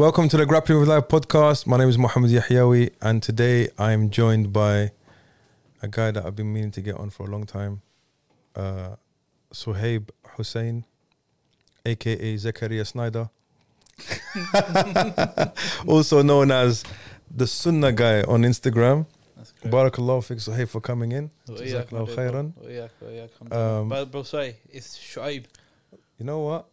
Welcome to the Grappling with Life podcast. My name is Mohammed Yahyawi, and today I am joined by a guy that I've been meaning to get on for a long time, uh, Suhaib Hussein, aka Zakaria Snyder, also known as the Sunnah guy on Instagram. Barakallahu fik Suhaib for coming in. Jazakallahu khairan. Um, bro, sorry, it's Shuaib. You know what?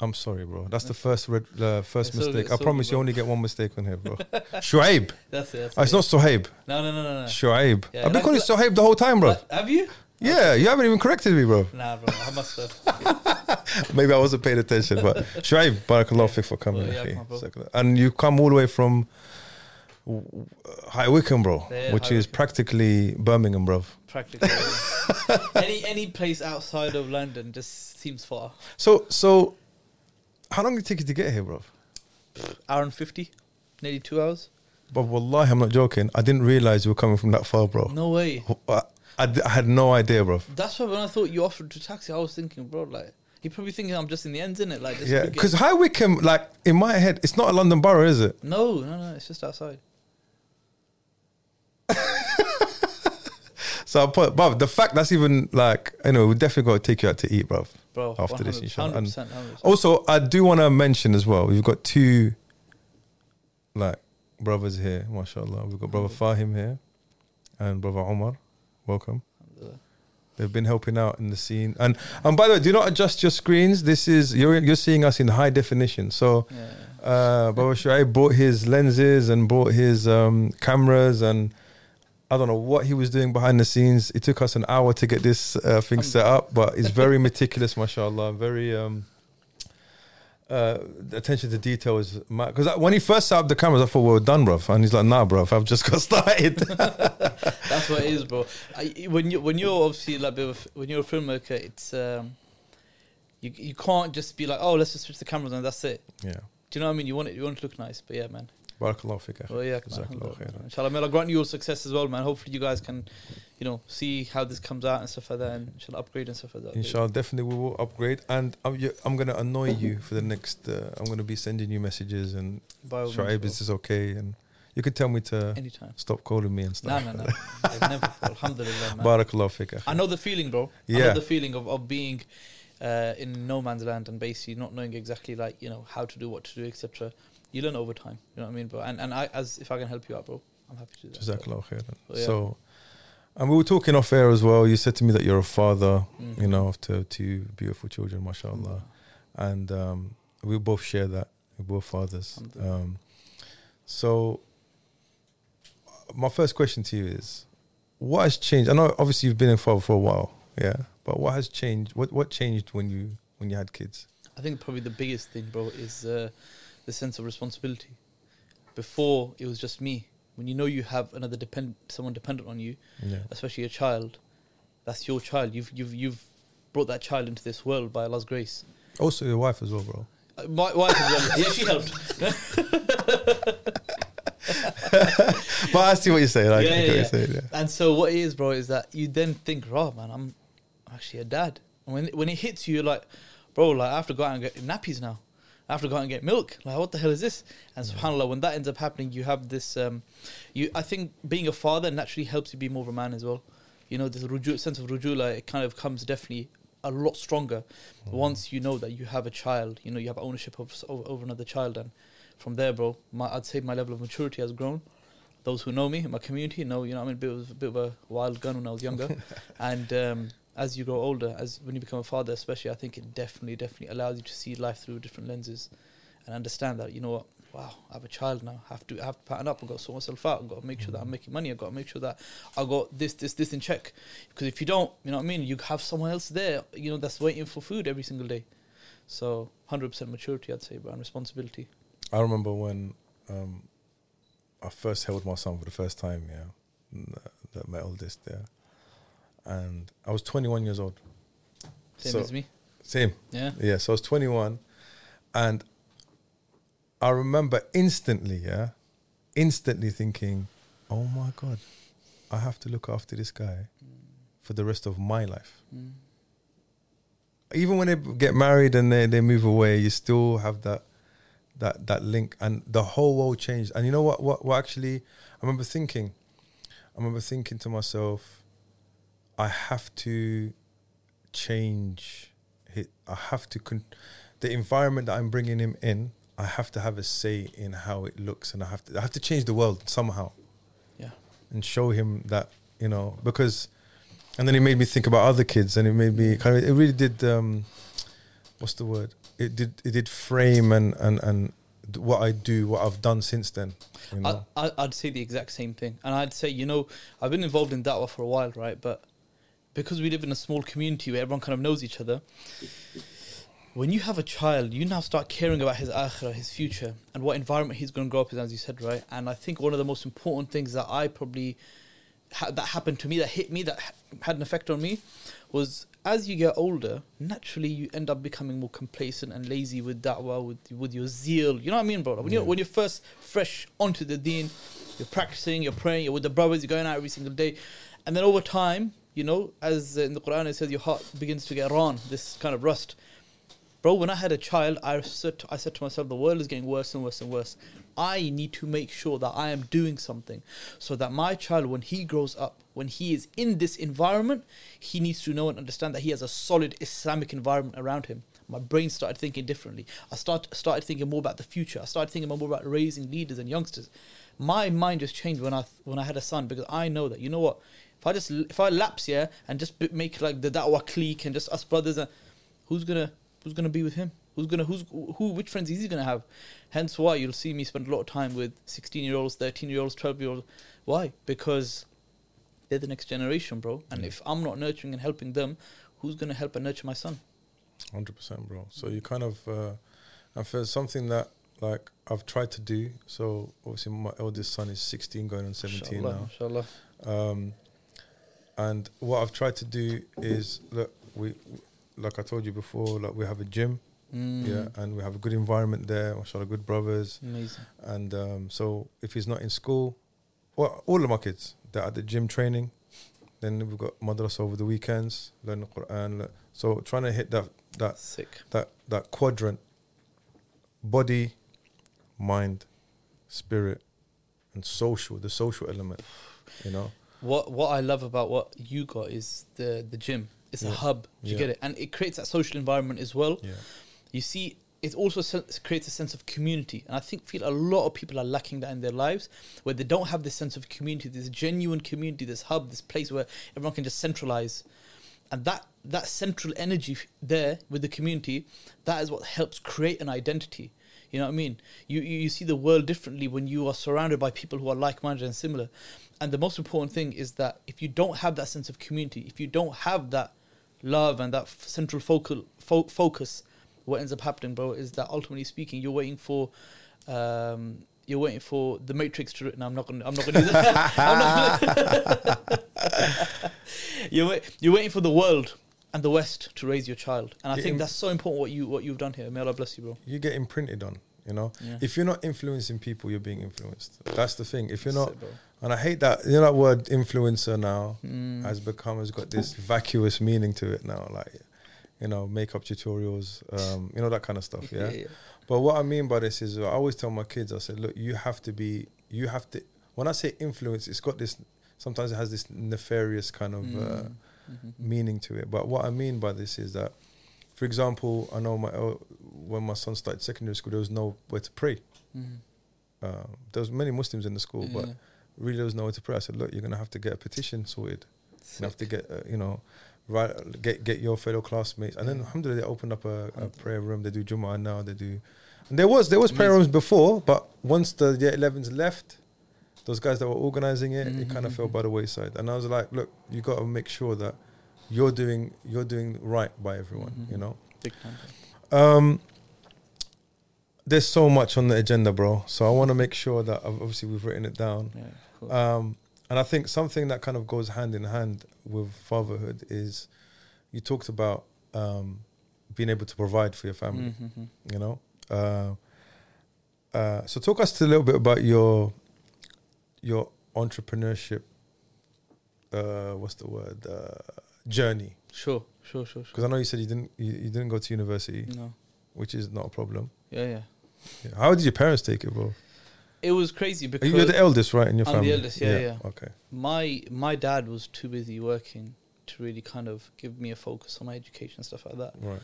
I'm sorry, bro. That's the first red, uh, first It's mistake. I promise good, you only get one mistake on here, bro. Shuaib. That's it. That's Oh, it's not Suhaib. No, no, no, no, no. Shuaib. Yeah, I've been calling you Suhaib the whole time, bro. Have you? Yeah, you haven't even corrected me, bro. Nah, bro. I must have. Maybe I wasn't paying attention, but Shuaib, barakallah fik for coming. Well, yeah, akhi. come bro. and you come all the way from High Wycombe, bro, Yeah, which High is practically Birmingham, bro. Practically. any any place outside of London just seems far. So, so how long did it take you to get here, bro? Hour and fifty, nearly two hours. But wallahi, I'm not joking. I didn't realize you were coming from that far, bro. No way. I I had no idea, bro. That's why when I thought you offered to taxi, I was thinking, bro, like he probably thinking I'm just in the ends, in it, like just Yeah, because High Wycombe, like in my head, it's not a London borough, is it? no, no, no, it's just outside. So, I put, but the fact that's even like, you know, we definitely got to take you out to eat, bro. Bro, After this, 100, inshallah. And 100%, 100%. Also, I do want to mention as well, we've got two like brothers here, mashallah. We've got brother Fahim here and brother Omar. Welcome. They've been helping out in the scene. And and by the way, do not adjust your screens. This is you're you're seeing us in high definition. So Yeah. uh Baba Shuaib bought his lenses and bought his um cameras and I don't know what he was doing behind the scenes. It took us an hour to get this uh, thing set up, but it's very meticulous, mashallah. Very um uh, attention to detail is because when he first set up the cameras, I thought we were done, bro. And he's like, "Nah, bro, I've just got started." That's what it is, bro. I, when you when you're obviously like bit of when you're a filmmaker, it's um, you you can't just be like, oh, let's just switch the cameras and that's it. yeah, Do you know what I mean? You want it, you want it to look nice, but yeah, man. Barakallah fika. Well. Jazakallah. Inshallah, may Allah grant you all success as well, man. Hopefully, you guys can, you know, see how this comes out and stuff like that, and inshallah upgrade and stuff like that. Inshallah, definitely we will upgrade, and I'm, I'm gonna annoy you for the next. Uh, I'm gonna be sending you messages and means, is this okay? And you can tell me to Anytime. stop calling me and stuff. no, no. I've never. Alhamdulillah, man. Barakallah fika. I know the feeling, bro. Yeah. I know the feeling of, of being uh, in no man's land and basically not knowing exactly like you know how to do what to do, etc. You learn over time. You know what I mean, bro. And and I as if I can help you out, bro, I'm happy to do that. Jazakallah khairan. So, yeah. So, and we were talking off air as well. You said to me that you're a father, Mhm. you know, of two, beautiful children, mashallah. and um, we both share that. We're both fathers. Um, so, my first question to you is, what has changed? I know obviously you've been a father for a while, yeah, but what has changed? What what changed when you when you had kids? I think probably the biggest thing, bro, is uh, the sense of responsibility. Before it was just me. When you know you have another depend someone dependent on you, Yeah, especially a child, that's your child. You've you've you've brought that child into this world by Allah's grace. also your wife as well, bro. Uh, my wife, as well, yeah, she helped. but I see what you're saying. I Yeah, yeah, what yeah. you're saying. Yeah. And so what it is, bro, is that you then think, "Raw, man, I'm actually a dad." And when when it hits you, you're like, "Bro, like I have to go out and get nappies now. I have to go out and get milk. Like, what the hell is this?" And Subhanallah, when that ends up happening, you have this. Um, you, I think, being a father naturally helps you be more of a man as well. You know, this ruju, sense of rujula, it kind of comes definitely a lot stronger once you know that you have a child. You know, you have ownership of over, over another child, and from there, bro, my, I'd say my level of maturity has grown those who know me in my community know you know I'm a bit of, a bit of a wild gun when I was younger, and um, as you grow older, as when you become a father, especially, I think it definitely definitely allows you to see life through different lenses, and understand that you know what. Wow, I have a child now. I have to I have to pattern up. I've got to sort myself out. I've got to make sure that I'm making money. I've got to make sure that I got this, this, this in check. Because if you don't, you know what I mean. You have someone else there, you know, that's waiting for food every single day. So, hundred percent maturity, I'd say, and responsibility. I remember when um, I first held my son for the first time, yeah, that my oldest, yeah, and I was 21 years old. Same So- as me. Same, Yeah. yeah. So I was 21, and I remember instantly, yeah, instantly thinking, "Oh my god, I have to look after this guy for the rest of my life." Mm. Even when they get married and they, they move away, you still have that that that link, and the whole world changed. And you know what? What? What actually? I remember thinking. I remember thinking to myself, I have to change. It. I have to. Con- the environment that I'm bringing him in. I have to have a say in how it looks, and I have to. I have to change the world somehow. Yeah. And show him that you know because, and then it made me think about other kids, and it made me kind of. It really did. Um, what's the word? It did. It did frame and and and what I do, what I've done since then. You know? I, I, I'd say the exact same thing, and I'd say you know I've been involved in da'wah for a while, right? But because we live in a small community where everyone kind of knows each other, when you have a child, you now start caring about his akhirah, his future, and what environment he's going to grow up in, as you said, right? And I think one of the most important things that I probably ha- that happened to me, that hit me, that ha- had an effect on me, was as you get older, naturally you end up becoming more complacent and lazy with da'wah, with with your zeal. You know what I mean, bro? Like when you Yeah. when you're first fresh onto the deen, you're practicing, you're praying, you're with the brothers, you're going out every single day, and then over time, you know, as in the Quran it says, your heart begins to get ran, this kind of rust. Bro, when I had a child, I said, I said to myself, the world is getting worse and worse and worse. I need to make sure that I am doing something so that my child, when he grows up, when he is in this environment, he needs to know and understand that he has a solid Islamic environment around him. My brain started thinking differently. I start, started thinking more about the future. I started thinking more about raising leaders and youngsters. My mind just changed when I when I had a son because I know that you know what, if I just if I lapse here and just make like the da'wah clique and just us brothers, and who's gonna who's gonna be with him? Who's gonna who's who? Which friends is he gonna have? Hence why you'll see me spend a lot of time with sixteen year olds, thirteen year olds, twelve year olds. Why? Because they're the next generation, bro. And if I'm not nurturing and helping them, who's gonna help and nurture my son? Hundred percent, bro. So you kind of, uh, I feel something that like I've tried to do. So obviously, my eldest son is sixteen, going on seventeen Inshallah, now. Inshallah. Um, and what I've tried to do is look, we, like I told you before, like we have a gym, Mm, yeah, and we have a good environment there. Mashallah, good brothers, Amazing. and um, so if he's not in school, well, all of my kids they're at the gym training. Then we've got madrasa over the weekends, learn the Quran. So trying to hit that that Sick. that that quadrant body mind spirit and social the social element you know What what I love about what you got is the the gym. It's a hub. Do you Yeah. get it? And it creates that social environment as well. yeah You see, it also creates a sense of community, and I think feel a lot of people are lacking that in their lives, where they don't have this sense of community, this genuine community, this hub, this place where everyone can just centralize, and that that central energy f- there with the community, that is what helps create an identity. You know what I mean? You, you you see the world differently when you are surrounded by people who are like-minded and similar. And the most important thing is that if you don't have that sense of community, if you don't have that love and that f- central focal fo- focus, what ends up happening, bro, is that ultimately speaking, you're waiting for, um, you're waiting for the Matrix to. No, I'm not gonna. I'm not gonna do that. I'm not gonna- you're wait, you're waiting for the world and the West to raise your child, and I think im- that's so important. What you what you've done here. May Allah bless you, bro. you get imprinted on you know Yeah. if you're not influencing people you're being influenced that's the thing if you're not it, and i hate that you know that word influencer now Mm. has become has got this vacuous meaning to it now like you know makeup tutorials um you know that kind of stuff yeah, yeah. But what I mean by this is, uh, I always tell my kids, I said, look, you have to be, you have to. When I say influence, it's got this. Sometimes it has this nefarious kind of uh, Mm. Mhm. meaning to it. But what I mean by this is that, for example, I know my when my son started secondary school, there was nowhere to pray. Mhm. Uh, there was many Muslims in the school, but really there was nowhere to pray. I said, look, you're gonna have to get a petition sorted. You have to get, uh, you know, right, get get your fellow classmates, and then Yeah. alhamdulillah, they opened up a, a prayer room. They do Jumu'ah now. They do, and there was there was prayer rooms before, but once the year 11s left, those guys that were organizing it, it kind of fell Mhm. by the wayside. And I was like, look, you got to make sure that you're doing you're doing right by everyone. You Mhm. know. Big time. Um, there's so much on the agenda, bro. So I want to make sure that ob- obviously we've written it down. Yeah. Cool. Um, and I think something that kind of goes hand in hand with fatherhood is you talked about um, being able to provide for your family. Mhm. You know, uh, uh, so talk us a little bit about your your entrepreneurship. Uh, what's the word? Uh, journey. Sure. Sure. Sure. Sure. Because I know you said you didn't you, you didn't go to university, No. which is not a problem. Yeah. Yeah. Yeah. How did your parents take it, bro? It was crazy because You're the eldest, right, in your I'm the family? eldest, yeah, yeah. Okay. my my dad was too busy working to really kind of give me a focus on my education and stuff like that. Right.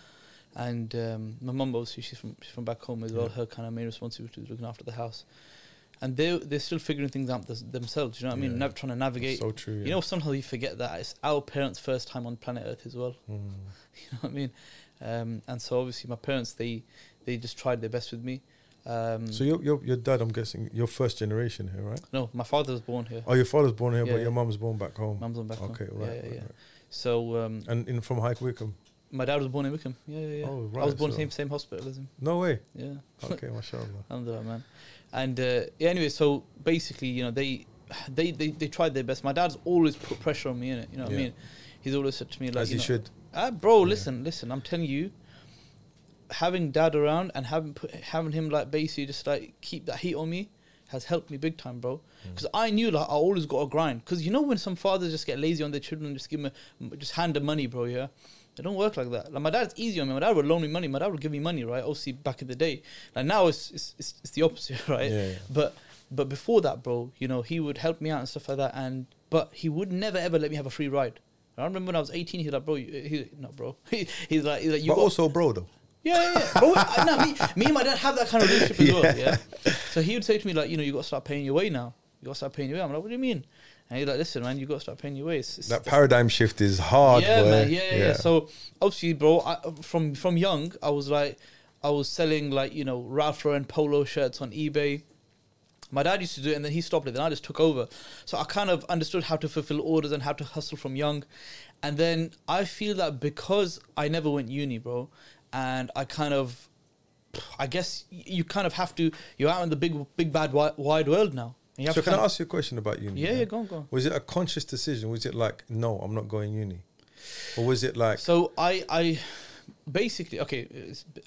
And um, my mum, obviously, she's from she's from back home as well. Yeah. Her kind of main responsibility was looking after the house, and they they're still figuring things out th- themselves. You know what I mean? Nav- trying to navigate. So true. Yeah. You know, somehow you forget that it's our parents' first time on planet Earth as well. Mm. You know what I mean? Um, and so obviously, my parents they they just tried their best with me. Um, So your your your dad, I'm guessing, you're first generation here, right? no, my father was born here. Oh, your father's born here, Yeah, but your mum's born back home. Mum's on back home. okay, right, yeah, right, yeah. right. So um, And in from High Wycombe. my dad was born in Wycombe. Yeah, yeah, yeah. Oh, right, I was born in the same same hospital as him. No way. Yeah. Okay, mashallah. Alhamdulillah, man. And uh, anyway, so basically, you know, they, they, they, they tried their best. My dad's always put pressure on me in it. You know what Yeah. I mean? He's always said to me like, As you he know, should. Ah, bro, Yeah. listen, listen. I'm telling you, having dad around and having put, having him like basically just like keep that heat on me has helped me big time, bro. Mm. Because I knew like I always got to grind. Because you know when some fathers just get lazy on their children, and just give them, a, just hand them money, bro. Yeah, they don't work like that. Like my dad's easy on me. My dad would loan me money. My dad would give me money, right? Obviously back in the day. Like now it's it's it's, it's the opposite, right? Yeah, yeah. But but before that, bro, you know, he would help me out and stuff like that. And but he would never ever let me have a free ride. I remember when I was 18, he's like, bro, you, he, not bro. He, he's like, he's like, you But got, also, bro, though. yeah, yeah, yeah. Bro, I, no, me, me and my dad have that kind of relationship as well. Yeah. So he would say to me like, you know, you got to start paying your way now. You got to start paying your way. I'm like, what do you mean? And he's like, listen, man, you got to start paying your way. It's, That paradigm shift is hard, yeah, boy. man. Yeah, yeah, yeah. So obviously, bro, I, from from young, I was like, I was selling like you know Ralph Lauren polo shirts on eBay. My dad used to do it, and then he stopped it. Then I just took over. So I kind of understood how to fulfill orders and how to hustle from young. And then I feel that because I never went uni, bro, and I kind of, I guess you kind of have to. You're out in the big, big bad wide world now. You So can I ask you a question about uni? yeah, yeah, go on, go on. Was it a conscious decision? Was it like, no, I'm not going uni? Or was it like, So I, I basically okay.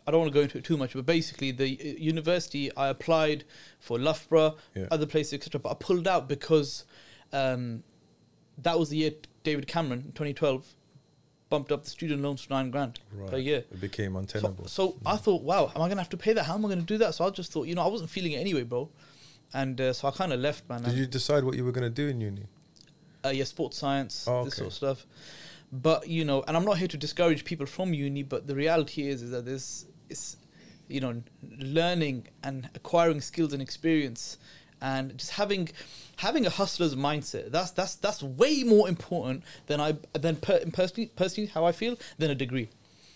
I don't want to go into it too much, but basically the uh, university I applied for Loughborough, Yeah. other places, etc. But I pulled out because um, that was the year David Cameron, 2012, bumped up the student loans to nine grand per year. it became So, untenable? so I thought, wow, am I gonna have to pay that? How am I gonna do that? So I just thought, you know, I wasn't feeling it anyway, bro. And uh, so I kind of left, man. Did you decide what you were going to do in uni? uh, yeah, sports science, Oh, this sort of stuff. But you know, and I'm not here to discourage people from uni, but the reality is, is that this is, you know, learning and acquiring skills and experience, and just having, having a hustler's mindset. That's that's that's way more important than I than per, personally personally how I feel than a degree,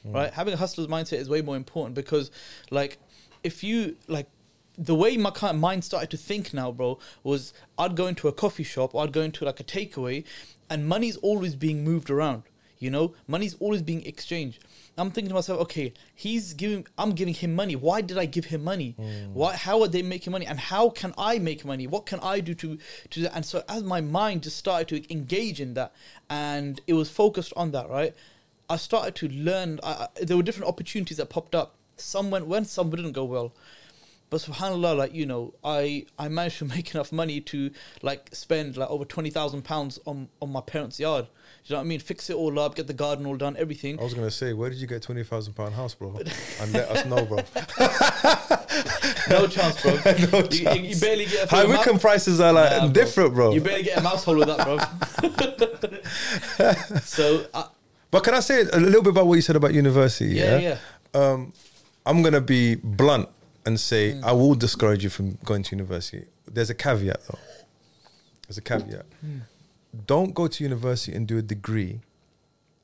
right? Having a hustler's mindset is way more important because, like, if you like the way my kind of mind started to think now, bro, was I'd go into a coffee shop or I'd go into like a takeaway, and money's always being moved around. You know, money's always being exchanged. I'm thinking to myself, okay, he's giving, I'm giving him money. Why did I give him money? Mm. Why? How are they making money? And how can I make money? What can I do to to that? And so as my mind just started to engage in that, and it was focused on that, right? I started to learn. I, I- there were different opportunities that popped up. Some went well, some didn't go well. But subhanallah, like you know, I I managed to make enough money to like spend like over twenty thousand pounds on on my parents' yard. You know what I mean? Fix it all up, get the garden all done, everything. I was going to say, where did you get twenty thousand pound house, bro? and let us know, bro. No chance, bro. you, you, you barely get a High Wycombe prices are like Nah, different, bro. You barely get a mouse hole with that, bro. so uh, But can I say a little bit about what you said about university? yeah, Yeah, yeah. Um, I'm gonna be blunt and say Mm. I will discourage you from going to university. There's a caveat though. There's a caveat. Mm. Don't go to university and do a degree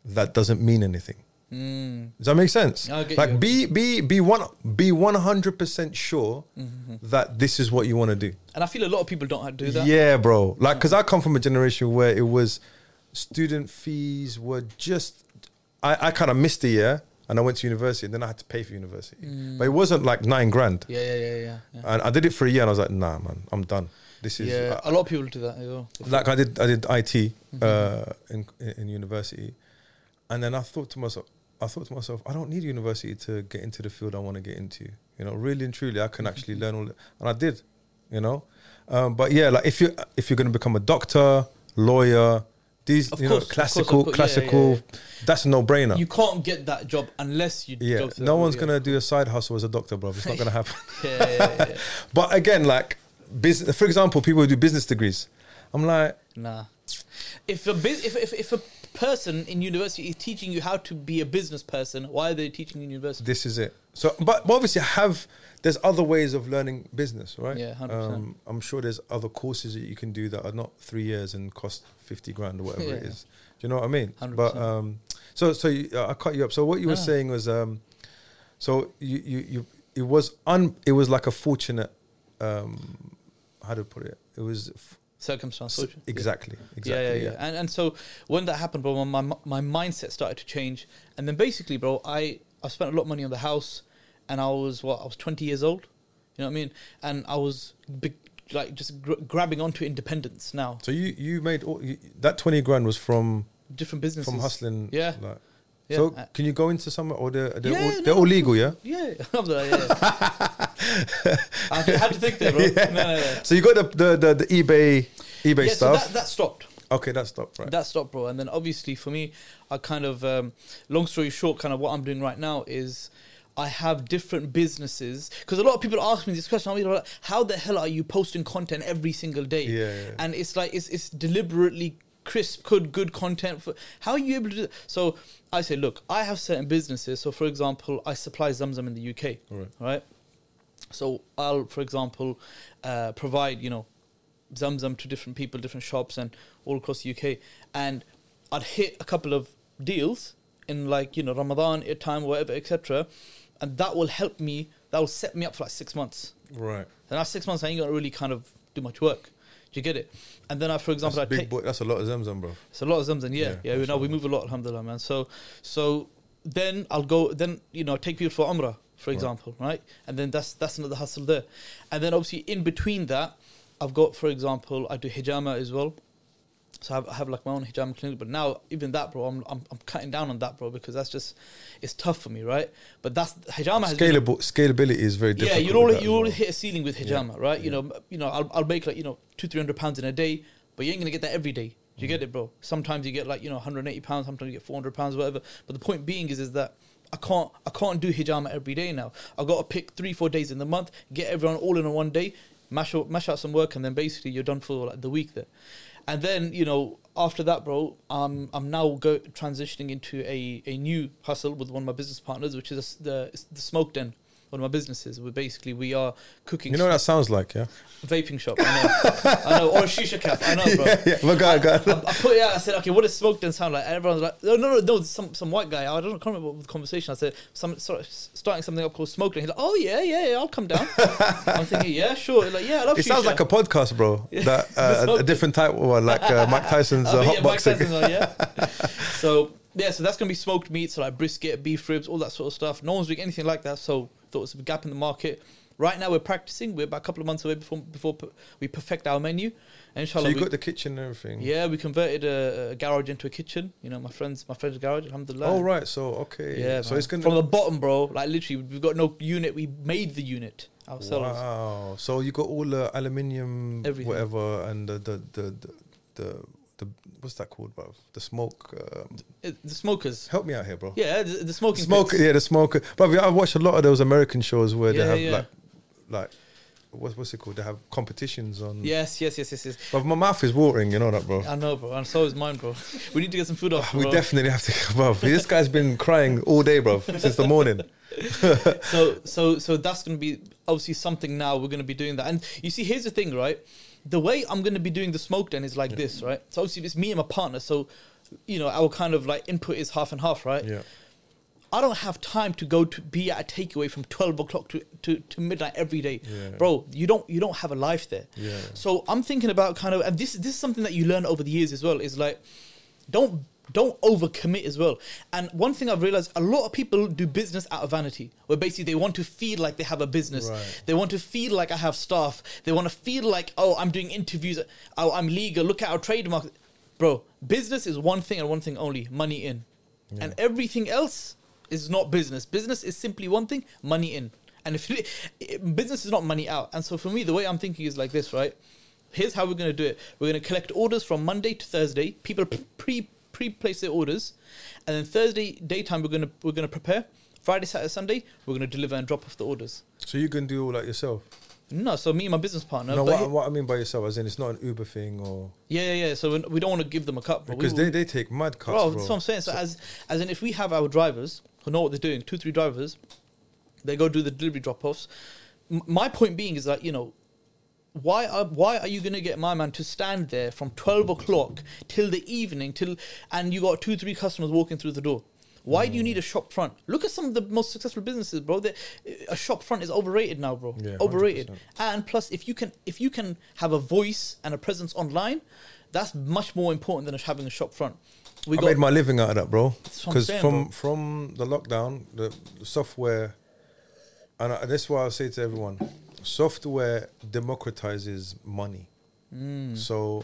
that doesn't mean anything. Mm. Does that make sense? Like you. be be be one be one hundred percent sure Mm-hmm. that this is what you want to do. And I feel a lot of people don't do that. Yeah, bro. Like, cause I come from a generation where it was student fees were just. I I kind of missed a year and I went to university and then I had to pay for university, Mm. but it wasn't like nine grand. Yeah, yeah, yeah, yeah. yeah. And I did it for a year and I was like, nah, man, I'm done. This is yeah, uh, a lot of people do that as well. like I did. I did IT Mm-hmm. uh, in in university, and then I thought to myself, I thought to myself, I don't need university to get into the field I want to get into. You know, really and truly, I can actually learn all, and I did. You know, um, but yeah, like if you if you're going to become a doctor, lawyer, these Of you course, know classical course, course. Yeah, yeah, classical. yeah. That's a no brainer. You can't get that job unless you yeah, no one's gonna do a side hustle as a doctor, bro. It's not gonna happen. yeah. but again, like business. For example, people who do business degrees. I'm like, Nah. If a bus- if, if if a person in university is teaching you how to be a business person, why are they teaching you in university? this is it. So, but, but obviously, have there's other ways of learning business, right? Yeah, 100%. Um, I'm sure there's other courses that you can do that are not three years and cost fifty grand or whatever it Yeah. is. Do you know what I mean? 100%. But um, so so you, uh, I cut you up. So what you were No. saying was, um, so you you you it was un it was like a fortunate, um, how to put it? It was f- Circumstance. s- exactly exactly yeah, yeah, yeah. And and so when that happened, bro, my my my mindset started to change, and then basically, bro, I I spent a lot of money on the house, and I was what I was twenty years old, you know what I mean, and I was big, like just gr- grabbing onto independence now, So you you made all, you, that twenty grand was from different businesses from hustling. Yeah. Like, Yeah. So can you go into some or they're they're, Yeah, all, no, they're all legal, yeah? Yeah, Alhamdulillah, yeah. yeah. I had to think there, bro. No, no, no. So you got the the the, the eBay eBay Yeah, so stuff. that, that stopped. okay, that stopped right. That stopped, bro. And then obviously for me, I kind of, um, long story short, kind of what I'm doing right now is I have different businesses because a lot of people ask me this question. I'm like, how the hell are you posting content every single day? Yeah, yeah. And it's like it's it's deliberately crisp, good, good content. For how are you able to? do So I say, look, I have certain businesses. So for example, I supply Zamzam in the UK. Right. Right. So I'll, for example, uh, provide you know Zamzam to different people, different shops, and all across the UK. And I'd hit a couple of deals in like you know Ramadan time, whatever, etc. And that will help me. That will set me up for like six months. right. And after six months, I ain't gonna really kind of do much work. Do you get it? And then I, for example, That's I big take boy. That's a lot of Zamzam, bro. it's a lot of Zamzam, yeah, Yeah, yeah. we know we move a lot, alhamdulillah, man. So, so then I'll go, then you know, take people for Umrah, for Right. example, right? And then that's that's another hustle there. And then obviously in between that, I've got, for example, I do hijama as well. So I have, I have like my own hijama clinic, but now even that, bro, I'm, I'm I'm cutting down on that, bro, because that's just it's tough for me, right? But that's hijama has been Scalable scalability is very yeah, you'll with always you always hit a ceiling with hijama, right? You know, you know, I'll, I'll make like you know two three hundred pounds in a day, but you ain't gonna get that every day. Do you get mm-hmm. it, bro? Sometimes you get like you know 180 pounds, sometimes you get 400 pounds, whatever. But the point being is, is that I can't I can't do hijama every day now. I got to pick three four days in the month, get everyone all in on one day, mash out mash out some work, and then basically you're done for like the week there. And then you know after that, bro, um, I'm now go transitioning into a, a new hustle with one of my business partners, which is the the smoke den. One of my businesses. Where basically we are cooking. You know what that sounds like, yeah? vaping shop. I know, I know, or a shisha cap. I know, bro. yeah, yeah. But go, on, go. I, I put it out. I said, okay, what does smoke den sound like? And everyone's like, no, no, no, no. Some some white guy. I don't I can't remember what the conversation. I said, some sort of starting something up called smoking. He's like, oh yeah, yeah, yeah I'll come down. I'm thinking, yeah, sure. Like, yeah, I love. It sounds like a podcast, bro. That uh, a, different type one, like uh, Mike Tyson's uh, hot boxing. Tyson's on, yeah. so yeah, so that's gonna be smoked meat, so like brisket, beef ribs, all that sort of stuff. No one's doing anything like that, so thought it was a gap in the market. Right now we're practicing. We're about a couple of months away before before p- we perfect our menu. And inshallah, So you we- got the kitchen and everything. yeah, we converted a, a garage into a kitchen. You know, my friend's my friend's garage. Alhamdulillah. Oh right. So okay. Yeah. So man. it's gonna from the bottom, bro. Like literally, we've got no unit. We made the unit ourselves. Wow. So you got all the aluminium, Everything. whatever, and the the the the, the, the what's that called, bro? The smoke. Um, It- the smokers. help me out here, bro. Yeah, the, the smoking. smoke. pits. Yeah, the smoker. Bro, I've watched a lot of those American shows where Yeah, they have yeah. like like what's what's it called? They have competitions on. Yes, yes, yes, yes, yes. But my mouth is watering. You know that, bro. I know, bro, and so is mine, bro. We need to get some food off. We bro. definitely have to, bro. This guy's been crying all day, bro, since the morning. so so so that's going to be obviously something now we're going to be doing that and you see here's the thing right the way i'm going to be doing the smoke den is like this right so obviously it's me and my partner so you know our kind of like input is half and half right Yeah. i don't have time to go to be at a takeaway from 12 o'clock to, to, to midnight every day Yeah. bro you don't you don't have a life there Yeah. so i'm thinking about kind of and this this is something that you learn over the years as well is like don't don't overcommit as well. And one thing I've realized a lot of people do business out of vanity, where basically they want to feel like they have a business. Right. They want to feel like I have staff. They want to feel like, oh, I'm doing interviews. Oh, I'm legal. Look at our trademark. Bro, business is one thing and one thing only money in. And everything else is not business. Business is simply one thing money in. And if you, business is not money out. And so for me, the way I'm thinking is like this, right? here's how we're going to do it. We're going to collect orders from Monday to Thursday. People pre pre place their orders, and then Thursday daytime we're to we're to prepare. Friday, Saturday, Sunday we're to deliver and drop off the orders. So you can do all that yourself. No, so me and my business partner. no, what, what I mean by yourself, as in it's not an Uber thing or yeah, yeah, yeah. So we- we don't want to give them a cut, we because will- they, they take mad cuts, bro, bro. that's what I'm saying. So, as as in, if we have our drivers who know what they're doing, two three drivers, they go do the delivery drop offs. M- my point being is that you know, why are why are you gonna get my man to stand there from twelve o'clock till the evening till, and you got two three customers walking through the door. Why do you need a mm. shop front? Look at some of the most successful businesses, bro. A shop front is overrated now, bro. Yeah, overrated. 100%. And plus, if you can if you can have a voice and a presence online, that's much more important than having a shop front. We I made my living out of that, bro. That's what I'm Because from bro. from the lockdown, the, the software, and I, that's why I say to everyone, software democratizes money. Mm. So,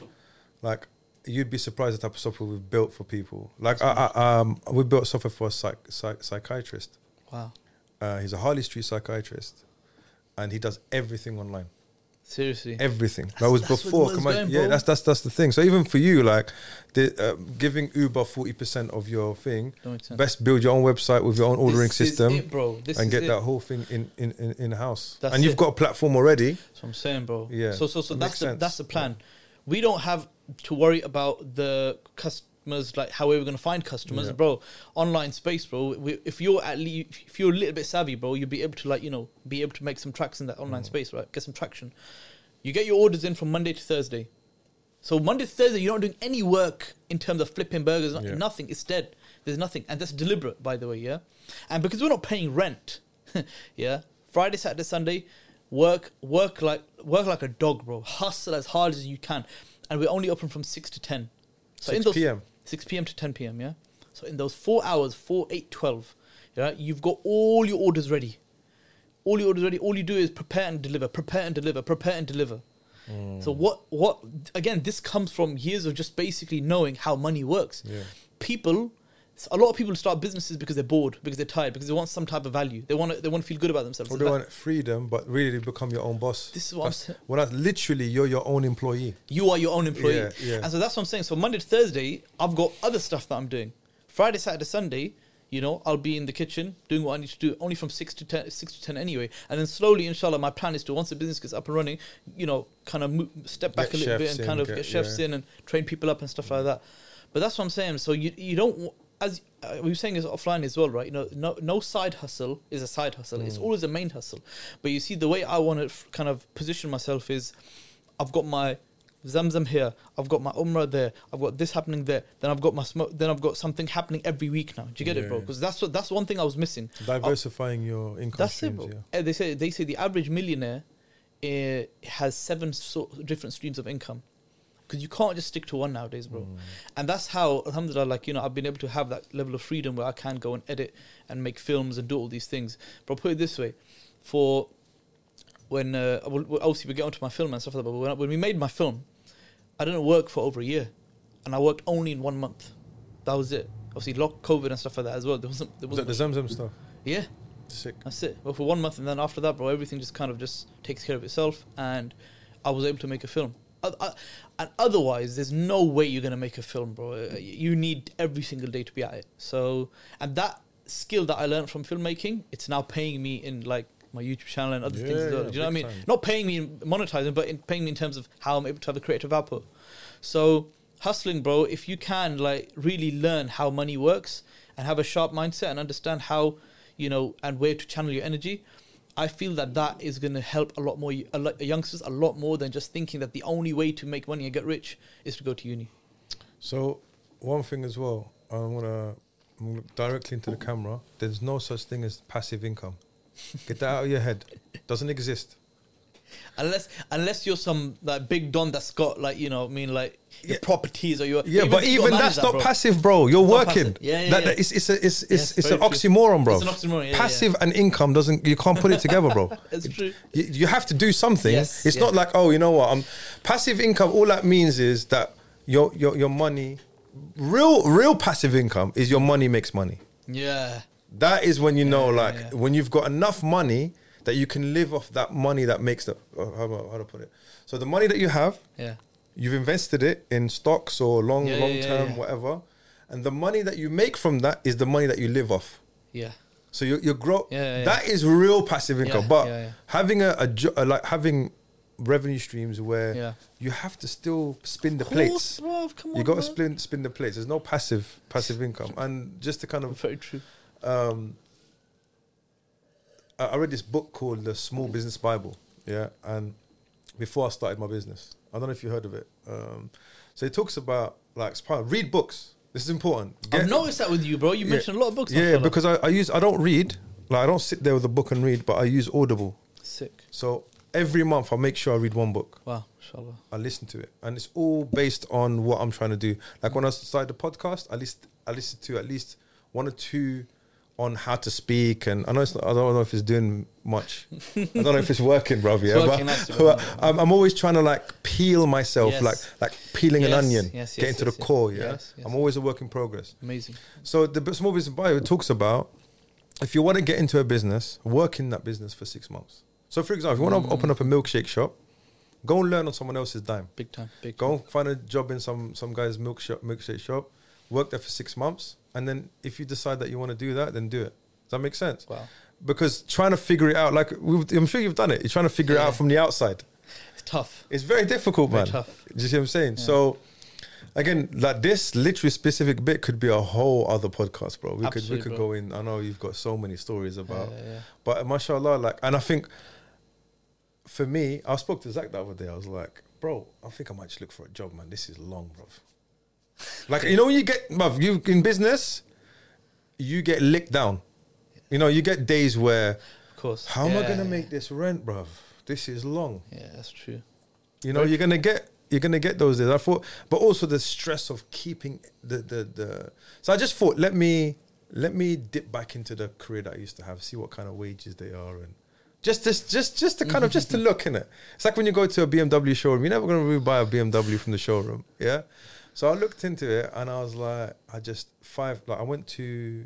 like, you'd be surprised the type of software we've built for people. Like, I, I, um, we built software for a psych, psych, psychiatrist. Wow. Uh, he's a Harley Street psychiatrist, and he does everything online. Seriously. Everything. that was that's where the before. come on, going, yeah, that's that's that's the thing. So even for you, like, the, uh, giving Uber forty percent of your thing, Don't make sense. best build your own website with your own ordering This is system it, bro. This and is get it. that whole thing in in in, in house. That's And you've it. got a platform already. That's what I'm saying, bro. Yeah. So so so that's the that's the plan. We don't have to worry about the customers, like how we're going to find customers, Yeah. bro. Online space, bro. We, if you're at least if you're a little bit savvy, bro, you'll be able to like you know be able to make some tracks in that online Mm. space, right? Get some traction. You get your orders in from Monday to Thursday. So Monday to Thursday, you're not doing any work in terms of flipping burgers. Yeah. Nothing. It's dead. There's nothing, and that's deliberate, by the way. Yeah, and because we're not paying rent, yeah. Friday, Saturday, Sunday, work, work like work like a dog, bro. Hustle as hard as you can, and we're only open from six to ten. So 6 p.m.. Six p.m. to ten p.m. Yeah. So in those four hours, four, eight, twelve, yeah, you've got all your orders ready. All your orders ready. All you do is prepare and deliver, prepare and deliver, prepare and deliver. So mm. what? What? Again, this comes from years of just basically knowing how money works. Yeah. People, a lot of people start businesses because they're bored, because they're tired, because they want some type of value. They want to. They want to feel good about themselves. Or they want freedom, but really become your own boss. This is what I'm That's- saying. Well, that's literally you're your own employee. You are your own employee. Yeah, yeah. And so that's what I'm saying. So Monday to Thursday, I've got other stuff that I'm doing. Friday, Saturday, Sunday, you know, I'll be in the kitchen doing what I need to do, only from six to ten, six to ten anyway. And then slowly, inshallah, my plan is to once the business gets up and running, you know, kind of move, step back Get a little bit and kind in, of get- get chefs yeah. in and train people up and stuff like that. But that's what I'm saying. So you you don't as uh, we were saying is offline as well, right? You know, no no side hustle is a side hustle. It's Mm. always a main hustle. But you see, the way I want to f- kind of position myself is, I've got my Zamzam here, I've got my Umrah there, I've got this happening there, then I've got my smoke, then I've got something happening every week now. Do you get it, bro? Because that's what that's one thing I was missing. Diversifying your income That's streams. it, bro. Yeah. Uh, They say they say the average millionaire uh, has seven sort different streams of income. Because you can't just stick to one nowadays, bro. Mm. And that's how, alhamdulillah, like, you know, I've been able to have that level of freedom where I can go and edit and make films and do all these things. But I'll put it this way for when, uh, obviously, we get onto my film and stuff like that, but when, when we made my film, I didn't work for over a year. And I worked only in one month. That was it. Obviously, lock COVID and stuff like that as well. There wasn't, there wasn't the Zamzam stuff? yeah, Sick. that's it. Well, for one month, and then after that, bro, everything just kind of just takes care of itself, and I was able to make a film. And otherwise, there's no way you're gonna make a film, bro. Uh, You need every single day to be at it. So, and that skill that I learned from filmmaking, it's now paying me in like my YouTube channel and other things. Yeah, As well. yeah, Do you know what I mean? time. Not paying me in monetizing, but in paying me in terms of how I'm able to have a creative output. So hustling, bro, if you can like really learn how money works and have a sharp mindset and understand how, you know, and where to channel your energy, I feel that that is going to help a lot more a lot, youngsters a lot more than just thinking that the only way to make money and get rich is to go to uni. So one thing as well, I'm gonna, directly into the camera. There's no such thing as passive income. Get that out of your head. Doesn't exist. Unless unless you're some like big don that's got like you know I mean like your Yeah. properties or your Yeah, but even that's not bro. passive, bro. You're not working. Yeah, yeah, That- yeah. It's, it's, a, it's, it's, it's an oxymoron, bro. An oxymoron, passive and income doesn't. You can't put it together, bro. It's true. You, you have to do something. Yes, it's not like oh, you know what? Um, passive income. All that means is that your your your money, real real passive income is your money makes money. Yeah. That is when you know, like, when you've got enough money that you can live off that money that makes the uh, how, do I- how to put it. So the money that you have, Yeah. you've invested it in stocks or long Yeah, long term yeah. whatever, and the money that you make from that is the money that you live off. Yeah. So you you grow. Yeah. That is real passive income. But having a, a jo- uh, like having revenue streams where Yeah. you have to still spin the course, plates. bruv, come on. You got to spin spin the plates. There's no passive passive income. And just to kind of Very true. um, I read this book called The Small Business Bible. Yeah, and before I started my business, I don't know if you heard of it. Um, so it talks about like read books. This is important. I've noticed that with you, bro. You Yeah. mentioned a lot of books. Yeah, because I, I use I don't read like I don't sit there with a book and read, but I use Audible. sick. So every month I make sure I read one book. Wow, inshallah. I listen to it, and it's all based on what I'm trying to do. Like when I started the podcast, I list I listened to at least one or two on how to speak, and I know it's not, I don't know if it's doing much. I don't know if it's working, bro. Yeah, working, but, but I'm, I'm always trying to like peel myself, Yes. like like peeling an onion, yes, get yes, into yes, the yes. core. Yeah, Yes, yes. I'm always a work in progress. Amazing. So the small business bible talks about if you want to get into a business, work in that business for six months. So for example, if you want to Mm. open up a milkshake shop, go and learn on someone else's dime. Big time. Big Go time. find a job in some some guy's milk shop, milkshake shop, work there for six months, and then if you decide that you want to do that, then do it. Does that make sense? Wow. Because trying to figure it out, like we've, I'm sure you've done it. You're trying to figure it out from the outside. It's tough. It's very difficult, Very man. tough. Do you see what I'm saying? Yeah. So, again, like this literally specific bit could be a whole other podcast, bro. We could Absolutely, we could bro. go in. I know you've got so many stories about, Yeah, yeah, yeah. but mashallah, like, and I think for me, I spoke to Zach the other day. I was like, bro, I think I might just look for a job, man. This is long, bro. Like, you know, when you get, bruv, you in business, you get licked down. You know, you get days where, Of course. how am I gonna yeah. make this rent, bruv? This is long. Yeah, that's true. You know, you're gonna get you're gonna get those days. I thought, but also the stress of keeping the the the. So I just thought, let me let me dip back into the career that I used to have, see what kind of wages they are, and just just just just to kind of just to look in it. It's like when you go to a BMW showroom, you're never gonna really buy a BMW from the showroom, yeah. So I looked into it and I was like, I just five like I went to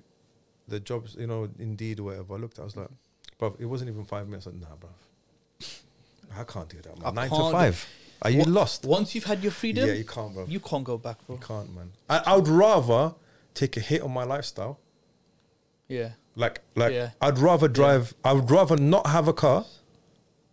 the jobs, you know, Indeed or whatever. I looked, I was like, bro, it wasn't even five minutes. I was like, nah, bro, I can't do that. Man. I Nine can't to five. Are you lost? Once you've had your freedom, Yeah, you can't, bro. you can't go back, bro. You can't, man. I, I would rather take a hit on my lifestyle. Yeah. Like, like Yeah. I'd rather drive. I would rather not have a car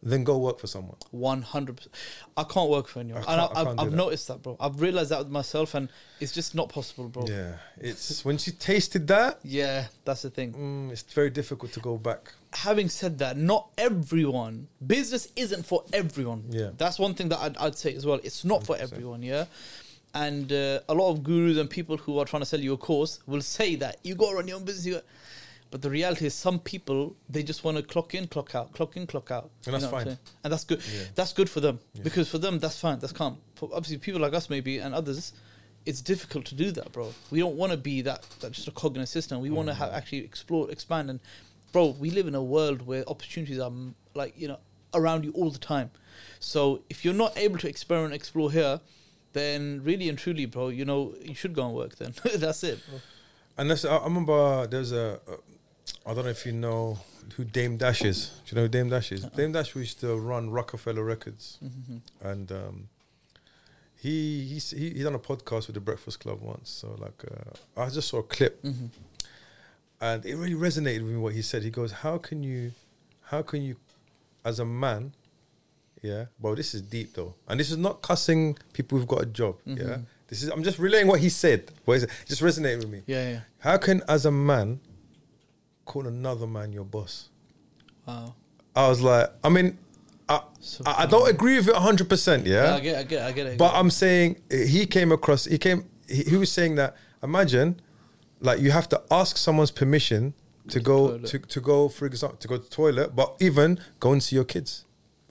than go work for someone. One hundred percent. I can't work for anyone, I and I, can't- I I've, do I've that. noticed that, bro. I've realized that with myself, and it's just not possible, bro. Yeah, it's when she tasted that. Yeah, that's the thing. Mm, it's very difficult to go back. Having said that, not everyone business isn't for everyone. Yeah. that's one thing that I'd, I'd say as well. It's not for 100%. everyone. Yeah. And uh, a lot of gurus and people who are trying to sell you a course will say that you got to run your own business. But the reality is, some people they just want to clock in, clock out, clock in, clock out. And that's fine. And that's good. Yeah. That's good for them Yeah. because for them that's fine. That's calm. For obviously people like us maybe and others, it's difficult to do that, bro. We don't want to be that, that just a cog in a system. We want to have actually explore, expand, and bro, we live in a world where opportunities are mm, like you know around you all the time. So if you're not able to experiment, explore here, then really and truly, bro, you know you should go and work. Then that's it. Bro. And that's, I I remember there's a, I don't know if you know who Dame Dash is. Do you know who Dame Dash is? Dame Dash used to run Roc-A-Fella Records, Mhm. and um, he he's, he he done a podcast with the Breakfast Club once. So like, uh, I just saw a clip, Mhm. and it really resonated with me what he said. He goes, "How can you, how can you, as a man, yeah, well, this is deep though, and this is not cussing people who've got a job, yeah. Mhm. This is I'm just relaying what he said. What is it? Just resonated with me. Yeah, yeah. How can, as a man, call another man your boss? Wow. I was like, I mean, I, I, I don't agree with it 100%, Yeah, yeah? I get, I get, I get it. But get it. I'm saying, he came across, he came, he, he was saying that, imagine, like, you have to ask someone's permission to go, to, to go, for example, to go to the toilet, but even go and see your kids'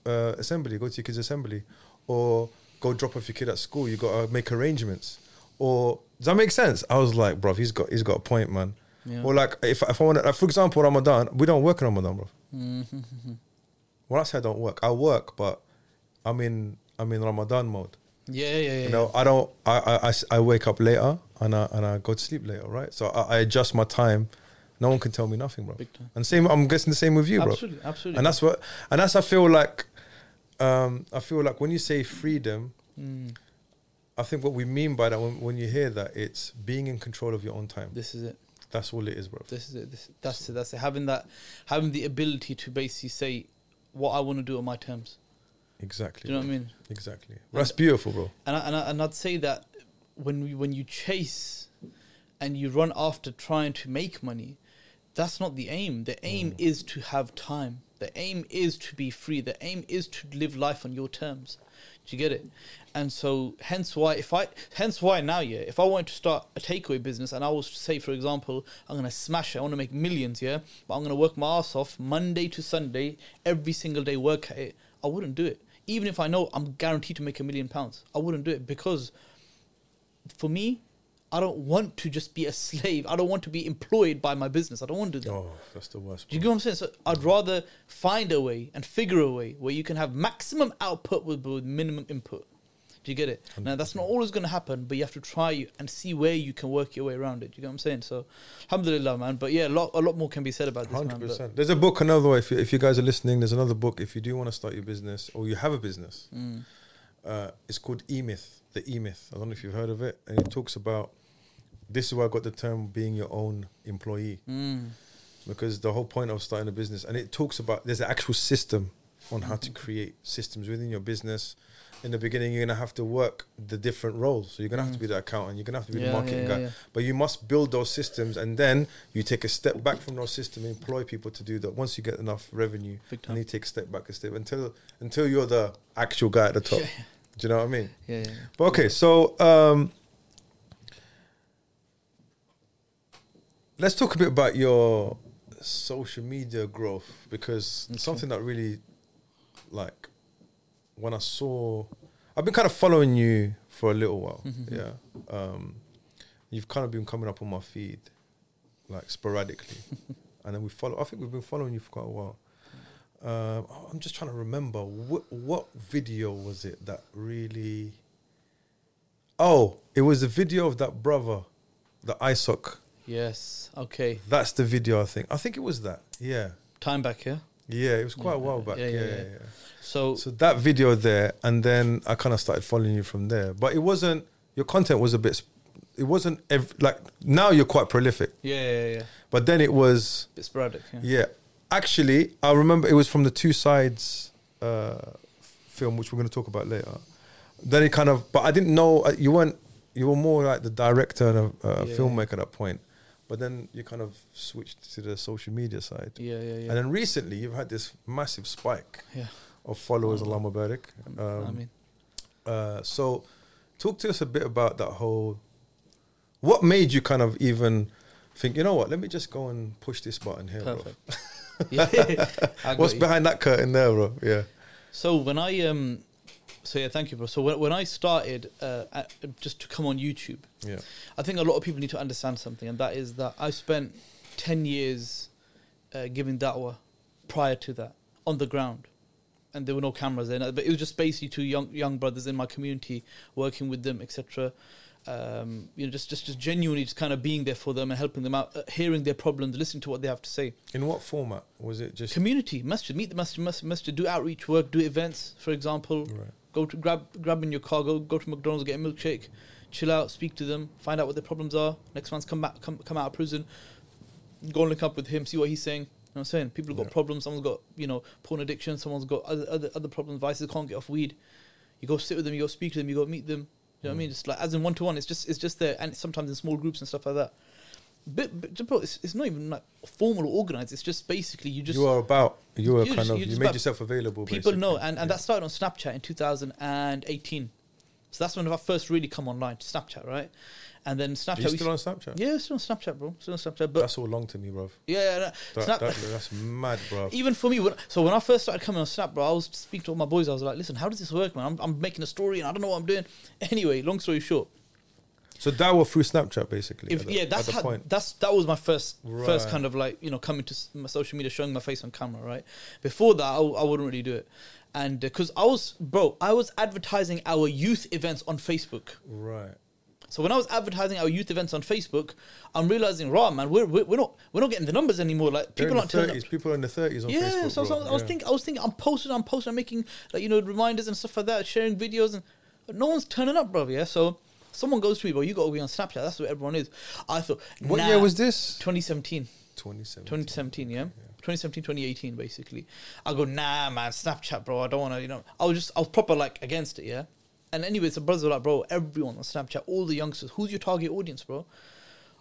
uh, assembly, go to your kids' assembly, or go drop off your kid at school. You got to make arrangements. Or, does that make sense? I was like, bro, he's got, he's got a point, man. Yeah. Or like, if, if I want to, like, for example, Ramadan, we don't work in Ramadan, bro. Mhm. When I say I don't work, I work, but I'm in I'm in Ramadan mode. Yeah, yeah, yeah. You know, I don't. I I, I wake up later and I and I go to sleep later, right? So I, I adjust my time no one can tell me nothing, bro. Big time. And same, I'm guessing the same with you, bro. Absolutely, absolutely. And that's what, and that's I feel like, um, I feel like when you say freedom, Mm, I think what we mean by that when, when you hear that, it's being in control of your own time. this is it. That's all it is, bro. This is it. This, that's it. That's it. Having that, having the ability to basically say what I want to do on my terms. Exactly. Do you know what. I mean? Exactly. That's beautiful, bro. And I, and, I, and I'd say that when we, when you chase and you run after trying to make money, that's not the aim. The aim Mm. is to have time. The aim is to be free. The aim is to live life on your terms. Do you get it? And so, hence why, if I, hence why now, yeah, if I wanted to start a takeaway business and I was to say, for example, I'm gonna smash it, I want to make millions, yeah, but I'm gonna work my ass off Monday to Sunday, every single day, work at it. I wouldn't do it, even if I know I'm guaranteed to make a million pounds. I wouldn't do it because, for me, I don't want to just be a slave. I don't want to be employed by my business. I don't want to do that. Oh, that's the worst. Do you get what I'm saying? So I'd rather find a way and figure a way where you can have maximum output with, with minimum input. Do you get it? Now that's not always going to happen, but you have to try and see where you can work your way around it. Do you get what I'm saying? So, alhamdulillah, man. But yeah, a lot, a lot more can be said about this, Hundred percent. There's a book, another way. If you, if you guys are listening, there's another book. If you do want to start your business or you have a business, mm, uh, it's called E Myth. The E Myth. I don't know if you've heard of it, and it talks about. This is where I got the term being your own employee, mm, because the whole point of starting a business, and it talks about there's an actual system on how to create systems within your business. In the beginning, you're gonna have to work the different roles. So you're gonna have to be the accountant. You're gonna have to be Yeah, the marketing yeah, guy. yeah. But you must build those systems, and then you take a step back from those systems, employ people to do that. Once you get enough revenue, and you take a step back a step until until you're the actual guy at the top. Do you know what I mean? yeah, yeah. But okay, so um, let's talk a bit about your social media growth because Okay. something that really, like, when I saw, I've been kind of following you for a little while. Mhm. Yeah, um, you've kind of been coming up on my feed, like sporadically, and then we follow. I think we've been following you for quite a while. Um, oh, I'm just trying to remember what what video was it that really. Oh, it was a video of that brother, the ISOC. Yes. Okay. That's the video. I think. I think it was that. Yeah, Time back, here. yeah. It was quite a while back. yeah, Yeah, yeah, yeah, yeah. yeah. So, So that video there, and then I kind of started following you from there. But it wasn't. Your content was a bit. It wasn't ev- like now you're quite prolific, yeah, yeah, yeah. but then it was Bit sporadic. Yeah. Yeah, actually, I remember it was from the Two Sides uh, film, which we're going to talk about later. Then it kind of, but I didn't know uh, you weren't. You were more like the director and a uh, Yeah. filmmaker at that point. But then you kind of switched to the social media side. Yeah, yeah, yeah. And then recently, you've had this massive spike yeah. of followers on Lama Barak. I mean, Uh, so, talk to us a bit about that whole. What made you kind of even think, you know what? Let me just go and push this button here, bro. perfect. yeah. What's you. behind that curtain there, bro? Yeah. So when I um, so yeah, thank you, bro. So when, when I started uh, at, just to come on YouTube, Yeah. I think a lot of people need to understand something, and that is that I spent ten years uh, giving da'wah prior to that on the ground, and there were no cameras it. But it was just basically two young young brothers in my community, working with them, etc. Um, you know, just, just just genuinely just kind of being there for them and helping them out, uh, hearing their problems, listening to what they have to say. In what format was it? Just Community, masjid, meet the masjid, masjid, masjid, do outreach work, do events, for example. right. Go to grab grab in your car, go go to McDonald's, get a milkshake, chill out, speak to them, find out what their problems are. Next month, come back, come come out of prison, go and link up with him, see what he's saying. You know what I'm saying? People have got Yeah. problems. Someone's got you know porn addiction. Someone's got other other, other problems, vices. Can't get off weed. You go sit with them. You go speak to them. You go meet them. You know what I mm. mean? Just like as in one to one. It's just it's just there, and sometimes in small groups and stuff like that. But, but it's, it's not even like formal or organized. It's just basically you just you are about. You you kind just- of. you made yourself available. people basically. know and, and Yeah. that started on snapchat in 2018 so that's when i first really come online to snapchat right and then Are snapchat you still on Snapchat? yeah still on snapchat bro still on snapchat but That's all long to me, bro. yeah, yeah no, That, Snap- that, that's mad, bro. even for me when, so when i first started coming on snap bro i was speaking to all my boys i was like listen how does this work man i'm, I'm making a story and i don't know what i'm doing anyway long story short So that was through Snapchat, basically. if, the, yeah, that's how, that's that was my first first kind of like you know coming to my social media, showing my face on camera. Right before that, I, I wouldn't really do it, and uh, because I was bro, I was advertising our youth events on Facebook. Right. So when I was advertising our youth events on Facebook, I'm realizing, raw man, we're, we're we're not we're not getting the numbers anymore. Like people aren't the turning up. People in the thirties on Yeah, Facebook. so, so bro. I was Yeah. thinking, I was thinking, I'm posting, I'm posting, I'm making like you know reminders and stuff like that, sharing videos, and no one's turning up, bro. Yeah, so someone goes to me, bro, you got to be on Snapchat. That's what everyone is. I thought, What nah, year was this? 2017. 2017. 2017, yeah? 2017, 2018, basically. I go, nah, man, Snapchat, bro. I don't want to, you know. I was just, I was proper like against it, yeah? And anyways, the brothers were like, bro, everyone on Snapchat, all the youngsters, who's your target audience, bro?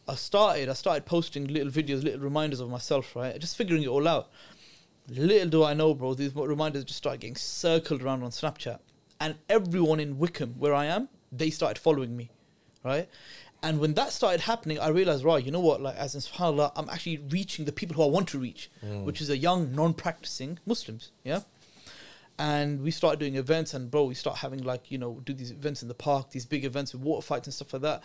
I started, I started posting little videos, little reminders of myself, right? Just figuring it all out. Little do I know, bro, these reminders just started getting circled around on Snapchat. And everyone in Wycombe, where I am, they started following me, right? And when that started happening, I realized, right, you know what? Like, as in subhanAllah, I'm actually reaching the people who I want to reach, mm. which is a young, non practicing Muslims, yeah? And we started doing events, and bro, we start having like, you know, do these events in the park, these big events with water fights and stuff like that.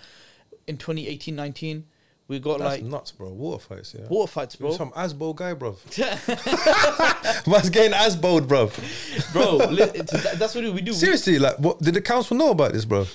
In 2018 19, we got That's like nuts, bro. Water fights, yeah. water fights, bro. some Asbo guy, bro. Man's getting Asboed, bro. bro, li- that's what we do. Seriously, like, what did the council know about this, bro?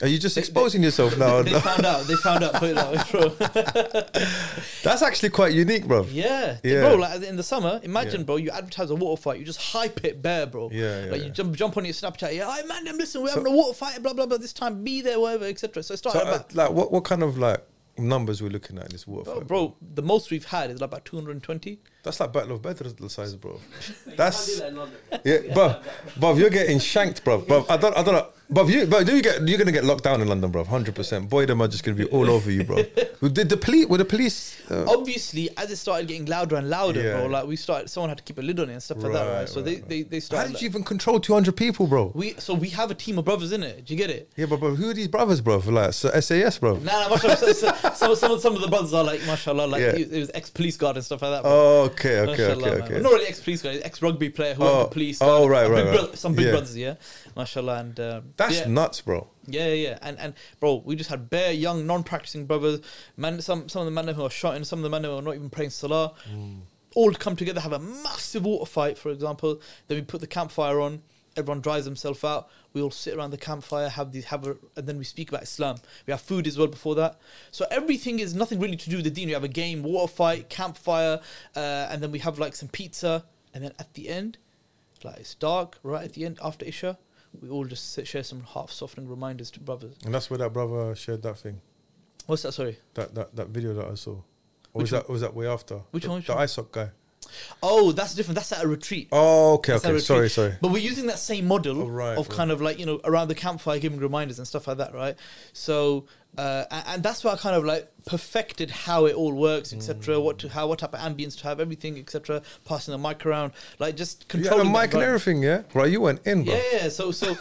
Are you just They- exposing yourself now? they found out. They found out. Put it that way, bro. That's actually quite unique, bro. Yeah. Yeah. Bro, like in the summer, imagine, Yeah. bro, you advertise a water fight, you just hype it bare, bro. Yeah, yeah, Like you jump, jump on your Snapchat, yeah, hey man, listen, we're So- having a water fight, blah, blah, blah, this time, be there, whatever, etc. So it So, uh, like, what, what kind of like numbers we're looking at in this water bro, bro, the most we've had is about 220. That's like Battle of Badr size, bro. You can't do That's that yeah, bro. Bro, you're getting shanked, bro. Bro, I don't, I don't know. But you, but do you get? You're gonna get locked down in London, bro. Hundred percent. Boy, them are just gonna be all over you, bro. Did the police? Were the police? Uh, Obviously, as it started getting louder and louder, Yeah. bro, like we started, someone had to keep a lid on it and stuff like that, Right, right? So right, they, right. they, they how did like- you even control 200 people, bro? we, so we have a team of brothers in it. Do you get it? Yeah, but, but who are these brothers, bro? For Like so SAS, bro. Nah, nah, mashallah, so, so, some, some, of- some of the brothers are like, mashallah, like Yeah. it, it was ex police guard and stuff like that. bro. Oh, okay, okay, okay, okay. Not really ex police guy, ex rugby player who Oh, went to police. oh, right, right, big right. bro- some big Yeah. brothers, yeah. Mashallah. And um, That's yeah. nuts, bro. Yeah, yeah, yeah. And and bro, we just had bare young, non-practicing brothers. Man, some some of the men who are shouting, some of the men who are not even praying salah. Mm. All come together, have a massive water fight, for example. Then we put the campfire on. Everyone dries themselves out. We all sit around the campfire, have these, have a, and then we speak about Islam. We have food as well before that. So everything is nothing really to do with the deen. We have a game, water fight, campfire, uh, and then we have like some pizza. And then at the end, like it's dark, right at the end after Isha, we all just sit, share some half softening reminders to brothers. And that's where that brother shared that thing, What's that? Sorry. that that, that video that I saw. Or Which was that was that way after? Which the, one, which The one? ISOC guy. Oh, that's different. That's at a retreat. Oh, okay, That's okay. Sorry, sorry. But we're using that same model Oh, right, of right. kind of like you know around the campfire giving reminders and stuff like that, right? So uh, and that's why I kind of like perfected how it all works, etc. Mm. What to how what type of ambience to have, everything, etc. Passing the mic around, like just You had a controlling. the mic and environment. everything, yeah. Right, you went in, bro. Yeah, yeah. So, so,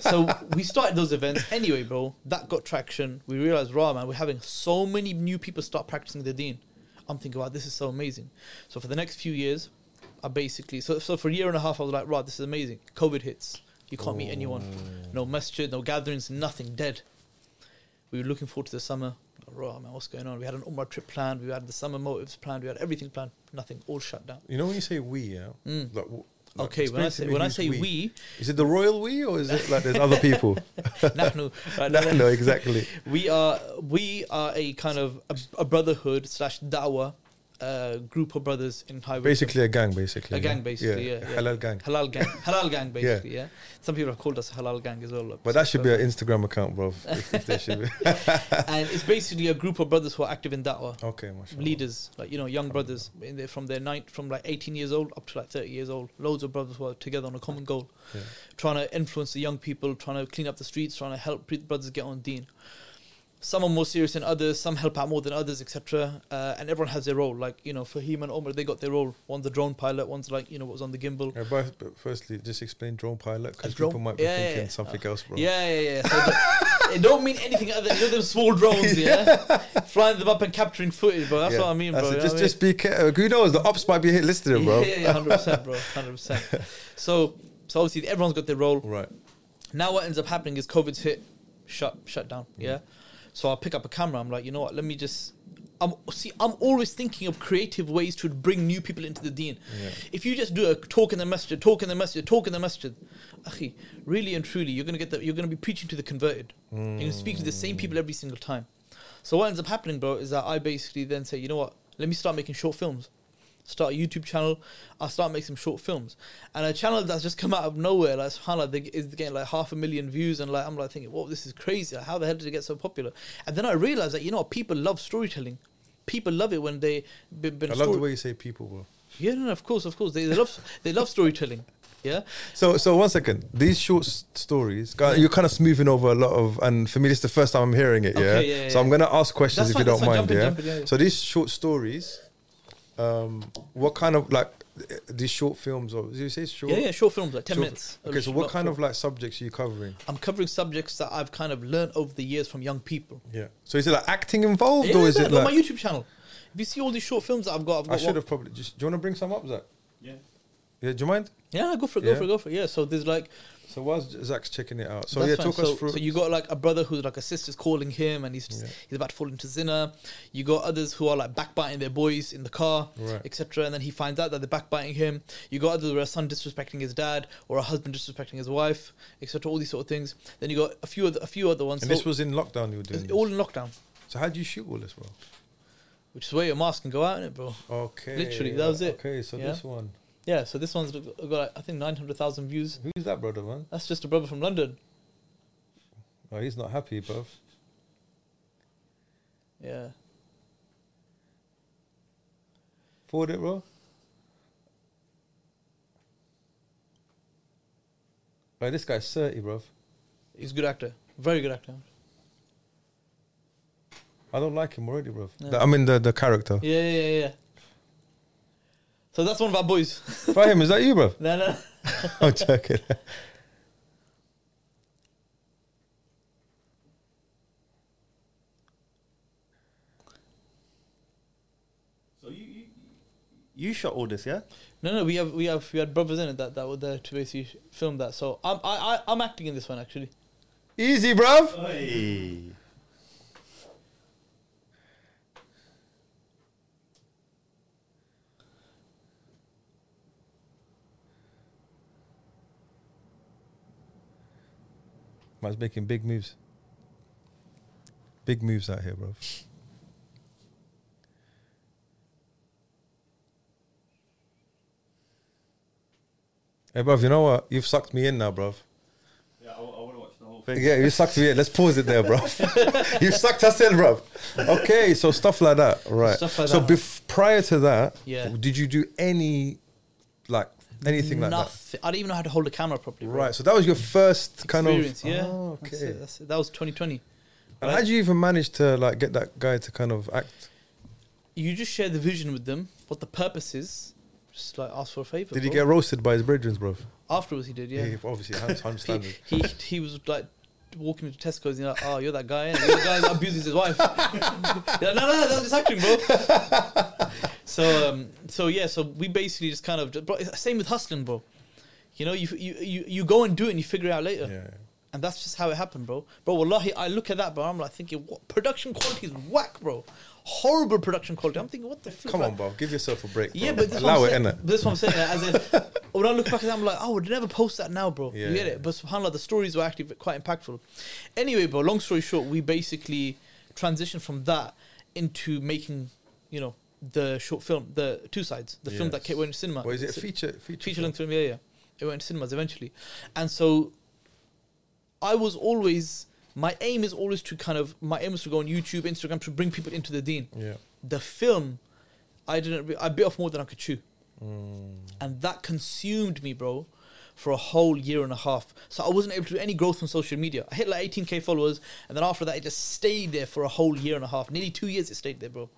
so we started those events anyway, bro. That got traction. We realized, raw man, we're having so many new people start practicing the deen. I'm thinking, wow, this is so amazing. So for the next few years, I basically, so so for a year and a half, I was like, right, this is amazing. COVID hits. You can't meet anyone. No masjid, no gatherings, nothing. Dead. We were looking forward to the summer. Raw man, what's going on? We had an Umrah trip planned. We had the summer motives planned. We had everything planned. Nothing. All shut down. You know when you say we, yeah. Mm. Like, w- like, Okay, when I say when I say we, is it the royal we or is it like there's other people? nahnu, right, no, no, exactly. we are we are a kind of a, a brotherhood slash da'wah uh, group of brothers in High Wycombe. Basically a gang, basically. a gang basically yeah, yeah. halal gang. halal gang halal gang basically yeah. some people have called us a halal gang as well. But that should be an Instagram account, bro. If, if there should be. and it's basically a group of brothers who are active in da'wah Okay, mashallah. leaders like you know young brothers in there from their nine from like 18 years old up to like 30 years old loads of brothers who are together on a common goal Yeah. trying to influence the young people trying to clean up the streets trying to help brothers get on deen some are more serious than others some help out more than others etc uh, and everyone has their role like you know Fahim and Omar they got their role one's the drone pilot one's like you know what was on the gimbal Yeah, but, but firstly, just explain drone pilot because people might be yeah, thinking yeah. something else, bro. Yeah, yeah, yeah. So the, it don't mean anything other than you know them small drones, yeah, flying them up and capturing footage, bro. That's what I mean, bro. it. know Just, I mean? just be careful. Who knows? The ops might be hit listed, bro. Yeah, yeah, hundred percent, bro, hundred percent. So, so obviously everyone's got their role. Right. Now what ends up happening is COVID's hit, shut, shut down. Yeah. So I pick up a camera. I'm like, you know what? Let me just I'm see. I'm always thinking of creative ways to bring new people into the Deen. Yeah. If you just do a talk in the masjid, talk in the masjid, talk in the masjid, akhi, really and truly, you're gonna get that. You're gonna be preaching to the converted. You're gonna speak to the same people every single time. So what ends up happening, bro, is that I basically then say, you know what? Let me start making short films. Start a YouTube channel. I'll start making some short films, and a channel that's just come out of nowhere, like subhanallah, they, is getting like half a million views, and like I'm like thinking, whoa, this is crazy. Like, how the hell did it get so popular? And then I realized that you know? People love storytelling. People love it when they been, been I love the way you say people, bro. yeah, no, no, of course, of course. They, they love they love storytelling. Yeah, So, so one second. These short s- stories, you're kind of smoothing over a lot of, and for me, this is the first time I'm hearing it. Yeah. Okay, yeah, so yeah. I'm gonna ask questions That's if you don't mind. Jump in, yeah? jump in, yeah, yeah. So these short stories, um, what kind of like uh, these short films or did you say short? yeah, yeah. Short films, like ten short- minutes. Okay, so what kind short. of like subjects are you covering? I'm covering subjects that I've kind of learned over the years from young people. Yeah. So is it like acting involved Yeah, or is yeah, it on my? YouTube channel. If you see all these short films that I've got, I've got I should one- have probably just. Do you want to bring some up, Zach? Yeah. Yeah. Do you mind? Yeah, go for it, Yeah. go for it, go for it. Yeah, so there's like So whilst Zach's checking it out, so That's yeah, fine. talk so, us through. So you got like a brother who's like a sister's calling him, and he's Yeah. he's about to fall into zina. You got others who are like backbiting their boys in the car, Right. etc. And then he finds out that they're backbiting him. You got others where a son disrespecting his dad or a husband disrespecting his wife, etc. All these sort of things. Then you got a few other, a few other ones. and So this was in lockdown. You were doing all in lockdown, So how do you shoot all this, bro? which is where your mask can go out in it, bro. Okay. Literally, that was it. Okay, so Yeah. this one. Yeah. So this one's got I think nine hundred thousand views. Who's that brother, man? That's just a brother from London. Oh, he's not happy, bro. Yeah. Forward it, bro. Right, this guy's 30, bro. He's a good actor. Very good actor. I don't like him already, bro. Yeah. I mean, the, the character. Yeah, yeah, yeah, yeah. So that's one of our boys. Fahim, is that you, bro? no, no. Oh, I'm joking. So you, you you shot all this, yeah? No, no, we have we have we had brothers in it that that were there to basically sh- film that. So I'm I, I I'm acting in this one actually. Easy, bruv. Hey. Man's making big moves. Big moves out here, bro. Hey, bruv, you know what? You've sucked me in now, bruv. Yeah, I, want to watch the whole thing. Yeah, you sucked me in. Let's pause it there, bruv. you sucked us in, bruv. Okay, so stuff like that, right? Stuff like so that. bef- prior to that, Yeah. did you do any, like, anything like that? Nothing. I didn't even know how to hold a camera properly. bro. Right, so that was your first kind of Experience, yeah. Oh, That's okay. it, that's it. That was 2020. And right? how did you even manage to like get that guy to kind of act? You just share the vision with them, what the purpose is. Just like ask for a favor. Did he get roasted by his brethren, bro? Afterwards, he did. Yeah. he obviously high he, he he was like walking into Tesco's and you're like, oh, you're that guy, you're the guy that abuses his wife. Like, no, no, no, that's just acting, bro. so um, so yeah, so we basically just kind of just, bro, same with hustling, bro. You know, you you you you go and do it and you figure it out later. Yeah. And that's just how it happened, bro. Bro, wallahi, I look at that, bro. I'm like thinking, what production quality is whack, bro. Horrible production quality. I'm thinking, what the fuck? Come on, bro. Give yourself a break. Yeah, but this allow it, I'm innit? That's what I'm saying. As in, when I look back at that, I'm like, oh, I would never post that now, bro. Yeah, you get yeah. it? But subhanAllah, the stories were actually quite impactful. Anyway, bro, long story short, we basically transitioned from that into making, you know, the short film, the two sides, the film that came, went to cinema. What is it? A feature? Feature. feature length film, yeah, yeah. It went to cinemas eventually, and so I was always my aim is always to kind of my aim was to go on YouTube, Instagram to bring people into the dean. Yeah. The film, I didn't. re- I bit off more than I could chew, Mm. and that consumed me, bro, for a whole year and a half. So I wasn't able to do any growth on social media. I hit like 18k followers, and then after that, it just stayed there for a whole year and a half. Nearly two years, it stayed there, bro.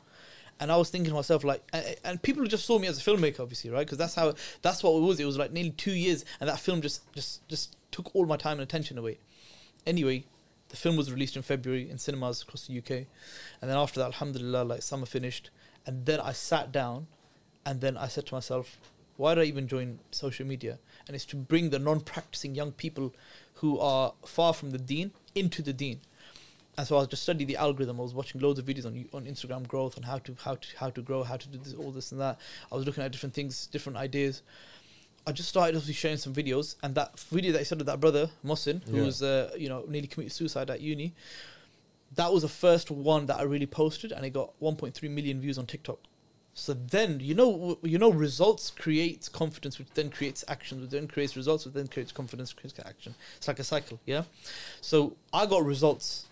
And I was thinking to myself, like, and, and people just saw me as a filmmaker, obviously, right? Because that's how, that's what it was. It was like nearly two years, and that film just, just, just took all my time and attention away. Anyway, the film was released in February in cinemas across the UK, and then after that, Alhamdulillah, like summer finished, and then I sat down, and then I said to myself, why did I even join social media? And it's to bring the non-practicing young people who are far from the Deen into the Deen. And so I was just studying the algorithm. I was watching loads of videos on on Instagram growth on how to how to how to grow, how to do this, all this and that. I was looking at different things, different ideas. I just started obviously sharing some videos, and that video that I said of that brother Mohsin, who Yeah. was uh, you know nearly committed suicide at uni. That was the first one that I really posted, and it got 1.3 million views on TikTok. So then you know you know results creates confidence, which then creates action, which then creates results, which then creates confidence, creates action. It's like a cycle, yeah. So I got results,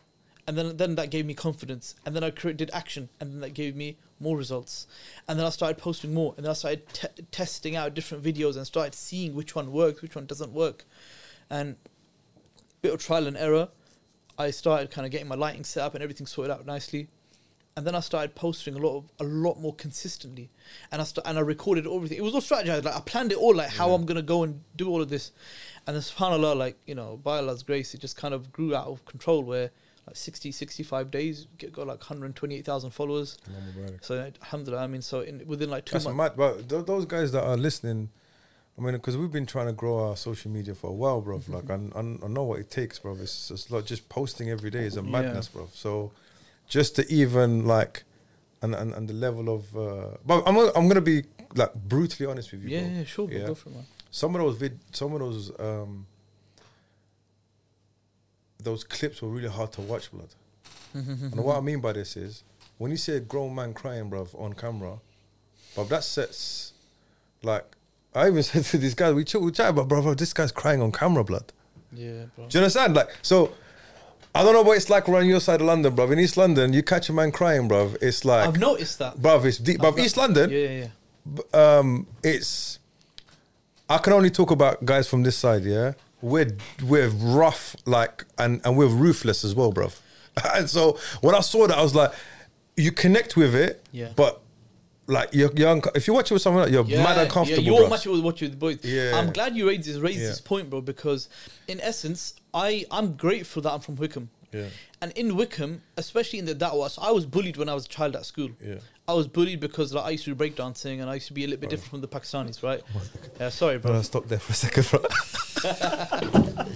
and then then that gave me confidence, and then I cre- did action, and then that gave me more results, and then I started posting more, and then I started te- testing out different videos and started seeing which one works, which one doesn't work, and bit of trial and error. I started kind of getting my lighting set up and everything sorted out nicely and then I started posting a lot of a lot more consistently, and I st- and I recorded everything. It was all strategized. Like I planned it all, like how I'm gonna go and do all of this, and then Subhanallah, like you know, by Allah's grace, it just kind of grew out of control. Where like 60, 65 days, get, got like hundred twenty eight thousand followers. So Alhamdulillah, I mean, so in, within like two That's months, mad. But th- those guys that are listening, I mean, because we've been trying to grow our social media for a while, bro. Like, I, I, know what it takes, bro. It's just like just posting every day is a Yeah. madness, bro. So, just to even like, and and, and the level of, uh, but I'm I'm gonna be like brutally honest with you, yeah, bro. yeah, sure, bro, Yeah. go for it, man. Some of those vid, some of those um, those clips were really hard to watch, blood. and what I mean by this is when you see a grown man crying, bruv, on camera, but that sets like I even said to this guy, we ch- we chat about, bro, this guy's crying on camera, blood. Yeah, bro. Do you understand? Like, so I don't know what it's like around your side of London, bruv. In East London, you catch a man crying, bruv. It's like, I've noticed that. bruv, it's deep. Bruv, East London, Yeah, yeah, yeah. um, it's. I can only talk about guys from this side, yeah. We're we're rough, like, and and we're ruthless as well, bruv. And so when I saw that, I was like, you connect with it, Yeah. But like you're, you're unco- if you watch it with someone, like, you're mad uncomfortable, Yeah, you're much with what you boys. Yeah. I'm glad you raised this raised Yeah. this point, bro, because in essence, I I'm grateful that I'm from Wycombe. Yeah. And in Wycombe, especially in the da'wah, so I was bullied when I was a child at school. Yeah. I was bullied because like, I used to do breakdancing and I used to be a little bit oh. different from the Pakistanis, oh right? Yeah, sorry, bro. Bro, stop there for a second, bro.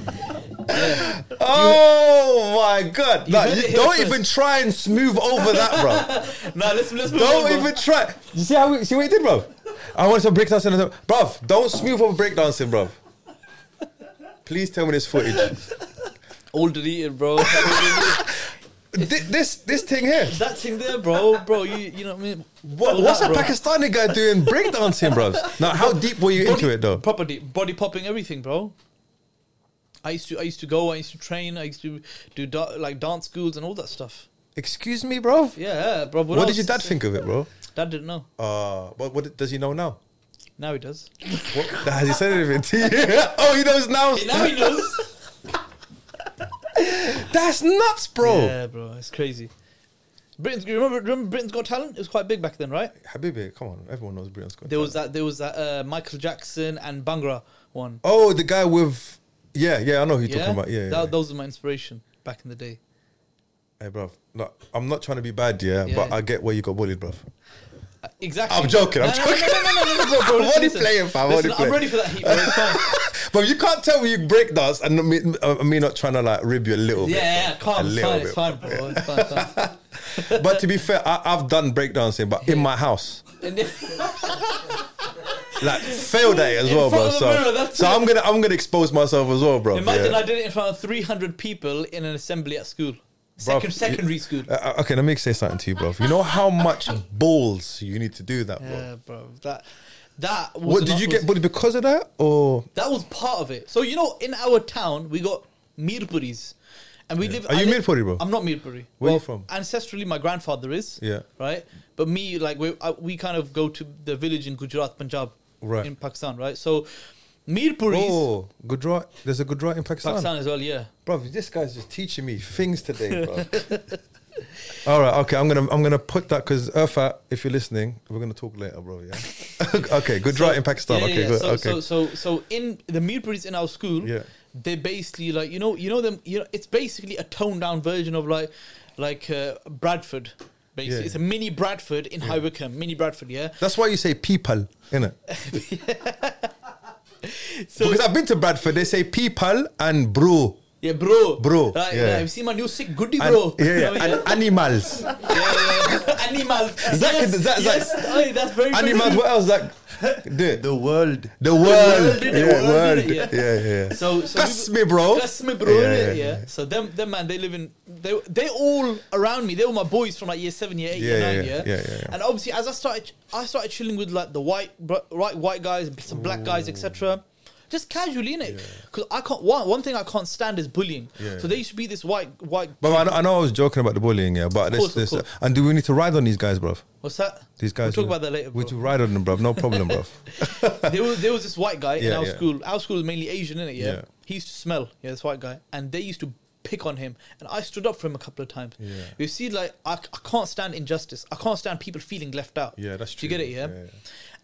Oh my god! You Like, you don't first. even try and smooth over that, bro. nah, let's let's move don't on, bro. even try. You see how we, see what he did, bro? I want some breakdancing, bruv. Don't smooth over breakdancing, bro. Please tell me this footage. All deleted, bro. Thi- this this thing here. that thing there, bro, bro. You you know what I mean? What, what's that, a bro. Pakistani guy doing breakdancing, bro? Now, how deep were you into it, though? Proper deep, body popping, everything, bro. I used to I used to go, I used to train, I used to do da- like dance schools and all that stuff. Excuse me, bro. Yeah, bro. What, else did your dad think of it, bro? Dad didn't know. Uh, what, what does he know now? Now he does. What, has he said anything to you? oh, he knows now. now he knows. That's nuts, bro. Yeah, bro. It's crazy. Britain's remember remember Britain's Got Talent? It was quite big back then, right? Habibi, come on, everyone knows Britain's got There was that there was that uh, Michael Jackson and Bhangra one. Oh, the guy with yeah, yeah, I know who you're talking about. Yeah, yeah. Those were my inspiration back in the day. hey, bro. No, I'm not trying to be bad, yeah, Yeah. but I get where you got bullied, bro. Uh, exactly. I'm joking, I'm No, no, no, joking. No, no, no, no, no, bro, I'm only listen. playing, fam, I'm Listen, only I'm ready for that heat, bro. It's fine. But you can't tell me you break dance and me, uh, me not trying to like rib you a little Yeah, bit. yeah, calm. A It's fine, it's fine, bro. It's fine, it's fine. But to be fair, I, I've done breakdancing, but in my house. Like failed at it as In well, bro. So, mirror, so. I'm gonna I'm gonna expose myself as well, bro. Imagine yeah. I did it in front of 300 people in an assembly at school. Second, secondary school. Uh, uh, okay, let me say something to you, bro. You know how much balls you need to do that, bro. Yeah, bro. That that was What did you get bullied because of that, or That was part of it. So you know, in our town, we got Mirpuris, and we live. Are I you live- Mirpuri, bro? I'm not Mirpuri. Where you from? Ancestrally, my grandfather is. Yeah. Right, but me, like we, I, we kind of go to the village in Gujarat, Punjab, Right. in Pakistan, right? So Mirpuris, oh, Gujarat? There's a Gujarat in Pakistan, Pakistan as well, yeah. bro. This guy's just teaching me things today, bro. All right, okay. I'm gonna I'm gonna put that because Urfa, if you're listening, we're gonna talk later, bro. Yeah. okay, Gujarat in Pakistan. Yeah, okay, yeah, good. So, okay. so, so, so in the Mirpuris in our school, Yeah. they basically like you know, you know them. You know, it's basically a toned down version of like, like uh, Bradford. Basically, Yeah. it's a mini Bradford in High Wycombe, mini Bradford, yeah. That's why you say people, innit? So Because I've been to Bradford, they say people and bro. Yeah, bro. Bro, uh, Like, yeah. Have seen my new sick goodie, And- bro? yeah, yeah, what I mean? and animals. yeah, yeah. Animals. Zach, yes, Zach, Zach. yes. That's very very animals. true. What else? Like, the The world. the world. world. Yeah, World, world. Yeah, Yeah. yeah. yeah. So, so That's we- me, bro. That's me, bro. Yeah, Yeah, yeah, yeah, yeah. So them, them man, they live in. They, they all around me. They were my boys from like year seven, year eight, year Yeah, nine, yeah, yeah. yeah, yeah, yeah. And obviously, as I started, I started chilling with like the white, right, white guys, some black guys, etc. Just casually in it, because I can't. One, one thing I can't stand is bullying. Yeah. So there used to be this white, white. But I know, I know I was joking about the bullying, yeah. But this, course, of this, course. and do we need to ride on these guys, bro? What's that? These guys. We'll talk about that later, We bro. to ride on them, bro. No problem, bro. there was there was this white guy in our school. Our school is mainly Asian, innit? Yeah? Yeah. He used to smell. Yeah, this white guy, and they used to pick on him, and I stood up for him a couple of times. Yeah. You see, like I, I can't stand injustice. I can't stand people feeling left out. Yeah, that's Do you get it? Yeah? Yeah, yeah.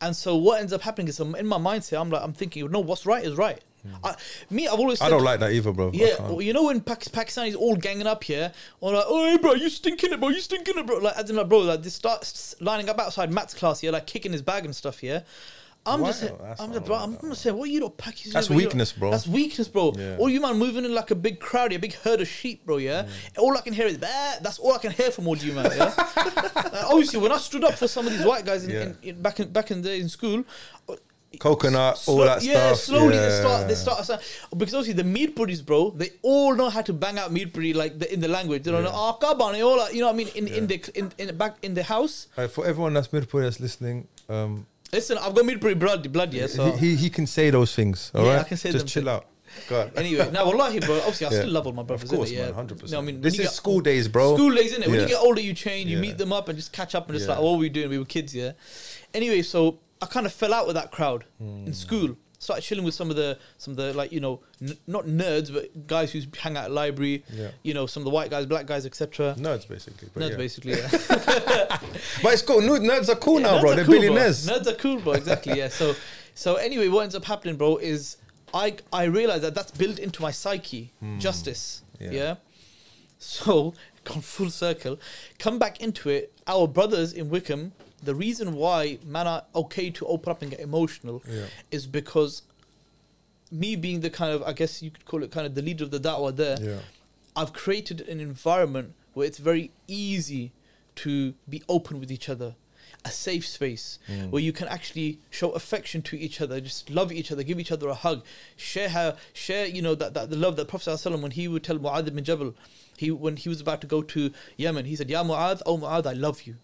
And so what ends up happening is um, in my mindset, I'm like, I'm thinking, no, what's right is right. I, me, I've always. Hmm. I don't like that either, bro. Yeah, well, you know when Pak- Pakistanis all ganging up here, or like, oh, hey, bro, you stinking it, bro, you stinking it, bro. Like, as in, like, bro, like, they start lining up outside Matt's class here, like kicking his bag and stuff, yeah. I'm Wow, just, I'm not just, bro, I'm that, gonna say, what you lot Pakistan? That's bro, you lot- weakness, bro. That's weakness, bro. Yeah. All you man moving in like a big crowd, a big herd of sheep, bro. Yeah. All I can hear is bah. That's all I can hear from all you man. Yeah. Uh, obviously, when I stood up for some of these white guys in, Yeah. in, in, back in back in the in school, Coconut, all that yeah, stuff. slowly yeah. Slowly they start. They start because obviously the Mirpuris, bro. They all know how to bang out Mirpuri like the, in the language. They don't know. Oh, kabani, all that, you know what I mean? In in the in, in back in the house. Uh, for everyone that's Mirpur that's listening, um, Listen, I've got Mirpuri blood, blood. Yeah. So he, he can say those things. All right, Yeah, I can say Just them chill things. out. Go on. anyway, now wallahi, bro. Obviously, I Yeah. still love all my brothers. Of course, yeah. hundred No, percent. I mean, this is get- school days, bro. School days, isn't it? When you get older, you change. You Yeah. meet them up and just catch up and just Yeah. like, oh, what were we doing? We were kids, yeah. Anyway, so I kind of fell out with that crowd Hmm. in school. Started chilling with some of the some of the like you know n- not nerds but guys who hang out at library. Yeah. You know some of the white guys, black guys, etc. Nerds, basically. But Nerds, yeah. basically. Yeah. But it's cool. Ner- Nerds are cool Yeah, now, bro. They're cool, billionaires. Bro. Nerds are cool, bro. Exactly. Yeah. So, so anyway, what ends up happening, bro, is I I realize that that's built into my psyche, justice. Hmm. Yeah. Yeah. So, gone full circle, come back into it. Our brothers in Wycombe, the reason why man are okay to open up and get emotional Yeah. is because me being the kind of I guess you could call it kind of the leader of the da'wah there. Yeah. I've created an environment where it's very easy to be open with each other. A safe space Mm. where you can actually show affection to each other, just love each other, give each other a hug, share how share you know that, that the love that Prophet ﷺ, when he would tell Mu'adh bin Jabal, he when he was about to go to Yemen, he said, Ya Mu'adh, oh Mu'adh, I love you.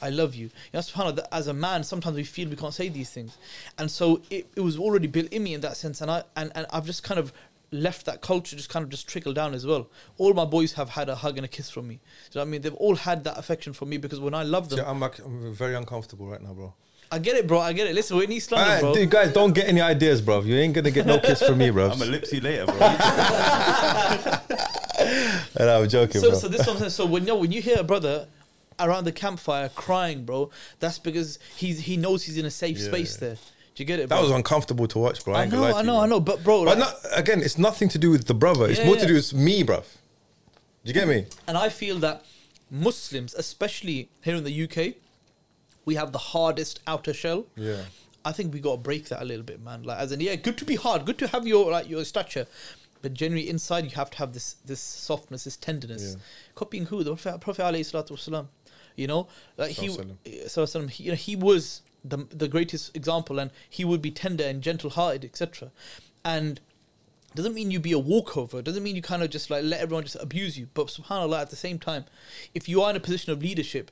I love you. You know, subhanAllah, that as a man, sometimes we feel we can't say these things. And so it, it was already built in me in that sense. And, I, and, and I've just kind of left that culture just kind of just trickle down as well. All my boys have had a hug and a kiss from me. Do you know what I mean? They've all had that affection from me because when I love them, See, I'm, ac- I'm very uncomfortable right now, bro. I get it, bro. I get it. Listen, we're in East London, Alright, bro. dude, guys, don't get any ideas, bro. You ain't gonna get no kiss from me, bro. I'm a lipsy later, bro. And I'm joking, so, bro. so this is saying. So when you when you hear a brother around the campfire crying, bro, that's because he's he knows he's in a safe Yeah, space there. Do you get it? Bro? that was uncomfortable to watch, bro. I, I know, I know, bro. I know. But bro, But like, not, again, it's nothing to do with the brother. It's Yeah, more yeah. to do with me, bro. Do you get me? And I feel that Muslims, especially here in the UK, we have the hardest outer shell. Yeah. I think we got to break that a little bit, man. Like, as in, yeah, good to be hard, good to have your like your stature, but generally inside you have to have this this softness, this tenderness. Yeah. Copying who the Prophet, Prophet alayhi salatu wasalam, you know, like he, Sallallahu sallallahu alaihi wasallam, he, you know, he was the the greatest example, and he would be tender and gentle-hearted, etc. And doesn't mean you be a walkover. Doesn't mean you kind of just like let everyone just abuse you. But subhanallah, at the same time, if you are in a position of leadership,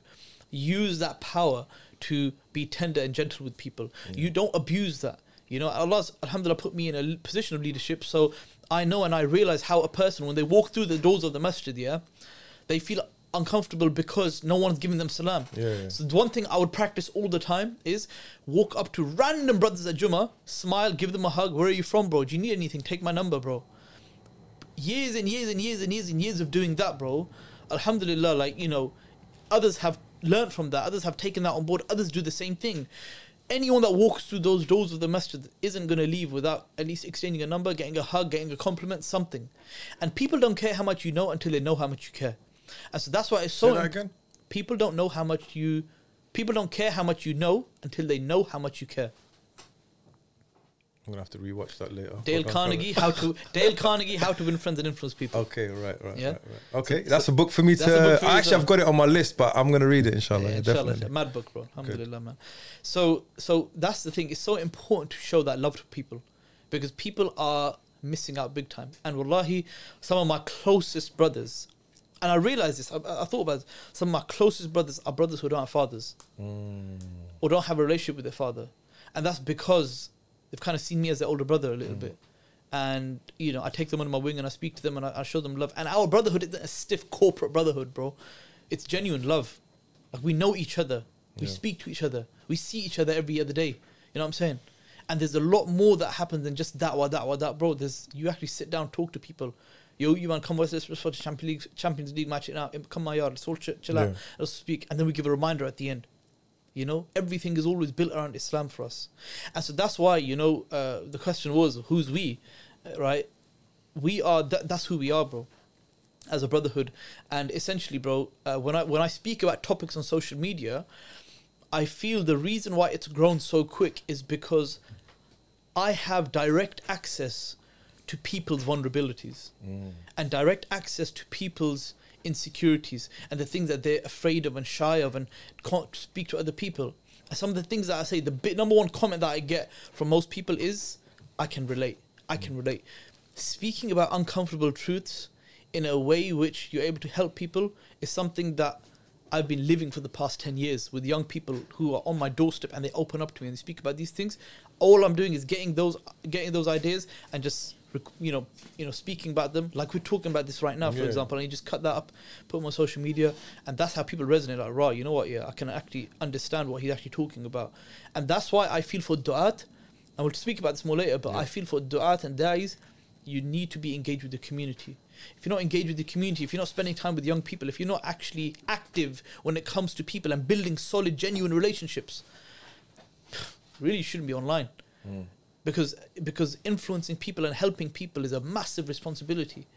use that power to be tender and gentle with people. You don't abuse that. You know, Allah's Alhamdulillah put me in a position of leadership, so I know and I realize how a person when they walk through the doors of the masjid, yeah, they feel uncomfortable because no one's giving them salam. Yeah, yeah. So the one thing I would practice all the time is walk up to random brothers at Jummah, smile, give them a hug. Where are you from, bro? Do you need anything? Take my number, bro. Years and years and years and years and years of doing that, bro. Alhamdulillah, like, you know, others have learned from that. Others have taken that on board. Others do the same thing. Anyone that walks through those doors of the masjid isn't going to leave without at least exchanging a number, getting a hug, getting a compliment, something. And people don't care how much you know until they know how much you care. And so that's why it's so Say that again? people don't know how much you people don't care how much you know until they know how much you care I'm gonna have to rewatch that later. Dale Hold Carnegie, how to Dale Carnegie, how to win friends and influence people. Okay, right, right, Yeah. right, right. Okay, that's a book for me to. for I actually. I've got it on my list, but I'm gonna read it, inshallah. Yeah, inshallah, definitely. mad book, bro. Alhamdulillah, man. So, so that's the thing. It's so important to show that love to people, because people are missing out big time. And wallahi, some of my closest brothers, and I realized this. I, I thought about it, some of my closest brothers are brothers who don't have fathers Mm. or don't have a relationship with their father, and that's because they've kind of seen me as their older brother a little bit. And you know, I take them under my wing and I speak to them and I, I show them love. And our brotherhood isn't a stiff corporate brotherhood, bro. It's genuine love. Like we know each other, we Yeah. speak to each other, we see each other every other day. You know what I'm saying? And there's a lot more that happens than just that, what that, what that, bro. There's you actually sit down, talk to people. Yo, you man, come with us. Let's the Champions League, Champions League match now. Come my yard. Let's all chill, chill out. Yeah. Let's speak, and then we give a reminder at the end. You know, everything is always built around Islam for us, and so that's why you know uh, the question was, who's we, Uh, right? We are. That, that's who we are, bro. As a brotherhood, and essentially, bro, uh, when I when I speak about topics on social media, I feel the reason why it's grown so quick is because I have direct access to people's vulnerabilities mm. and direct access to people's insecurities and the things that they're afraid of and shy of and can't speak to other people. Some of the things that I say, the bit, number one comment that I get from most people is, I can relate. I can relate. Speaking about uncomfortable truths in a way which you're able to help people is something that I've been living for the past 10 years with young people who are on my doorstep and they open up to me and they speak about these things. All I'm doing is getting those getting those ideas and just you know, you know, speaking about them like we're talking about this right now, for Yeah. example, and you just cut that up, put them on social media, and that's how people resonate. Like, right, you know what? Yeah, I can actually understand what he's actually talking about, and that's why I feel for du'at, and we'll speak about this more later. But I feel for du'at and da'is, you need to be engaged with the community. If you're not engaged with the community, if you're not spending time with young people, if you're not actually active when it comes to people and building solid, genuine relationships, really you shouldn't be online mm. Because because influencing people and helping people is a massive responsibility.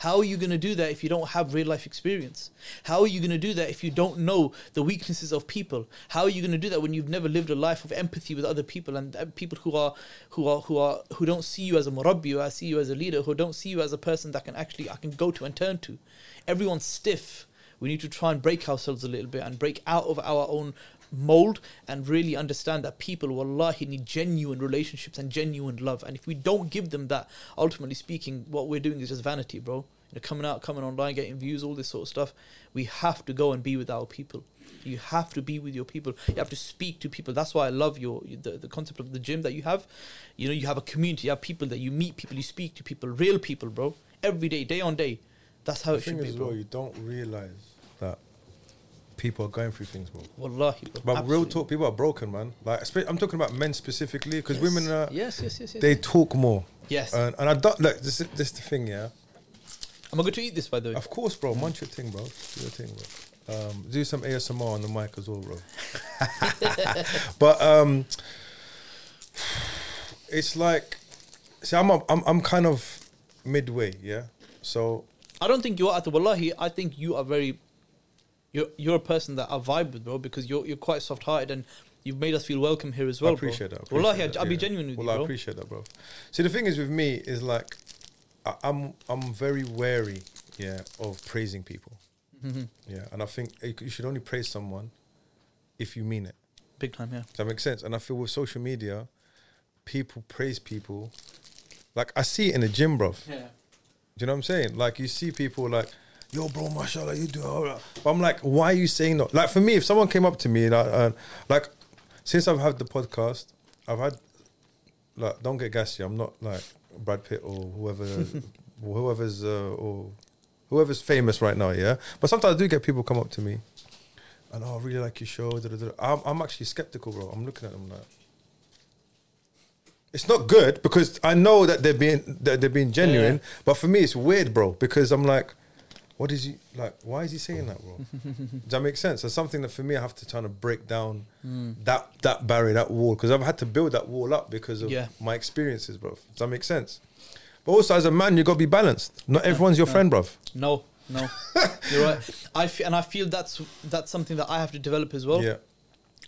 How are you going to do that if you don't have real life experience? How are you going to do that if you don't know the weaknesses of people? How are you going to do that when you've never lived a life of empathy with other people and uh, people who are who are who are who don't see you as a murabbi or I see you as a leader, who don't see you as a person that can actually I can go to and turn to. Everyone's stiff. We need to try and break ourselves a little bit and break out of our own mold and really understand that people wallahi need genuine relationships and genuine love. And if we don't give them that ultimately speaking what we're doing is just vanity bro. You know coming out coming online getting views all this sort of stuff. We have to go and be with our people. You have to be with your people. You have to speak to people. That's why i love your the, the concept of the gym that you have. You know you have a community. You have people that you meet people you speak to people real people bro. Every day day on day. That's how The it should be is, bro. well, you don't realize people are going through things, bro. wallahi bro. But real Absolutely. talk, people are broken, man. Like I'm talking about men specifically because women are yes yes yes yes they talk more. Yes. And, and I don't look. This is this is the thing, yeah. Am I'm going to eat this, by the way. Of course, bro. Munch your thing, bro. Do your thing, bro. Um, do some ASMR on the mic as well, bro. but um, it's like, see, I'm, a, I'm I'm kind of midway, yeah. So I don't think you are at the wallahi. I think you are very. You're you're a person that I vibe with, bro, because you're you're quite soft hearted and you've made us feel welcome here as well. I appreciate bro. that. I wallahi, appreciate I'll that, be genuine with well, you, I appreciate that, bro. See, the thing is with me is like, I, I'm I'm very wary, yeah, of praising people, Mm-hmm. yeah, and I think you you should only praise someone if you mean it. Big time, yeah. Does that make sense? And I feel with social media, people praise people. Like I see it in the gym, bro. Yeah. Do you know what I'm saying? Like you see people like, yo, bro, mashallah, you do. All right. But I'm like, why are you saying that? Like for me, if someone came up to me, like, uh, like since I've had the podcast, I've had like, don't get gassy. I'm not like Brad Pitt or whoever, whoever's uh, or whoever's famous right now. Yeah, but sometimes I do get people come up to me, and oh, I really like your show. Da, da, da. I'm, I'm actually skeptical, bro. I'm looking at them like. It's not good because I know that they're being that they're being genuine, Yeah. but for me it's weird, bro. Because I'm like, what is he like? Why is he saying that, bro? Does that make sense? It's something that for me I have to try to break down Mm. that that barrier, that wall, because I've had to build that wall up because of Yeah. my experiences, bro. Does that make sense? But also as a man, you got to be balanced. Not everyone's your friend, bro. No, no, you're right. I and I feel that's that's something that I have to develop as well. yeah,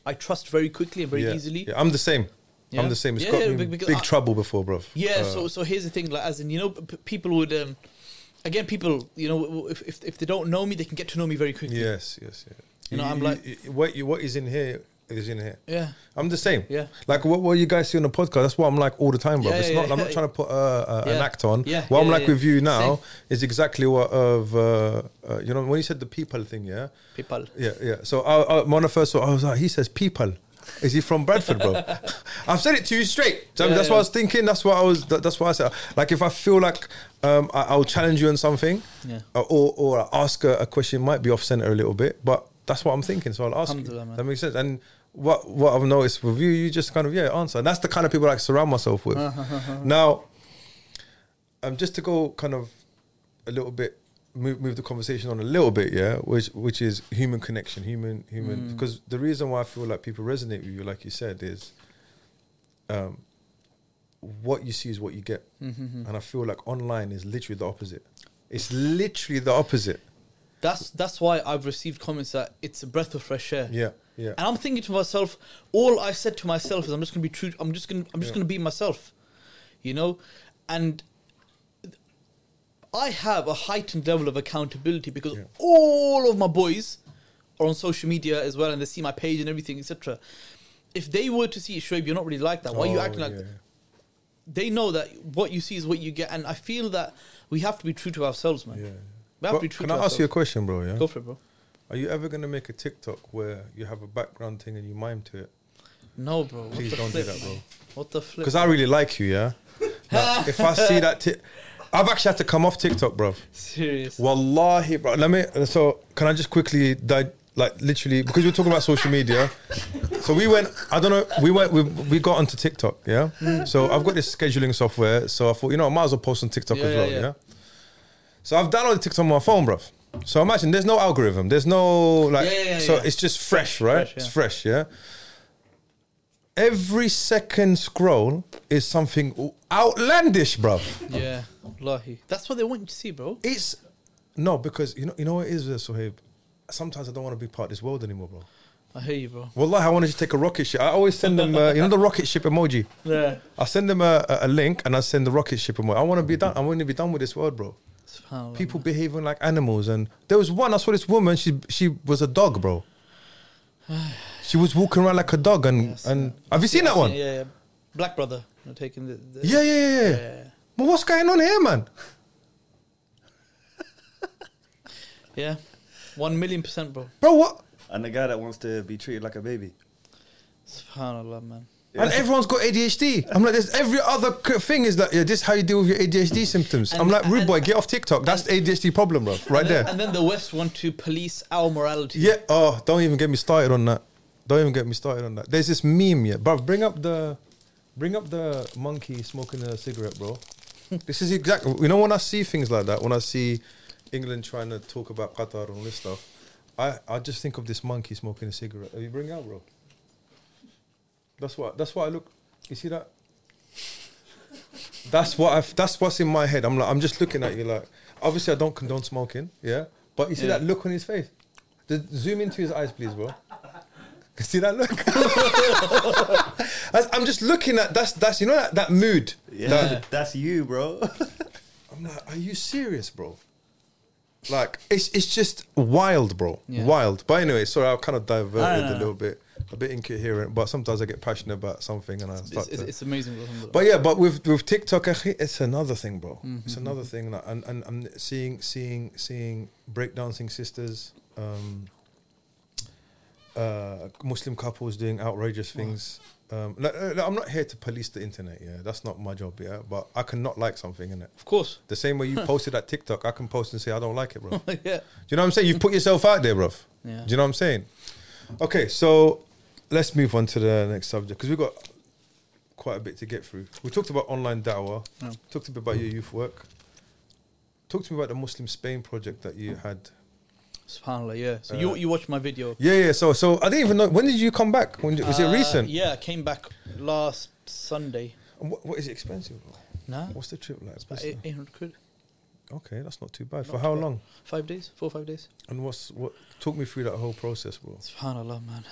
I trust very quickly and very yeah, easily. yeah. I'm the same. Yeah. I'm the same. It's Yeah, got me be- big I- trouble before, bro. Yeah. so so here's the thing, like as in you know, p- people would um, again people you know if, if if they don't know me, they can get to know me very quickly. Yes, yes, yeah. You know, I'm like- you- what you, what is in here is in here. Yeah. I'm the same. Yeah. Like what, what you guys see on the podcast, that's what I'm like all the time, bro. Yeah, it's yeah, not. yeah, I'm not yeah. trying to put uh, uh, an Yeah. act on. Yeah, What I'm yeah, like yeah. with you now Same. is exactly what of uh, uh, you know when you said the people thing, yeah, People. yeah, yeah. So I, I, when I first saw, I was like, he says people. Is he from Bradford, bro? I've said it to you straight. So Yeah, that's what I was thinking. That's what I was. That, that's what I said. Like if I feel like um, I, I'll challenge you on something, Yeah. uh, or or I ask a, a question might be off center a little bit, but that's what I'm thinking. So I'll ask you. Man. That makes sense. And what what I've noticed with you, you just kind of yeah answer. And that's the kind of people I surround myself with. now, um, just to go kind of a little bit move move the conversation on a little bit, yeah, which which is human connection, human human. Because the reason why I feel like people resonate with you, like you said, is um, what you see is what you get, mm-hmm. and I feel like online is literally the opposite. It's literally the opposite. That's that's why I've received comments that it's a breath of fresh air. Yeah, yeah. And I'm thinking to myself, all I said to myself is I'm just gonna be true. I'm just gonna I'm just Yeah. gonna be myself, you know, and I have a heightened level of accountability because Yeah. all of my boys are on social media as well, and they see my page and everything, etc. If they were to see Shoaib, you're not really like that. Why are you Oh, acting like yeah. that? They know that what you see is what you get, and I feel that we have to be true to ourselves, man. Yeah. We have But to be true can to I ask you a question, bro? Yeah. Go for it, bro. Are you ever gonna make a TikTok where you have a background thing and you mime to it? No, bro. What Please the don't do that, bro. man? What the flip? Because I really like you, yeah. Like, if I see that, I've actually had to come off TikTok, bro. Serious. Wallahi, bro. Let me. So, can I just quickly, di- like, literally, because we're talking about social media. So we went. I don't know. We went. We, we got onto TikTok. Yeah. So I've got this scheduling software. So I thought, you know, I might as well post on TikTok Yeah, as well. yeah. Yeah. So I've downloaded TikTok on my phone, bro. So imagine there's no algorithm. There's no like. So it's just fresh, right? fresh, It's fresh, yeah. Every second scroll is something outlandish, bro. Yeah, wallahi. That's what they want you to see, bro. It's no because you know you know what it is, uh, Sohaib. Sometimes I don't want to be part of this world anymore, bro. I hear you, bro. Wallahi, I wanted to take a rocket ship. I always send them, uh, you know, the rocket ship emoji. Yeah. I send them a, a, link and I send the rocket ship emoji. I want to be done. I want to be done with this world, bro. People behaving like animals, and there was one. I saw this woman. She she was a dog, bro. She was walking around like a dog, and Yes, and yeah. have you seen that one? Yeah, yeah. Black brother. taking the. the Yeah, yeah, yeah. yeah. yeah. But what's going on here, man? Yeah. One million percent, bro. Bro, what? And the guy that wants to be treated like a baby. Subhanallah, man. And everyone's got ADHD. I'm like, there's every other thing is that yeah, this is how you deal with your ADHD symptoms. I'm like, rude and- boy, get off TikTok. That's the ADHD problem, bro. Right and there. And then the West want to police our morality. Yeah. Oh, don't even get me started on that. Don't even get me started on that. There's this meme, yeah, bro. Bring up the, bring up the monkey smoking a cigarette, bro. this is exactly. You know when I see things like that, when I see England trying to talk about Qatar and all this stuff, I I just think of this monkey smoking a cigarette. Have you bring it out, bro? That's what. That's what I look. You see that? That's what I. That's what's in my head. I'm like, I'm just looking at you like. Obviously, I don't condone smoking. Yeah, but you see Yeah. that look on his face. The, zoom into his eyes, please, bro. See that look? I'm just looking at that's that's you know that, that mood. Yeah, That- that's you, bro. I'm like, are you serious, bro? Like it's it's just wild, bro. Yeah. Wild. But anyway, sorry, I kind of diverted No, no, no, a little bit, a bit incoherent. But sometimes I get passionate about something and I It's, start it's, to. it's amazing. But yeah, but with with TikTok, it's another thing, bro. Mm-hmm. It's another thing, like, and and I'm seeing seeing seeing breakdancing sisters, um, uh, Muslim couples doing outrageous things. Um, like, like, I'm not here to police the internet. Yeah, that's not my job. Yeah, but I cannot like something in it. of course. The same way you posted that TikTok, I can post and say I don't like it, bro. Do yeah. you know what I'm saying? You've put yourself out there, bro. Yeah. Do you know what I'm saying? Okay, so let's move on to the next subject because we've got quite a bit to get through. We talked about online dawah, Yeah. talked a bit about your youth work. Talk to me about the Muslim Spain project that you had. Subhanallah, yeah. So Uh, you you watched my video. Yeah, yeah. So, so I didn't even know when did you come back? When was it Uh, recent? Yeah, I came back last Sunday. And what, what is it expensive? Nah, What's the trip like? about 800 quid. Okay, that's not too bad. For how bad. long? Five days, four or five days. And what's what? Talk me through that whole process, bro. Subhanallah, man.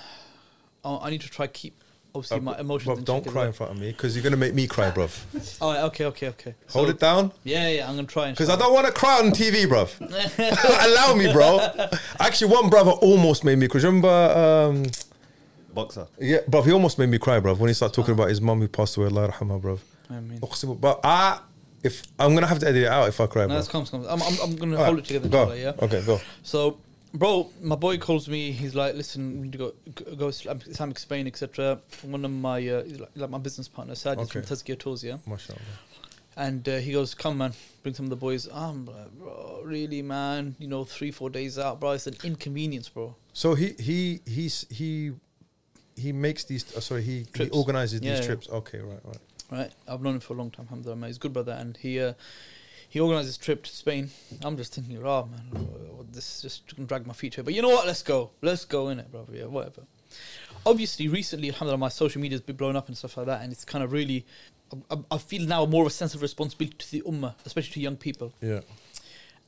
I, I need to try keep obviously uh, my emotions. Bruv, don't cry in front of me because you're gonna make me cry, bruv. All right, okay, okay, okay. Hold it down. Yeah, yeah, I'm gonna try. Because I don't want to cry on TV, bruv. Allow me, bro. Actually, one brother almost made me. Cause remember, um, boxer. Yeah, bruv, he almost made me cry, bruv, when he started talking ah. about his mum who passed away, Allah rahmah, bruv. I mean, but I. If I'm gonna have to edit it out if I cry, no, bruv. That's comes, comes. I'm, I'm, I'm gonna All hold right. it together. Go. Yeah? Okay, go. So bro, my boy calls me. He's like, "Listen, we need to go go, go Islam- Islamic Spain, etc." One of my uh, like, like my business partner, Sajid Okay. from Tazkiyah Tours, yeah. MashaAllah. And uh, he goes, "Come, man, bring some of the boys." I'm like, "Bro, really, man? You know, three, four days out, bro. It's an inconvenience, bro." So he he he's he he makes these. Uh, sorry, he, he organizes Yeah, these yeah. trips. Okay, right, right. Right? I've known him for a long time. Alhamdulillah, man. He's a good brother, and he uh, he organized this trip to Spain. I'm just thinking, "Oh man, uh, this is just gonna drag my feet here." But you know what? Let's go. Let's go in it, bro. Yeah, whatever. Obviously, recently, alhamdulillah, my social media's been blown up and stuff like that, and it's kind of really. I, I- feel now more of a sense of responsibility to the ummah, especially to young people. Yeah.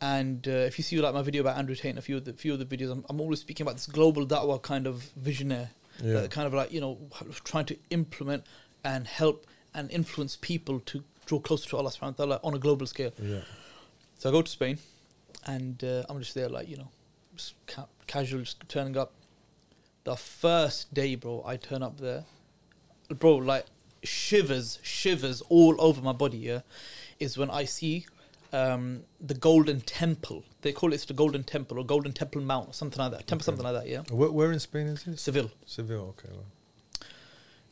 And uh, if you see like my video about Andrew Tate and a few of the few of the videos, I'm, I'm always speaking about this global da'wah kind of visionaire, Yeah. kind of like you know trying to implement and help and influence people to draw closer to Allah Subhanahu wa Taala on a global scale. Yeah. So I go to Spain, and uh, I'm just there like you know, just ca- casual, just turning up. The first day, bro, I turn up there, bro, like shivers, shivers all over my body. Yeah, is when I see um, the Golden Temple. They call it the Golden Temple or Golden Temple Mount or something like that. Temple, Okay. something like that. Yeah, Where, where in Spain is this? Seville. Seville. Okay. Right.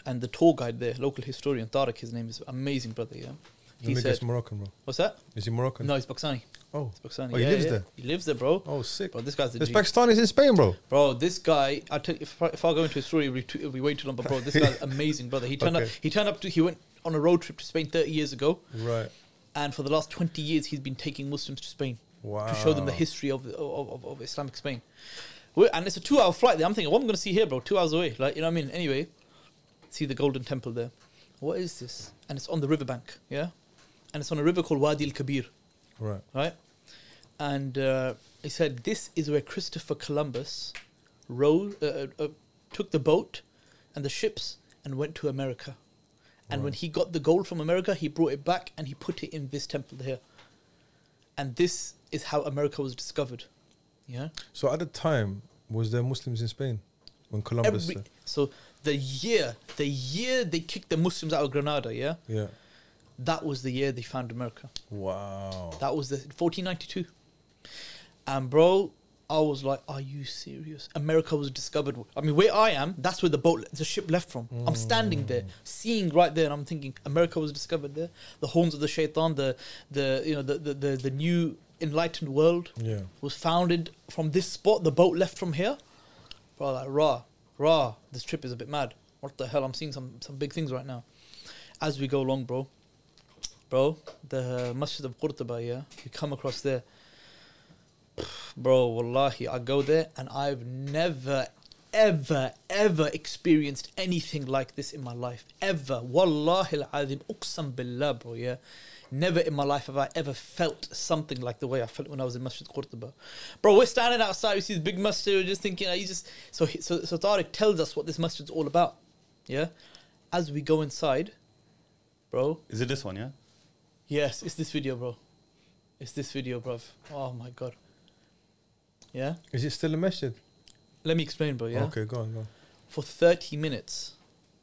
And the tour guide there, local historian Tariq, his name is amazing brother. Yeah, he said, Moroccan, bro. "What's that? Is he Moroccan? No, he's Pakistani. Oh. He's Pakistani. Oh, he Yeah, lives yeah. there? He lives there, bro. Oh, sick. Bro, this guy's the There's G. Pakistanis in Spain, bro. Bro, this guy, I tell you, if, I- if I go into his story, it'll be, too, it'll be way too long. But bro, this guy's amazing, brother. He turned up. He turned up to. He went on a road trip to Spain 30 years ago, Right. and for the last 20 years, he's been taking Muslims to Spain Wow. to show them the history of of, of, of Islamic Spain. we and it's a two-hour flight. There. I'm thinking, what am I going to see here, bro? Two hours away, like you know what I mean. Anyway, see the Golden Temple there. What is this? And it's on the riverbank, yeah, and it's on a river called Wadi al Kabir Right. right? And uh, he said this is where Christopher Columbus rowed, uh, uh, uh, took the boat and the ships and went to America. And when he got the gold from America, he brought it back and he put it in this temple here. And this is how America was discovered. Yeah. So at the time, was there Muslims in Spain when Columbus? Every, so the year, the year they kicked the Muslims out of Granada, yeah, yeah. that was the year they found America. Wow. That was the 1492. And bro, I was like, "Are you serious? America was discovered." I mean, where I am, that's where the boat, the ship left from. I'm mm. standing there, seeing right there, and I'm thinking, America was discovered there. The horns of the shaitan, the the you know the the the, the new enlightened world yeah. was founded from this spot. The boat left from here. Bro, like rah rah, this trip is a bit mad. What the hell? I'm seeing some some big things right now. As we go along, bro. Bro, the Masjid of Qurtuba, yeah, we come across there. Bro, wallahi, I go there and I've never, ever, ever experienced anything like this in my life. Ever. Wallahi al-azim, uqsam billah, bro, yeah. Never in my life have I ever felt something like the way I felt when I was in Masjid Qurtuba. Bro, we're standing outside, we see this big masjid, we're just thinking, you just... So, so, so Tariq tells us what this masjid's all about, yeah. As we go inside, bro, Is it this one? Yeah. Yes, it's this video, bro. It's this video, bro. Oh my god. Yeah? Is it still a masjid? Let me explain, bro, yeah? Okay, go on, go on. For 30 minutes,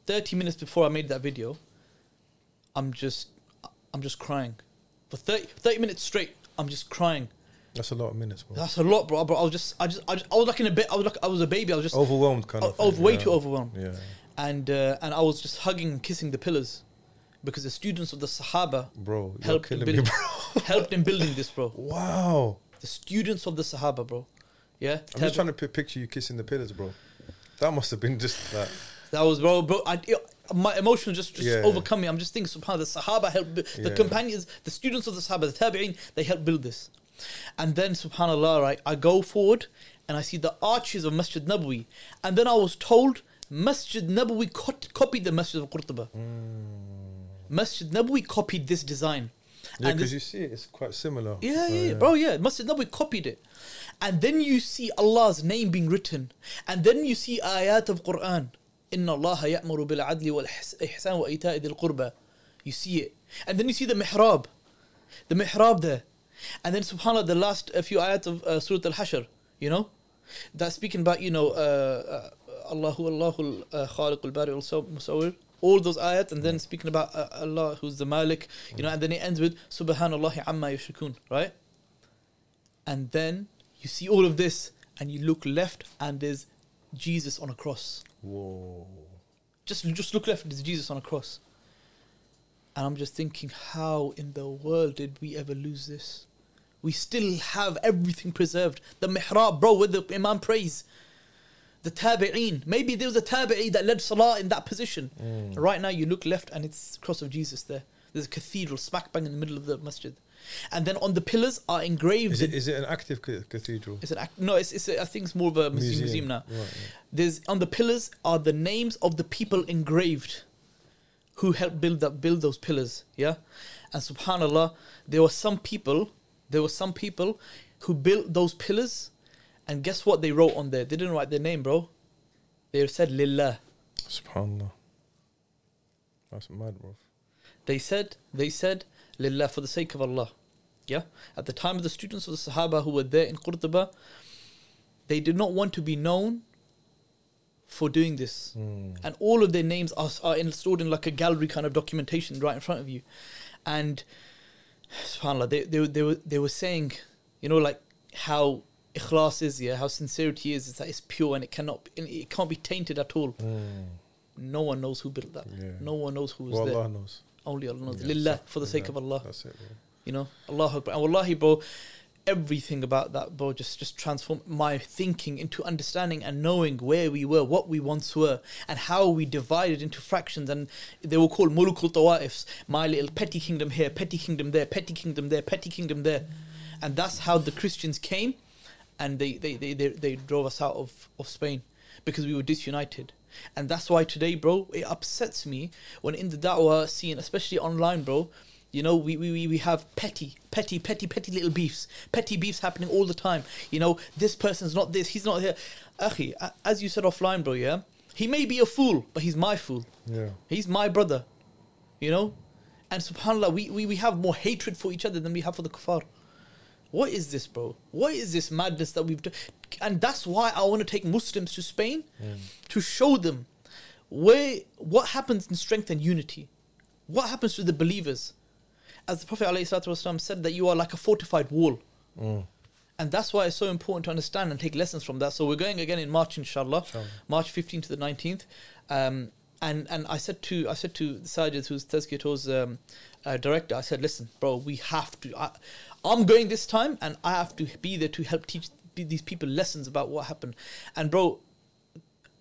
30 minutes before I made that video, I'm just I'm just crying. For 30, 30 minutes straight, I'm just crying. That's a lot of minutes, bro. That's a lot, bro. Bro, I was just I just I, just, I was like in a bit I was like I was a baby. I was just Overwhelmed, kind of. thing, way yeah. too overwhelmed. Yeah. And uh, and I was just hugging and kissing the pillars because the students of the Sahaba Bro, helped in, killing me, bro. helped in building this, bro. Wow. The students of the Sahaba, bro. Yeah, I'm just trying to pi- picture you kissing the pillars, bro. That must have been just that. That was bro, bro. I, my emotions just, just Yeah. overcome me. I'm just thinking, subhanallah, the Sahaba helped, bu- the companions, the students of the Sahaba, the Tabi'in, they helped build this. And then, subhanallah, right, I go forward and I see the arches of Masjid Nabawi. And then I was told Masjid Nabawi co- copied the Masjid of Qurtuba. Masjid Nabawi copied this design. Yeah, And because you see it, it's quite similar. Yeah, Uh, yeah, yeah, bro, yeah. Masjid Nabawi copied it. And then you see Allah's name being written. And then you see ayat of Quran. إن الله يأمر بالعدل والإحسان وإيتاء ذي القربى. You see it. And then you see the mihrab. The mihrab there. And then subhanAllah, the last few ayat of uh, Surah Al-Hashr, you know? That's speaking about, you know, uh, uh, Allahu Allahu al-Khaliq al-Bari al-Musawwir. All those ayat and then speaking about uh, Allah who's the Malik, you know, and then it ends with Subhanallah amma yushrikun, right? And then you see all of this and you look left and there's Jesus on a cross. Whoa. Just just look left, there's Jesus on a cross. And I'm just thinking, how in the world did we ever lose this? We still have everything preserved. The mihrab, bro, where the Imam prays. The tabi'een. Maybe there was a tabi'i that led salah in that position. Mm. Right now, you look left and it's the cross of Jesus there. There's a cathedral smack bang in the middle of the masjid. And then on the pillars are engraved. Is it is it an active ca- cathedral? It's an act, no, it's, it's a, I think it's more of a museum, museum now. Right, right. There's on the pillars are the names of the people engraved who helped build that build those pillars. Yeah, and Subhanallah, there were some people. There were some people who built those pillars, and guess what they wrote on there? They didn't write their name, bro. They said Lillah. Subhanallah. That's mad, bro. They said they said Lillah for the sake of Allah. Yeah. At the time of the students of the Sahaba who were there in Qurtuba, they did not want to be known for doing this. Mm. And all of their names are, are in, stored in like a gallery kind of documentation right in front of you. And subhanAllah, they, they, they, were, they were saying, you know, like how ikhlas is, yeah, how sincerity is, is that it's pure and it cannot, it can't be tainted at all. Mm. No one knows who built that. Yeah. No one knows who was Well, there. Allah knows. Only Allah knows. Yeah, Lillah, for the sake yeah, of Allah. That's it. You know, Allah Akbar. And wallahi, bro, everything about that, bro, just, just transformed my thinking into understanding and knowing where we were, what we once were, and how we divided into fractions. And they were called mulukul tawa'ifs, my little petty kingdom here, petty kingdom there, petty kingdom there, petty kingdom there. And that's how the Christians came and they, they, they, they, they drove us out of, of Spain because we were disunited. And that's why today, bro, it upsets me when in the da'wah scene, especially online, bro, you know, we, we, we- we have petty, petty, petty, petty little beefs. Petty beefs happening all the time. You know, this person's not this, he's not here. Akhi, as you said offline, bro, yeah? He may be a fool, but he's my fool. Yeah. He's my brother. You know? And subhanAllah, we, we, we have more hatred for each other than we have for the kuffar. What is this, bro? What is this madness that we've done? And that's why I want to take Muslims to Spain to show them where what happens in strength and unity. What happens to the believers? As the Prophet ﷺ said, that you are like a fortified wall. Mm. And that's why it's so important to understand and take lessons from that. So we're going again in March, inshallah, Inshallah. March 15th to the 19th. Um, and and I said to I said to Sajid, who's Tazkiyah Tours um, uh, director, I said, listen, bro, we have to. I, I'm going this time, and I have to be there to help teach these people lessons about what happened. And bro,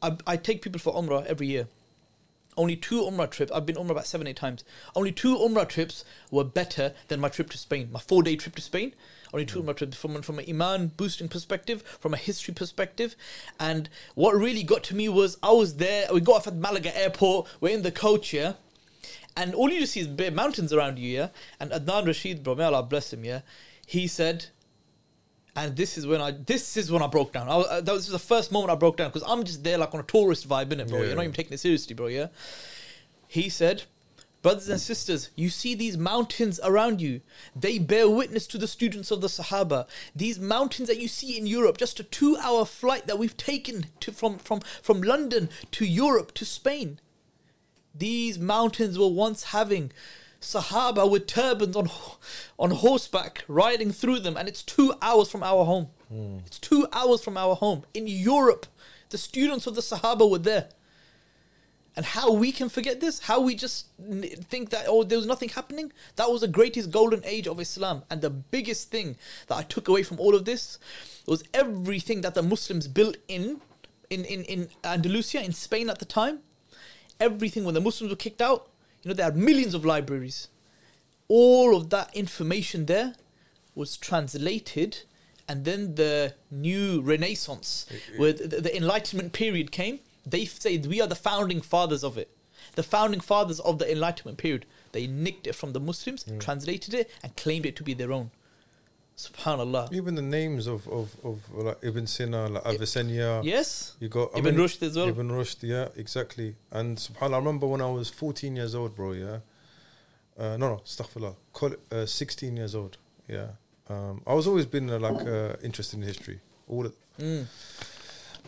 I, I take people for Umrah every year. Only two Umrah trips. I've been Umrah about seven, eight times. Only two Umrah trips were better than my trip to Spain. My four-day trip to Spain. Only two mm. Umrah trips from from an iman boosting perspective, from a history perspective, and what really got to me was I was there. We got off at Malaga airport. We're in the coach here, and all you see is bare mountains around you. Yeah, and Adnan Rashid, bro, may Allah bless him. Yeah, he said, and this is when I this is when I broke down. I was, uh, that was the first moment I broke down because I'm just there like on a tourist vibe in it, bro. You're not even taking it seriously, bro. Yeah. He said, Brothers and sisters, you see these mountains around you. They bear witness to the students of the Sahaba. These mountains that you see in Europe, just a two hour flight that we've taken to, from, from, from London to Europe to Spain. These mountains were once having Sahaba with turbans on, on horseback riding through them, and it's two hours from our home. Hmm. It's two hours from our home. In Europe, the students of the Sahaba were there. And how we can forget this? How we just think that oh there was nothing happening? That was the greatest golden age of Islam. And the biggest thing that I took away from all of this was everything that the Muslims built in in in, in Andalusia in Spain at the time. Everything when the Muslims were kicked out, you know, they had millions of libraries. All of that information there was translated and then the new renaissance mm-hmm. where the, the enlightenment period came they say we are the founding fathers of it. The founding fathers of the enlightenment period they nicked it from the muslims mm. translated it and claimed it to be their own Subhanallah. Even the names of of, of like Ibn Sina, like Avicenna. Yes. You got I Ibn mean, Rushd as well. Ibn Rushd, yeah, exactly. And subhanAllah, I remember when I was 14 years old, bro, yeah. Uh, no, no, astaghfirullah. Call uh, 16 years old, yeah. Um, I was always been uh, like uh, interested in history, all Mm.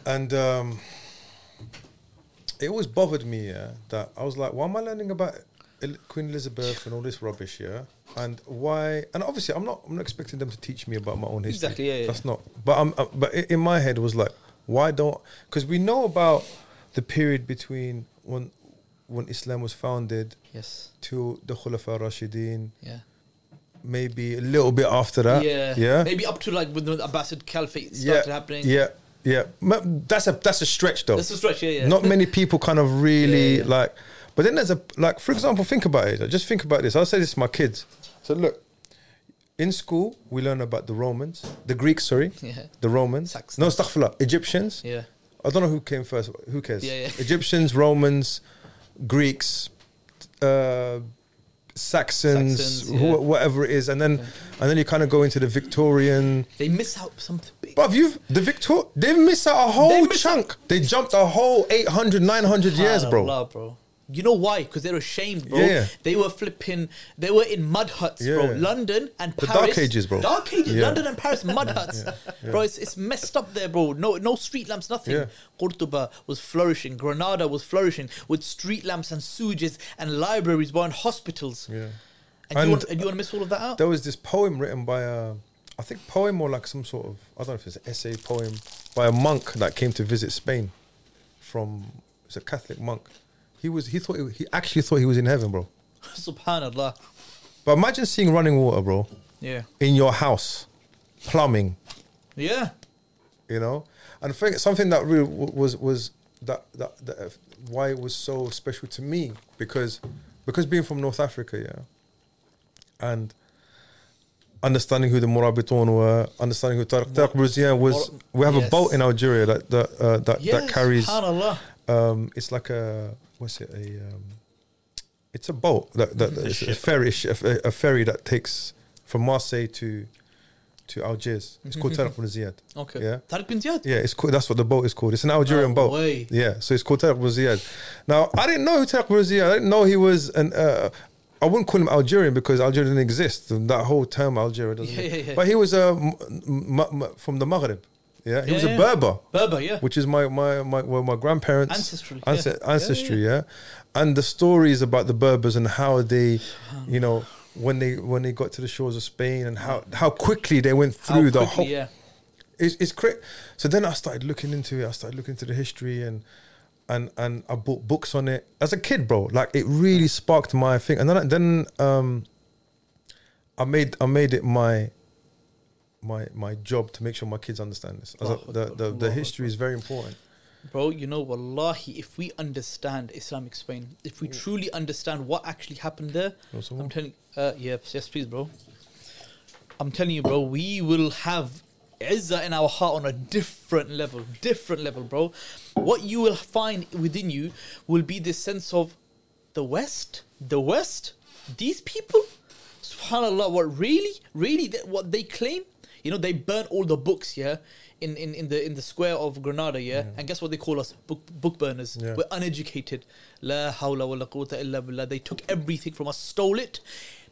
and um, it always bothered me, yeah, that I was like, why am I learning about Queen Elizabeth and all this rubbish, yeah? And why? And obviously, I'm not. I'm not expecting them to teach me about my own history. Exactly, yeah, yeah. That's not. But I'm. Uh, but in my head, was like, why don't? Because we know about the period between when when Islam was founded Yes. to the Khulafa Rashidin, Yeah. maybe a little bit after that. yeah. Yeah. Maybe up to like when the Abbasid Caliphate yeah. happening. Yeah. Yeah. That's a that's a stretch though. That's a stretch. Yeah. Yeah. Not many people kind of really yeah. like. But then there's a like, for example, think about it. Just think about this. I'll say this to my kids. So look, in school we learn about the Romans, the Greeks. Sorry, Yeah. the Romans. Saxons. No, astaghfirullah, Egyptians. Yeah. I don't know who came first. Who cares? Yeah, yeah. Egyptians, Romans, Greeks, uh, Saxons, Saxons, yeah. whatever it is, and then and then you kind of go into the Victorian. They miss out something big. But you've the Victor, they've missed out a whole miss chunk. They jumped a whole 800, 900 years, bro. Subhanallah, bro. You know why? Because they're ashamed, bro. Yeah. They were flipping. They were in mud huts, bro. London and The Paris. Dark Ages, bro. Dark ages. Yeah. London and Paris, mud huts, bro. It's, it's messed up there, bro. No, no street lamps, nothing. Yeah. Cordoba was flourishing. Granada was flourishing with street lamps and sewages and libraries, bro, and hospitals. Yeah. And, And- you want, and you want to miss all of that out? There was this poem written by a, I think poem or like some sort of, I don't know if it's an essay poem by a monk that came to visit Spain from, it's a Catholic monk. He was, he thought, he, actually thought he was in heaven, bro. Subhanallah. But imagine seeing running water, bro, Yeah. in your house, plumbing, Yeah. you know? And think something that really was, was that, that, that, uh, why it was so special to me, because, because being from North Africa, yeah, and understanding who the Morabitun were, understanding who Tariq Tariq bin Ziyad was. We have a boat in Algeria that that uh, that, Yes. that carries. Subhanallah. Um, it's like a what's it a um, it's a boat that, that A it's a ferry a, a ferry that takes from Marseille to to Algiers. It's called Tariq bin Ziyad. Okay. Yeah. Tariq bin Ziyad. Yeah, it's called. That's what the boat is called. It's an Algerian boat. way. Yeah, so it's called Tariq bin Ziyad. Now, I didn't know who Tariq bin Ziyad. I didn't know he was an. Uh, I wouldn't call him Algerian because Algeria didn't exist. And that whole term Algeria doesn't. Yeah, yeah, yeah. But he was uh, m- m- m- from the Maghreb. Yeah, he Yeah, was yeah. a Berber, Berber, yeah. which is my my my well, my grandparents' Ancestry, ance- yeah. ancestry. Yeah, and the stories about the Berbers and how they, you know. When they when they got to the shores of Spain and how, how quickly they went through the whole yeah. it's it's cra- so then I started looking into it. I started looking into the history and and and I bought books on it as a kid, bro. Like it really sparked my thing. And then then um, I made I made it my my my job to make sure my kids understand this. As the the, the history is very important. Bro, you know, wallahi, if we understand Islamic Spain, if we truly understand what actually happened there, You want some I'm telling uh yes, yes, please, bro. I'm telling you, bro, we will have Izzah in our heart on a different level. Different level, bro. What you will find within you will be this sense of the West, the West, these people, subhanAllah, what really, really, that what they claim, you know, they burn all the books, yeah, in, in, in the in the square of Granada, yeah, and guess what they call us? Book book burners. Yeah. We're uneducated. La hawla wa la quwwata illa billah. They took everything from us, stole it,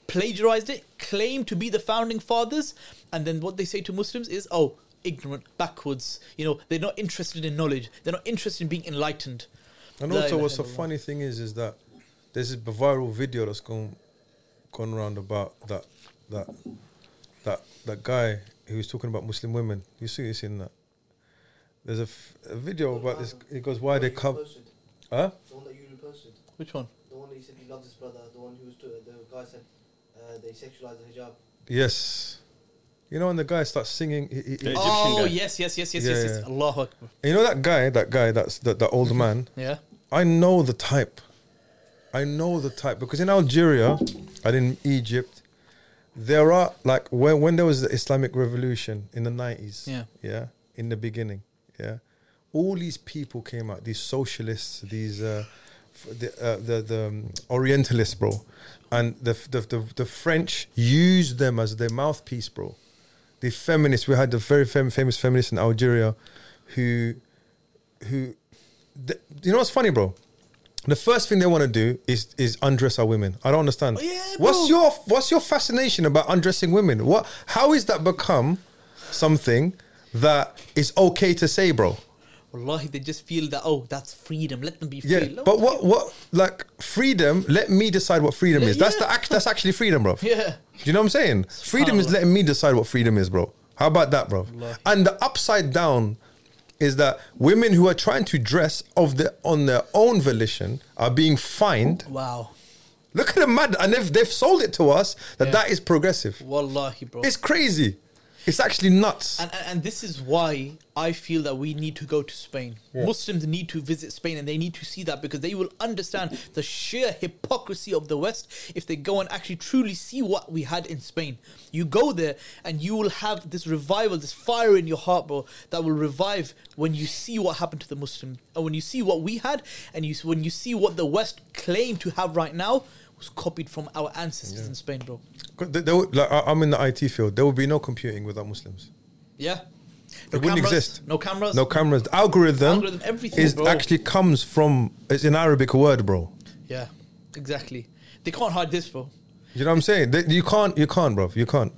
plagiarized it, claimed to be the founding fathers, and then what they say to Muslims is, oh, ignorant, backwards. You know, they're not interested in knowledge. They're not interested in being enlightened. And La also, what's the funny thing is, is that there's this viral video that's gone gone around about that that that that guy who was talking about Muslim women. You see, you seen that? There's a, f- a video about this. He goes, "Why they cover?" Posted. Huh? The one that you reposted. Which one? The one that you said he loves his brother. The one who was to, the guy said uh, they sexualize the hijab. Yes. You know when the guy starts singing, he, he- he- Egyptian oh guy. yes, yes, yes, yes, Yeah, yes, yes. yeah. Allahu Akbar. you know that guy, that guy, that's that, that old man. Yeah. I know the type. I know the type because in Algeria and in Egypt, there are like when when there was the Islamic Revolution in the nineties. Yeah. Yeah. In the beginning. Yeah. All these people came out. These socialists. These uh, f- the uh, the the um, Orientalists, bro, and the, the the the French used them as their mouthpiece, bro. the feminists. We had the very fam- famous feminist in Algeria, who, who, th- you know what's funny, bro? The first thing they want to do is is undress our women. I don't understand. Oh, yeah, what's your what's your fascination about undressing women? What? How is that become something that is okay to say, bro? Wallahi, they just feel that oh, that's freedom. Let them be free. Yeah, Look, but what what like freedom? Let me decide what freedom Yeah, is. That's the act. That's actually freedom, bro. Yeah. Do you know what I'm saying? Freedom is letting me decide what freedom is, bro. How about that, bro? Wallahi. And the upside down is that women who are trying to dress of the on their own volition are being fined. Wow. Look at the mad, and they've they've sold it to us that Yeah. that is progressive. Wallahi, bro. It's crazy. It's actually nuts. And, and, and this is why I feel that we need to go to Spain. Muslims need to visit Spain and they need to see that because they will understand the sheer hypocrisy of the West if they go and actually truly see what we had in Spain. You go there and you will have this revival, this fire in your heart, bro, that will revive when you see what happened to the Muslim and when you see what we had and you when you see what the West claim to have right now copied from our ancestors in Spain, bro. There would- like, I'm in the IT field. There would be no computing without Muslims. Yeah. It wouldn't exist. No cameras. No cameras. The algorithm, Algorithm, everything, is bro. actually comes from. It's an Arabic word, bro. Yeah, exactly. They can't hide this, bro. You know what I'm saying? They- You can't. You can't, bro. You can't.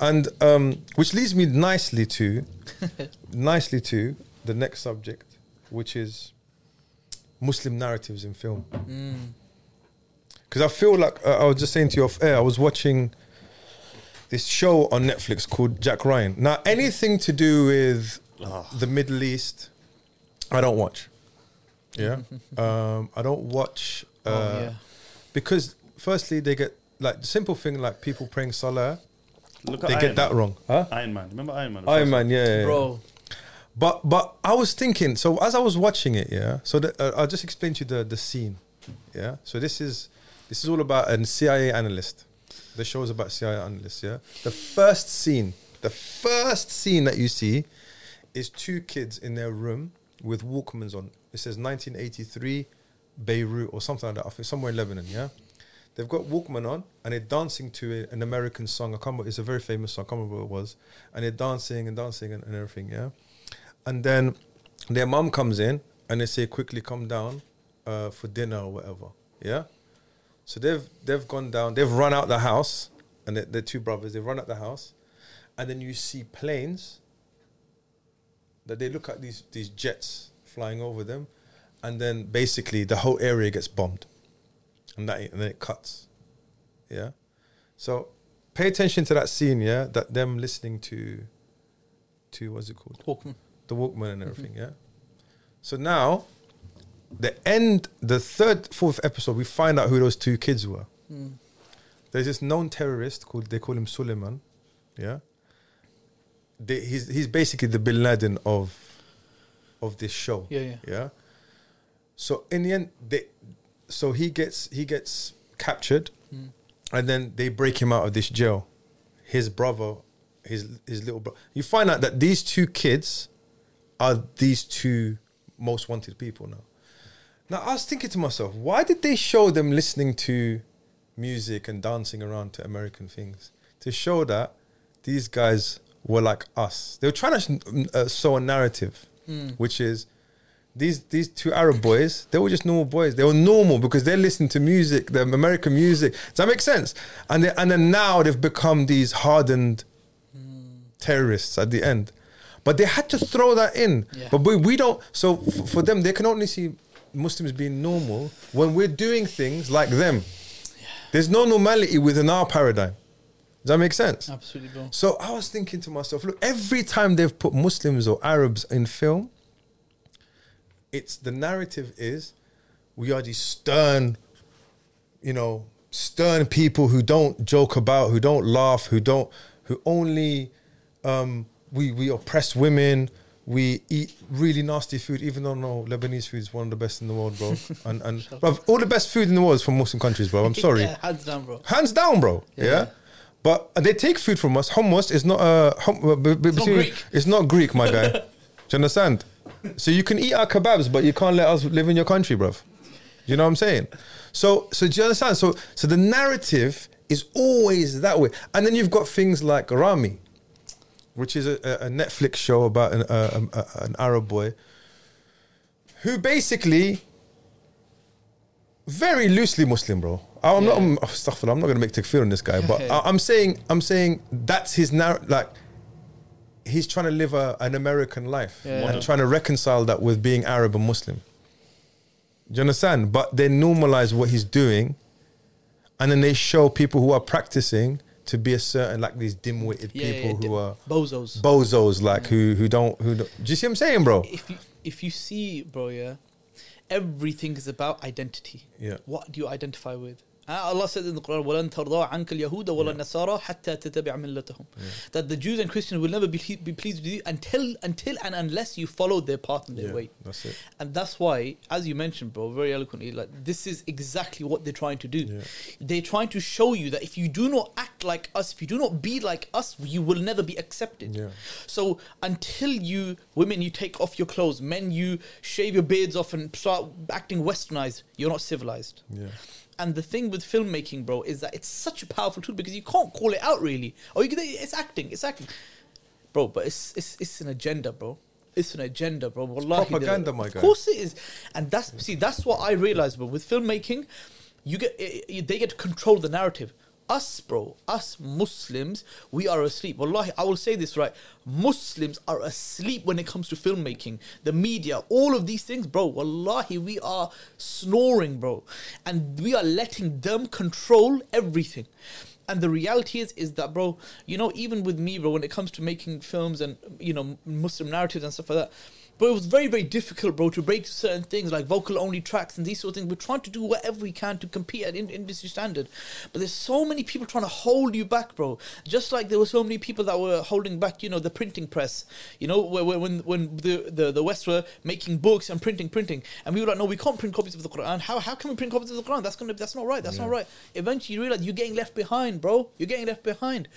And um, which leads me nicely to, nicely to the next subject, which is Muslim narratives in film. Because I feel like uh, I was just saying to you off air. I was watching this show on Netflix called Jack Ryan. Now, anything to do with the Middle East, I don't watch. Yeah, um, I don't watch. Uh, oh yeah. because firstly they get like the simple thing like people praying salah Look at they Iron get that Man. wrong huh Iron Man. Remember Iron Man? Iron Man yeah, yeah, yeah. Bro, but but I was thinking so as I was watching it yeah so the, uh, I'll just explain to you the the scene yeah so this is this is all about an CIA analyst the show is about CIA analysts yeah the first scene the first scene that you see is two kids in their room with Walkmans on it says 1983 Beirut or something like that I think somewhere in Lebanon yeah They've got Walkman on and they're dancing to a, an American song. I can't remember, it's a very famous song. I can't remember what it was. And they're dancing and dancing and, and everything, yeah. And then their mom comes in and they say, quickly come down uh, for dinner or whatever, yeah. So they've they've gone down, they've run out the house, and they're, they're two brothers. They've run out the house, and then you see planes. That they look at these these jets flying over them, and then basically the whole area gets bombed and that and then it cuts. Yeah. So pay attention to that scene, yeah, that them listening to to what's it called? Walkman. The Walkman and mm-hmm. everything, yeah. So now the end the third, fourth episode, we find out who those two kids were. Mm. There's this known terrorist called they call him Suleiman, yeah. They, he's he's basically the Bin Laden of of this show. Yeah, yeah. Yeah. So in the end, they, so he gets he gets captured, Mm. and then they break him out of this jail. His brother, his his little brother. You find out that these two kids are these two most wanted people now. Now I was thinking to myself, why did they show them listening to music and dancing around to American things to show that these guys were like us? They were trying to uh, sow a narrative, Mm. which is these these two Arab boys, they were just normal boys. They were normal because they're listening to music, the American music. Does that make sense? And they, and then now they've become these hardened terrorists at the end. But they had to throw that in. Yeah. But we, we don't. So f- for them, they can only see Muslims being normal when we're doing things like them. There's no normality within our paradigm. Does that make sense? Absolutely, bro. So I was thinking to myself, look, every time they've put Muslims or Arabs in film, it's the narrative is we are these stern, you know, stern people who don't joke about, who don't laugh, who don't, who only, um, we we oppress women. We eat really nasty food, even though no Lebanese food is one of the best in the world, bro. and and bruv, all the best food in the world is from Muslim countries, bro. I'm sorry. yeah, hands down, bro. Hands down, bro. Yeah. Yeah. But they take food from us. Hummus is not uh, hum, uh, b- b- It's not Greek. It's not Greek, my guy. Do you understand? So you can eat our kebabs, but you can't let us live in your country, bro. You know what I'm saying? So, so do you understand? So, so the narrative is always that way, and then you've got things like Ramy. Which is a, a a Netflix show about an, uh, um, uh, an Arab boy who basically very loosely Muslim, bro. I'm not. Yeah. I'm, oh, astaghfirullah, I'm not going to make takfir on this guy, but I, I'm saying, I'm saying that's his narr. Like he's trying to live a, an American life Yeah. and trying to reconcile that with being Arab and Muslim. Do you understand? But they normalize what he's doing, and then they show people who are practicing to be a certain like these dim-witted Yeah, people yeah, who are bozos. bozos, like who who don't who. Don't, do you see what I'm saying, bro? if you if you see, bro, yeah, everything is about identity. Yeah. What do you identify with? Uh, Allah said in the Quran, وَلَن تَرْضَى عَنْكَ الْيَهُودَ وَلَا النَّصَارَى حَتَّى تَتَبِعَ مِلَّتَهُم That the Jews and Christians will never be, be pleased with you until until and unless you follow their path and their Yeah, way. that's it. And that's why, as you mentioned, bro, very eloquently, like this is exactly what they're trying to do. Yeah. They're trying to show you that if you do not act like us, if you do not be like us, you will never be accepted. Yeah. So until you, women, you take off your clothes, men, you shave your beards off and start acting westernized, you're not civilized. Yeah. And the thing with filmmaking, bro, is that it's such a powerful tool because you can't call it out really. Or you can it's acting, it's acting. Bro, but it's it's it's an agenda, bro. It's an agenda, bro. Wallahi, propaganda, my Of course it is. And that's see, that's what I realized, bro. With filmmaking, you get they get to control the narrative. Us, bro, us Muslims, we are asleep. Wallahi, I will say this right. Muslims are asleep when it comes to filmmaking, the media, all of these things, bro. Wallahi, we are snoring, bro. And we are letting them control everything. And the reality is, is that, bro, you know, even with me, bro, when it comes to making films and, you know, Muslim narratives and stuff like that, but it was very, very difficult, bro, to break certain things like vocal only tracks and these sort of things. We're trying to do whatever we can to compete at in- industry standard. But there's so many people trying to hold you back, bro. Just like there were so many people that were holding back, you know, the printing press. You know, where, where- when when the, the, the West were making books and printing, printing. And we were like, no, we can't print copies of the Quran. How, how can we print copies of the Quran? That's gonna that's not right. That's not right. Eventually you realize you're getting left behind, bro. You're getting left behind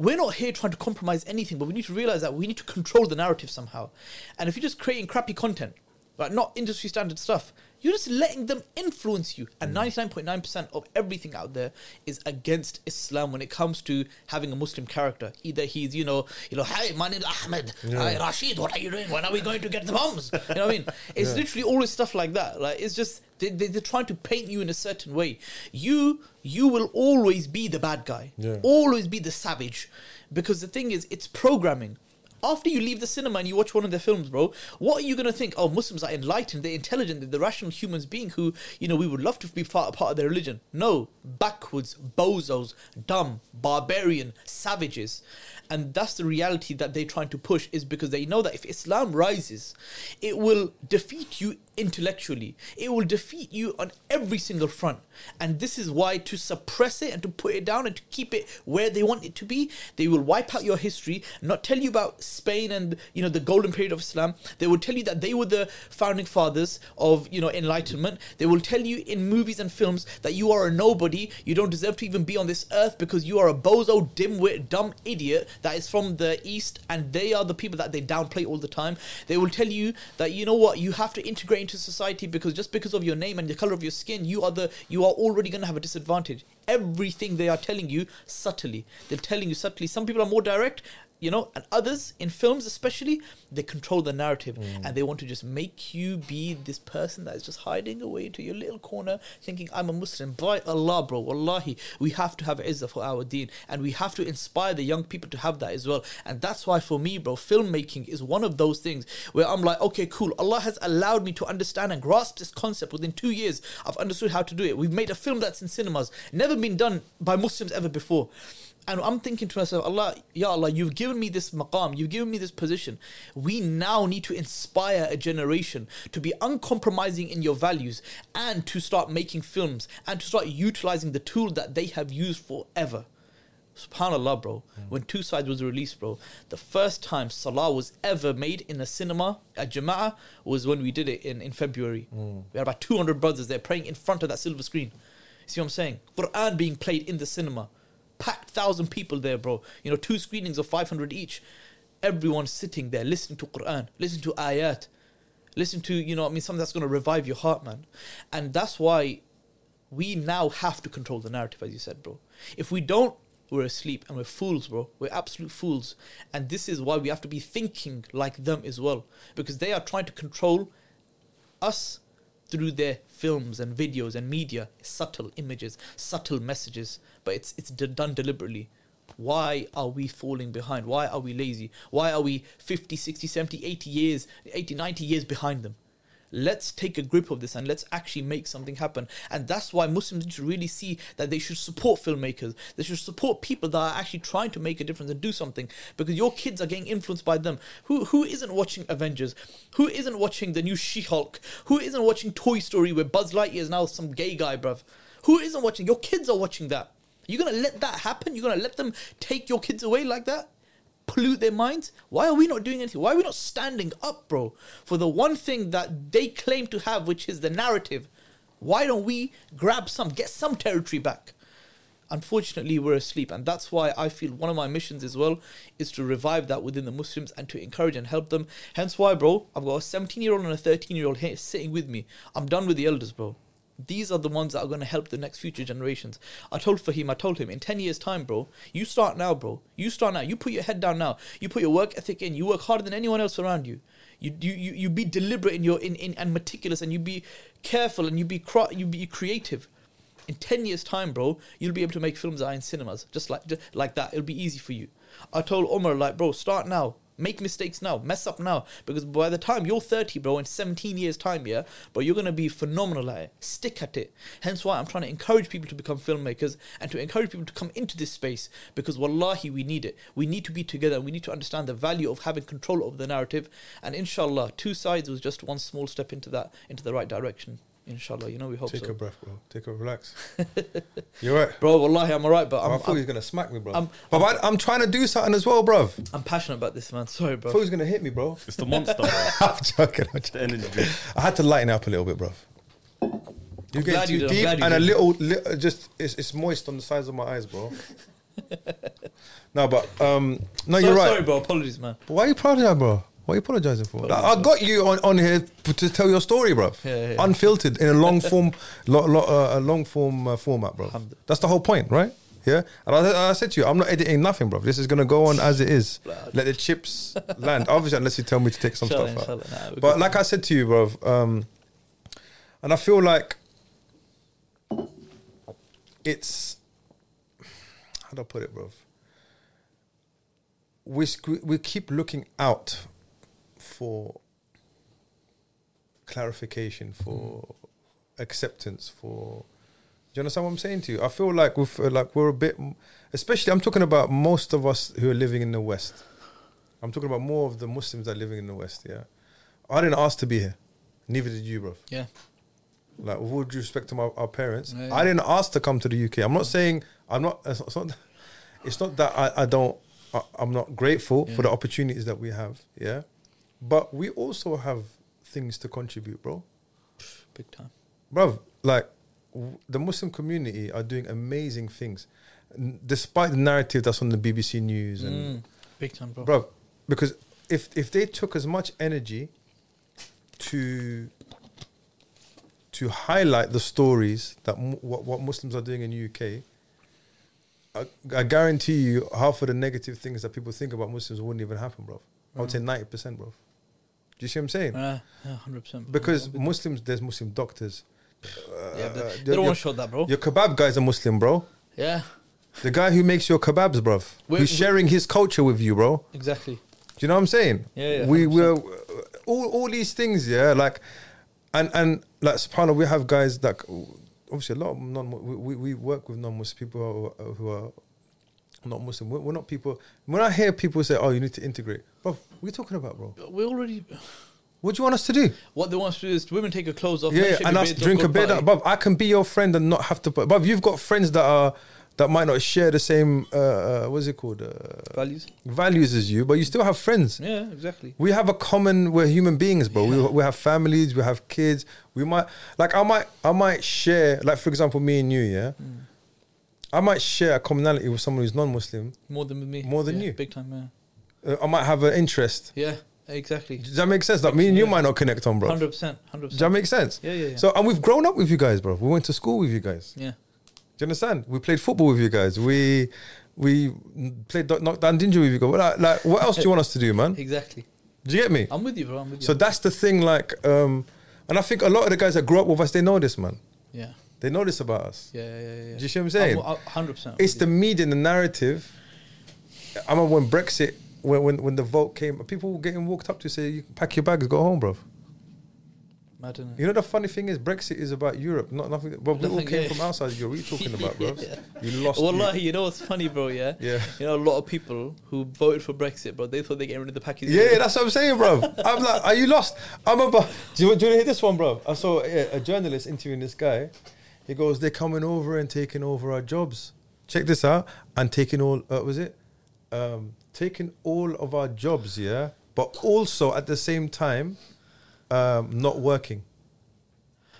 we're not here trying to compromise anything, but we need to realize that we need to control the narrative somehow. And if you're just creating crappy content, like not industry standard stuff, you're just letting them influence you. And 99.9% of everything out there is against Islam when it comes to having a Muslim character. Either he's, you know, you know, hi, my name's Ahmed. Hi, Rashid, what are you doing? When are we going to get the bombs? You know what I mean? It's literally always stuff like that. Like it's just they, they, they're trying to paint you in a certain way. You you will always be the bad guy. Yeah. Always be the savage. Because the thing is, it's programming. After you leave the cinema and you watch one of their films, bro, what are you gonna think? Oh, Muslims are enlightened, they're intelligent, they're the rational humans being who, you know, we would love to be part, part of their religion. No, backwards, bozos, dumb, barbarian, savages. And that's the reality that they're trying to push is because they know that if Islam rises, it will defeat you intellectually. It will defeat you on every single front. And this is why to suppress it and to put it down and to keep it where they want it to be, they will wipe out your history, not tell you about Spain and you know the golden period of Islam. They will tell you that they were the founding fathers of you know enlightenment. They will tell you in movies and films that you are a nobody, you don't deserve to even be on this earth because you are a bozo, dimwit, dumb idiot that is from the east and they are the people that they downplay all the time. They will tell you that you know what, you have to integrate into society because just because of your name and the color of your skin, you are the you are already going to have a disadvantage. Everything they are telling you subtly. They're telling you subtly. Some people are more direct, you know, and others in films especially, they control the narrative mm. and they want to just make you be this person that is just hiding away into your little corner thinking I'm a Muslim. By Allah, bro, wallahi, we have to have izzah for our deen and we have to inspire the young people to have that as well. And that's why for me, bro, filmmaking is one of those things where I'm like, okay, cool. Allah has allowed me to understand and grasp this concept within two years. I've understood how to do it. We've made a film that's in cinemas, never been done by Muslims ever before. And I'm thinking to myself, Allah, Ya Allah, you've given me this maqam, you've given me this position. We now need to inspire a generation to be uncompromising in your values and to start making films and to start utilizing the tool that they have used forever. Subhanallah, bro. Hmm. When Two Sides was released, bro, the first time Salah was ever made in a cinema at Jama'ah was when we did it in, in February. Hmm. We had about 200 brothers there praying in front of that silver screen. See what I'm saying? Quran being played in the cinema. Packed thousand people there, bro. You know, two screenings of 500 each. Everyone sitting there listening to Quran, listening to ayat, listen to, you know, I mean, something that's going to revive your heart, man. And that's why we now have to control the narrative, as you said, bro. If we don't we're asleep and we're fools, bro. We're absolute fools. And this is why we have to be thinking like them as well. Because they are trying to control us through their films and videos and media. Subtle images, subtle messages. But it's, it's done deliberately. Why are we falling behind? Why are we lazy? Why are we 50, 60, 70, 80 years, 80, 90 years behind them? Let's take a grip of this and let's actually make something happen. And that's why Muslims need to really see that they should support filmmakers. They should support people that are actually trying to make a difference and do something. Because your kids are getting influenced by them. Who who isn't watching Avengers? Who isn't watching the new She-Hulk? Who isn't watching Toy Story where Buzz Lightyear is now some gay guy, bruv? Who isn't watching? Your kids are watching that. You're gonna let that happen? You're gonna let them take your kids away like that? Pollute their minds? Why are we not doing anything? Why are we not standing up, bro, for the one thing that they claim to have, which is the narrative? Why don't we grab some, get some territory back? Unfortunately, we're asleep, and that's why I feel one of my missions as well is to revive that within the Muslims and to encourage and help them. Hence, why, bro, I've got a 17 year old and a 13 year old here sitting with me. I'm done with the elders, bro. These are the ones that are going to help the next future generations. I told Fahim, I told him, in 10 years' time, bro, you start now, bro. You start now. You put your head down now. You put your work ethic in. You work harder than anyone else around you. You you you, you be deliberate in your in, in and meticulous, and you be careful, and you be you be creative. In 10 years' time, bro, you'll be able to make films that are in cinemas, just like just like that. It'll be easy for you. I told Omar, like, bro, start now. Make mistakes now. Mess up now. Because by the time you're 30, bro, in 17 years' time, yeah, but you're going to be phenomenal at it. Stick at it. Hence why I'm trying to encourage people to become filmmakers and to encourage people to come into this space because wallahi, we need it. We need to be together. And we need to understand the value of having control over the narrative. And inshallah, two sides was just one small step into that, into the right direction. Inshallah, you know, we hope Take so. a breath, bro. Take a relax. You're right. Bro, wallahi, I'm alright, but I I'm, thought he I'm, was gonna smack me, bro. I'm- but I, I'm trying to do something as well, bro. I'm passionate about this, man. Sorry, I bro. thought he was gonna hit me, bro. It's the monster, bro. I'm joking. I'm joking. the energy drink. I had to lighten up a little bit, bro. You're I'm getting you too deep glad you and a little, li- just it's, it's moist on the sides of my eyes, bro. no, but um, no, So- you're right. Sorry, bro. Apologies, man. But why are you proud of that, bro? What are you apologizing for? Like, I got you on, on here to tell your story, bro. Yeah, yeah. Unfiltered in a long form, lo, lo, uh, a long form uh, format, bro. That's the whole point, right? Yeah. And I, I said to you, I'm not editing nothing, bro. This is gonna go on as it is. Let the chips land. Obviously, unless you tell me to take some Inshallah, stuff out. Nah, But like I said to you, bro, um, and I feel like it's how do I put it, bro? We we keep looking out for clarification, for acceptance, for. Do you understand what I'm saying to you? I feel like we like we're a bit, especially. I'm talking about most of us who are living in the West. I'm talking about more of the Muslims that are living in the West. Yeah, I didn't ask to be here. Neither did you, bro. yeah. Like with all due respect to my, our parents, Yeah, I didn't ask to come to the UK. I'm not saying I'm not. It's not. It's not, it's not that I, I don't. I, I'm not grateful for the opportunities that we have. Yeah, but we also have things to contribute, bro. Big time. Bro, like w- the Muslim community are doing amazing things, N- despite the narrative that's on the BBC News and Mm, big time, bro. bro. Because if if they took as much energy to to highlight the stories that mu- what, what Muslims are doing in the UK, I, I guarantee you half of the negative things that people think about Muslims wouldn't even happen, bro. I would say ninety percent, bro. Do you see what I'm saying? Uh, hundred percent. Because Muslims, there's Muslim doctors. yeah, uh, they, they your- don't want to show that, bro. Your kebab guy's a Muslim, bro. Yeah, The guy who makes your kebabs, bro. Who's sharing his culture with you, bro. exactly. Do you know what I'm saying? Yeah, yeah, we 100%. were all all these things, yeah, like and and like subhanallah, we have guys that obviously a lot of non we, we, we work with non-Muslim people who are, who are not Muslim. We're, we're not people. When I hear people say, "Oh, you need to integrate," bro, what are you talking about, bro? We already. What do you want us to do? What they want us to do is women take her clothes off. Yeah, yeah, and us drink a beer. That, bruv, I can be your friend and not have to. But you've got friends that are that might not share the same. Uh, uh, what's it called? Uh, values. values as you, but you still have friends. Yeah, exactly. We have a common. We're human beings, bro. We, we have families. We have kids. We might like. I might. I might share. Like for example, me and you. Yeah. Mm. I might share a commonality with someone who's non-Muslim. More than with me. More than Yeah, you. Big time. Yeah. Uh, I might have an interest. Yeah. Exactly. Does that make sense? Like me and you might not connect on, bro. Hundred percent. Hundred percent. Does that make sense? Yeah, yeah, yeah. So and we've grown up with you guys, bro. We went to school with you guys. yeah. Do you understand? We played football with you guys. We we played Doc- knock down Dingy with you. Go like, like, what else do you want us to do, man? Exactly. Do you get me? I'm with you, bro. I'm with you. So that's the thing, like, um, and I think a lot of the guys that grew up with us, they know this, man. yeah. They know this about us. Yeah, yeah, yeah. yeah. Do you see what I'm saying? Hundred percent. It's the media, and the narrative. I remember when Brexit, when when, when the vote came, people were getting walked up to say, "You pack your bags, go home, bro." Mad. You know the funny thing is, Brexit is about Europe, not nothing. But we all came yeah. from outside Europe. What are you talking about, bro? Yeah. You lost. Wallahi, you know what's funny, bro? Yeah. Yeah. You know, a lot of people who voted for Brexit, bro, they thought they getting rid of the package. Yeah, that's what I'm saying, bro. I'm like, are you lost? I'm about. Do you, do you want to hear this one, bro? I saw a, a journalist interviewing this guy. He goes, "They're coming over and taking over our jobs. Check this out, and taking all. Uh, was it? Um, taking all of our jobs, yeah, but also at the same time, um, not working.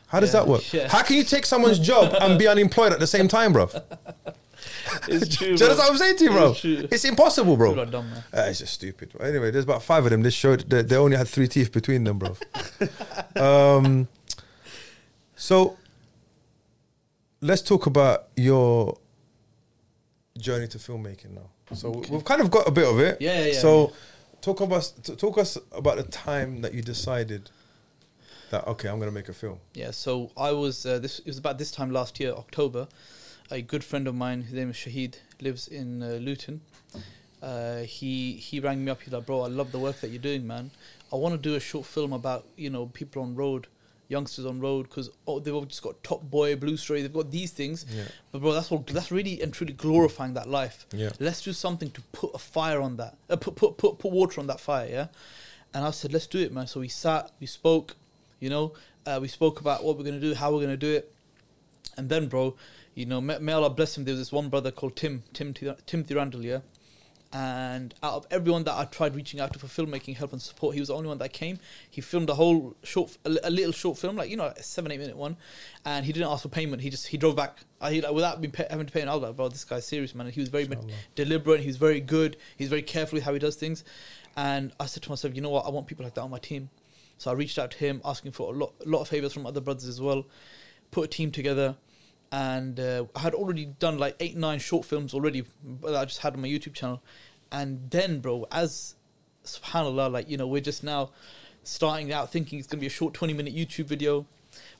How does Yeah, that work? yeah. How can you take someone's job and be unemployed at the same time, bro? It's true. Do you know what I'm saying to you, bro? It's. It's impossible, bro. Dumb, man. Uh, it's just stupid. Anyway, there's about five of them. This showed that they only had three teeth between them, bro. um, so let's talk about your journey to filmmaking now. So we've kind of got a bit of it. Yeah, yeah, yeah. So talk about talk us about the time that you decided that okay, I'm gonna make a film. Yeah, so I was uh, this. It was about this time last year, October. A good friend of mine, his name is Shahid, lives in uh, Luton. Uh, he he rang me up. He's like, "Bro, I love the work that you're doing, man. I want to do a short film about you know people on road, youngsters on road, because oh, they've all just got Top Boy, Blue Story. They've got these things, Yeah. but bro, that's all. That's really and truly glorifying that life. Yeah. Let's do something to put a fire on that. Uh, put put put put water on that fire. Yeah. And I said, let's do it, man. So we sat, we spoke, you know, uh, we spoke about what we're gonna do, how we're gonna do it, and then, bro, you know, may, may Allah bless him. There was this one brother called Tim, Tim, Timothy Randall, yeah. And out of everyone that I tried reaching out to for filmmaking help and support, he was the only one that came. He filmed a whole short, a, little short film, like you know, a seven eight minute one, and he didn't ask for payment. He just he drove back. I, he, like, without being pay, having to pay. And I was like, bro, this guy's serious, man. And he was very Inshallah. deliberate. He was very good. He's very careful with how he does things. And I said to myself, you know what? I want people like that on my team. So I reached out to him, asking for a lot, a lot of favors from other brothers as well. Put a team together, and uh, I had already done like eight, nine short films already that I just had on my YouTube channel. And then, bro, as Subhanallah, like you know, we're just now starting out thinking it's gonna be a short twenty minute YouTube video.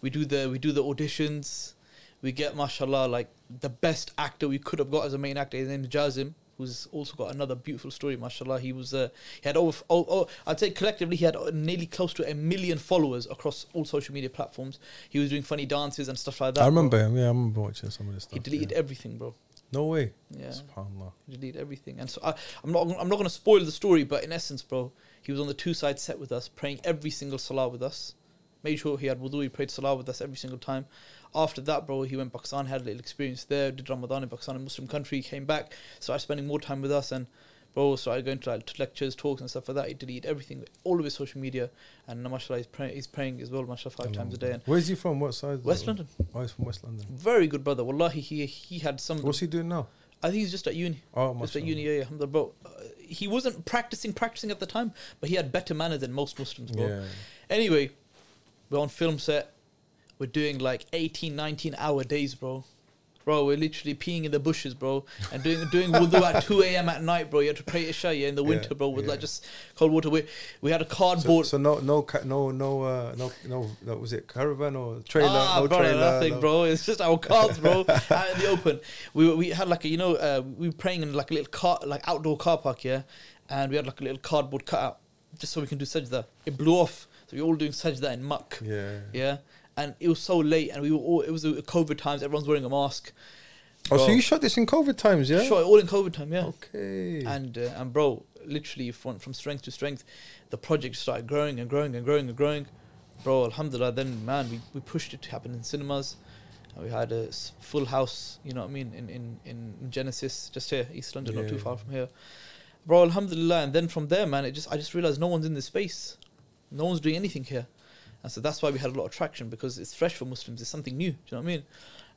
We do the we do the auditions. We get, mashallah, like the best actor we could have got as a main actor. His name is Jazim, who's also got another beautiful story, mashallah. He was, uh, he had over, oh, oh, I'd say collectively, he had nearly close to a million followers across all social media platforms. He was doing funny dances and stuff like that. I bro. remember him. Yeah, I remember watching some of this stuff. He deleted yeah. everything, bro. No way. Yeah. Subhanallah. He deleted everything. And so I, I'm not, I'm not going to spoil the story, but in essence, bro, he was on the two side set with us, praying every single salah with us. Made sure he had wudu, he prayed salah with us every single time. After that, bro, he went Pakistan, had a little experience there, did Ramadan in Pakistan, a Muslim country, came back, started spending more time with us, and bro started going to, like, lectures, talks, and stuff like that. He deleted everything, all of his social media, and mashallah, he's, pray- he's praying as well, mashallah, five times a day. And Where's he from? What side? West London, Oh, he's from West London. very good brother. Wallahi, he he had some. What's he doing now? I think he's just at uni. Oh, Just at uni, yeah, yeah. alhamdulillah, Bro, uh, he wasn't practicing, practicing at the time, but he had better manners than most Muslims, bro. Yeah. Anyway, we're on film set. We're doing like 18, 19 hour days, bro. Bro, we're literally peeing in the bushes, bro, and doing doing wudu at 2 a.m. at night, bro. You have to pray Isha yeah, in the winter, bro, with yeah. like just cold water. We, we had a cardboard. so no, no, no, no, uh, no, no, no. Was it caravan or trailer? Ah, no brother, trailer. nothing, no. bro. It's just our cars, bro, out in the open. We we had like a you know uh, we were praying in like a little car like outdoor car park, yeah, and we had like a little cardboard cutout just so we can do sajda. It blew off, so we were all doing sajda in muck, Yeah. yeah. And it was so late, and we were all. It was uh, COVID times. Everyone's wearing a mask. Oh, so you shot this in COVID times, yeah? Sure, all in COVID time, yeah. Okay. And uh, and bro, literally from from strength to strength, the project started growing and growing and growing and growing. Bro, alhamdulillah, then man, we, we pushed it to happen in cinemas. And we had a full house, you know what I mean, in, in, in Genesis, just here, East London, not too far from here. Bro, alhamdulillah, and then from there, man, it just I just realized no one's in this space. No one's doing anything here. And so that's why we had a lot of traction because it's fresh for Muslims, it's something new, do you know what I mean?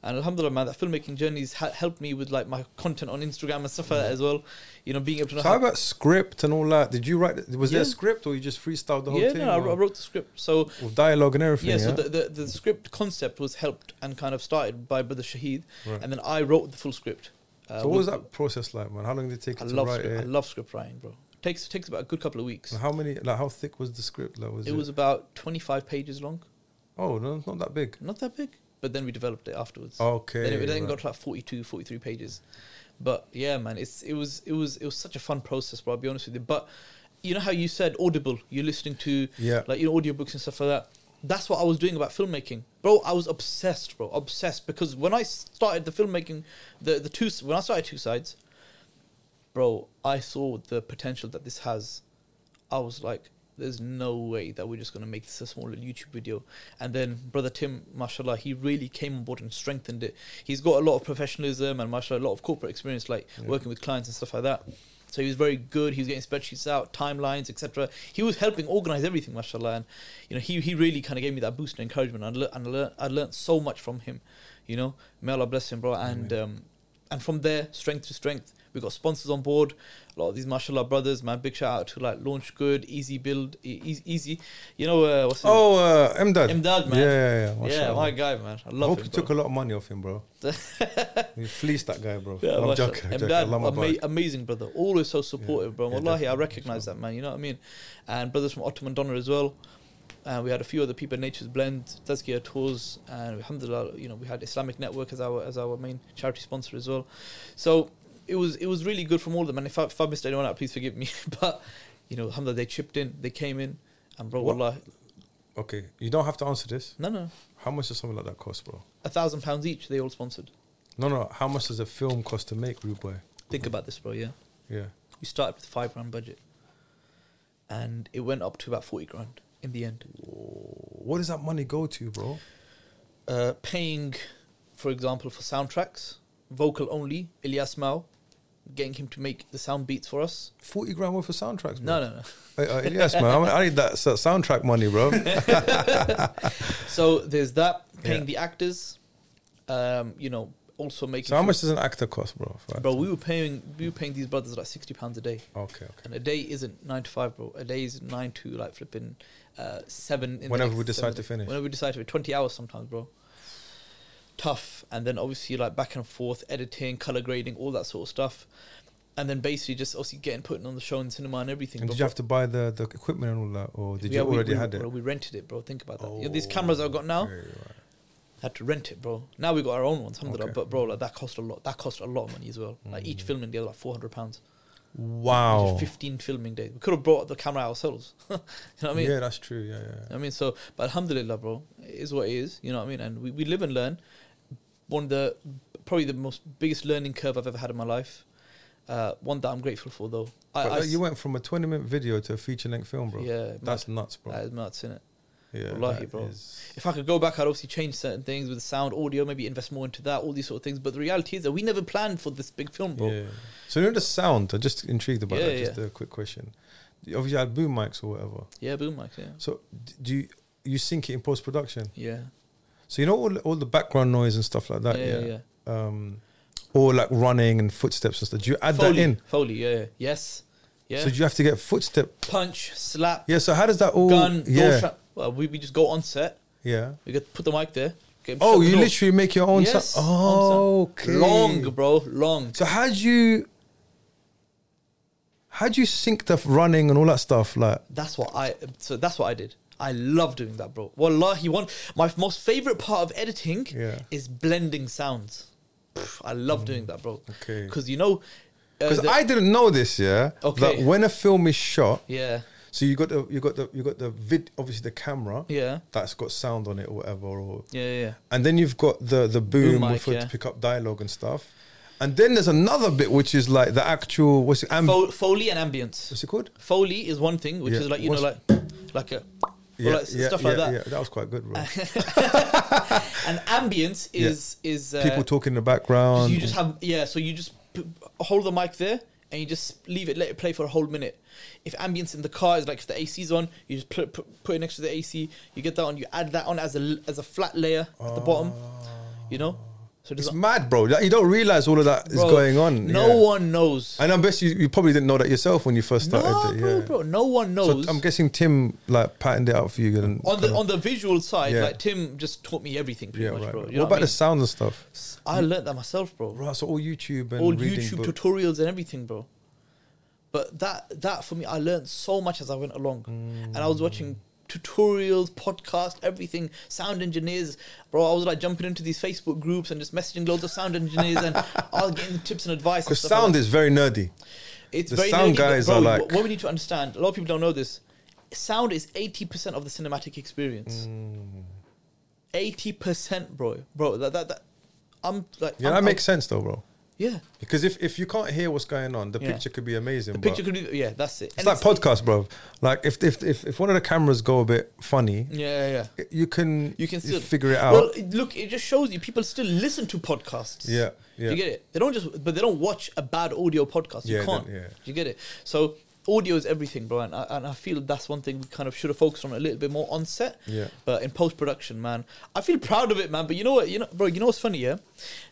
And alhamdulillah, man, that filmmaking journey's ha- helped me with like my content on Instagram and stuff like that as well. You know, being able to so how about script and all that? Did you write? Was there a script or you just freestyled the whole yeah, thing? no, I, wrote- I wrote the script. So with dialogue and everything. yeah, Yeah. so the, the the script concept was helped and kind of started by Brother Shahid, Right. and then I wrote the full script. Uh, so what was that process like, man? How long did it take I to love write script, I love script writing, bro. Takes takes about a good couple of weeks. How many? Like how thick was the script? Like was it it? was about 25 pages long. oh no, it's not that big. Not that big, but then we developed it afterwards. Okay. then it then right. got to like 42, 43 pages. But yeah, man, it's it was it was it was such a fun process, bro. I'll be honest with you. But you know how you said Audible, you're listening to yeah. like you know audiobooks and stuff like that. That's what I was doing about filmmaking, bro. I was obsessed, bro, obsessed because when I started the filmmaking, the the two when I started two sides, bro, I saw the potential that this has. I was like, there's no way that we're just gonna make this a small little YouTube video. And then brother Tim, mashallah, he really came on board and strengthened it. He's got a lot of professionalism and mashallah, a lot of corporate experience, like Yeah. working with clients and stuff like that. So he was very good. He was getting spreadsheets out, timelines, etc. He was helping organize everything, mashallah. And you know, he he really kind of gave me that boost and encouragement. And I learned, and I learned, I learned so much from him. You know, may Allah bless him, bro. And um, and from there, strength to strength, we got sponsors on board. A lot of these mashallah brothers, man. Big shout out to like LaunchGood, Easy Build, E- Easy, easy. You know uh, what's his Oh, uh, Mdad. Imdad, man. Yeah, yeah, yeah. yeah, my guy, man. I I love hope him. you took a lot of money off him, bro. you fleeced that guy, bro. Yeah, I'm joking. I'm joking. my ama- amazing brother. Always so supportive, bro. Yeah, Wallahi, I definitely, recognize that, man. You know what I mean? And brothers from Ottoman Donner as well. And we had a few other people, Nature's Blend, Tazkiyah Tours, and alhamdulillah, you know, we had Islamic Network as our as our main charity sponsor as well. So it was it was really good from all of them. And if I, if I missed anyone out, please forgive me. but you know, alhamdulillah, they chipped in, they came in, and bro, What- wallah, Okay, you don't have to answer this. no, no, How much does something like that cost, bro? a thousand pounds each. They all sponsored. No, no. How much does a film cost to make, Rude Boy? Think about this, bro. Yeah. Yeah. We started with five grand budget, and it went up to about forty grand in the end. What does that money go to, bro? Uh, paying, for example, for soundtracks, vocal only, Ilyas Mao, getting him to make the sound beats for us. Forty grand worth of soundtracks, bro. No, no, no. Hey, uh, yes, man. I, mean, I need that soundtrack money, bro. So there's that paying Yeah. the actors. Um, you know, also making. so how much does an actor cost, bro? Bro, we were paying we were paying these brothers like sixty pounds a day, Okay, okay. and a day isn't nine to five, bro. A day is nine to like flipping uh, seven. In the Whenever we decide to finish. Whenever we decide to, twenty hours sometimes, bro. Tough, and then obviously like back and forth, editing, color grading, all that sort of stuff, and then basically just obviously getting put on the show in cinema and everything. And But did you have to buy the, the equipment and all that, or did yeah, you already we, had it? We rented it, bro. Think about that. Oh, you know, these cameras I've got now, okay, right. had to rent it, bro. Now we got our own ones, alhamdulillah. Okay. But bro, like that cost a lot. That cost a lot of money as well. Like each mm. filming day like four hundred pounds. Wow. Fifteen filming days. We could have brought the camera ourselves. you know what I mean? yeah, that's true. Yeah, yeah. I mean, so, but alhamdulillah, bro, it is what it is. You know what I mean? And we, we live and learn. One of the, probably the most biggest learning curve I've ever had in my life. Uh, one that I'm grateful for, though. I, I like, you went from a 20 minute video to a feature length film, bro. Yeah, That's nuts, bro. that is nuts, innit? yeah, wallahi, that bro. is- If I could go back, I'd obviously change certain things with the sound, audio, maybe invest more into that, all these sort of things. But the reality is that we never planned for this big film, bro. Yeah. So you know the sound. I'm just intrigued about Yeah, that. Just yeah. a quick question. Obviously, you had boom mics or whatever. Yeah, boom mics, yeah. So do you you sync it in post production? Yeah. So you know all all the background noise and stuff like that. yeah, Yeah. yeah. Um, or like running and footsteps and stuff. Do you add Foley, that in? Foley, yeah, yeah. Yes. Yeah. So do you have to get footstep? Punch, slap, Yeah. So how does that all? gun, yeah. Well, we, we just go on set. Yeah. We get put the mic there. Oh, you door. literally make your own. Yes, on oh, okay. Long, bro, long. So how do you? How do you sync the running and all that stuff? Like, That's what I. So that's what I did. I love doing that, bro. Wallahi, one my most favorite part of editing Yeah. is blending sounds. Pff, I love doing that, bro. Okay. Because you know, uh, because the- I didn't know this. Yeah. Okay. That when a film is shot, yeah, so you got the you got the you got the vid obviously the camera yeah, that's got sound on it or whatever, or yeah, yeah, yeah. and then you've got the the boom, Boom mic, for yeah. to pick up dialogue and stuff, and then there's another bit which is like the actual what's it, amb- Fo- Foley and ambience. what's it called? Foley is one thing, which Yeah. is like you know, like like a Yeah, like yeah, stuff yeah, like that. yeah. That was quite good, bro. And ambience is is uh, People talking in the background. you just have yeah. So you just p- hold the mic there and you just leave it, let it play for a whole minute. If ambience in the car is like if the AC's on, you just put put, put it next to the AC. You get that on. You add that on as a as a flat layer at the bottom. You know, So It's mad, bro. Like, you don't realize all of that is Bro, going on. No yeah. one knows. And I bet you, you probably didn't know that yourself when you first started. no, it, yeah. bro. No one knows. So I'm guessing Tim like patterned it out for you. And on the kinda- on the visual side, Yeah. like Tim just taught me everything pretty yeah, much, right. bro. right. What about I the mean? sound and stuff? I learned that myself, bro. Right, so all YouTube and All YouTube book- tutorials and everything, bro. But that that for me, I learned so much as I went along, mm. and I was watching tutorials, podcast, everything, sound engineers, bro. I was like jumping into these Facebook groups and just messaging loads of sound engineers, and I was getting tips and advice. Because like sound that. is very nerdy. It's The very sound nerdy, guys bro, are like- what- we need to understand. A lot of people don't know this. Sound is eighty percent of the cinematic experience. Mm. Eighty percent, bro, bro. That, that that I'm like Yeah, I'm- that I'm- makes sense though, bro. Yeah. Because if, if you can't hear what's going on, the Yeah. picture could be amazing. The but picture could be yeah. That's it. it's And like podcast, bro. Like if, if if if one of the cameras go a bit funny, Yeah, yeah. yeah. you can You can still figure it out. Well, it- look, it just shows you people still listen to podcasts. yeah, yeah. You get it? They don't just, but they don't watch a bad audio podcast. You Yeah, can't. yeah. You get it? So audio is everything, bro, and I, and I feel that's one thing we kind of should have focused on a little bit more on set. Yeah. But in post production, man, I feel proud of it, man. But you know what? You know, bro. You know what's funny? Yeah,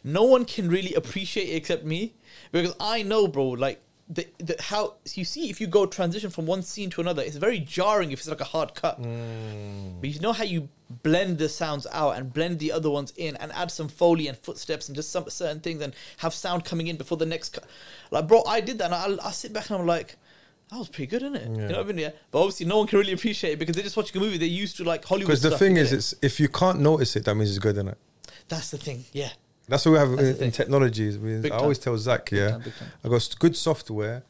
no one can really appreciate it except me because I know, bro. Like. The, the, how you see if you go transition from one scene to another, it's very jarring if it's like a hard cut. Mm. But you know how you blend the sounds out and blend the other ones in and add some foley and footsteps and just some certain things and have sound coming in before the next cut. Like, bro, I did that and I, I sit back and I'm like, that was pretty good, isn't it? You know what I mean? Yeah. But obviously, no one can really appreciate it because they're just watching a movie. They're used to like Hollywood. Because the stuff, thing is, it? it's if you can't notice it, that means it's good, isn't it? that's the thing. Yeah. That's what we have in, in thing. technology. We- Big I always tell Zach, Big yeah, time, time. I got good software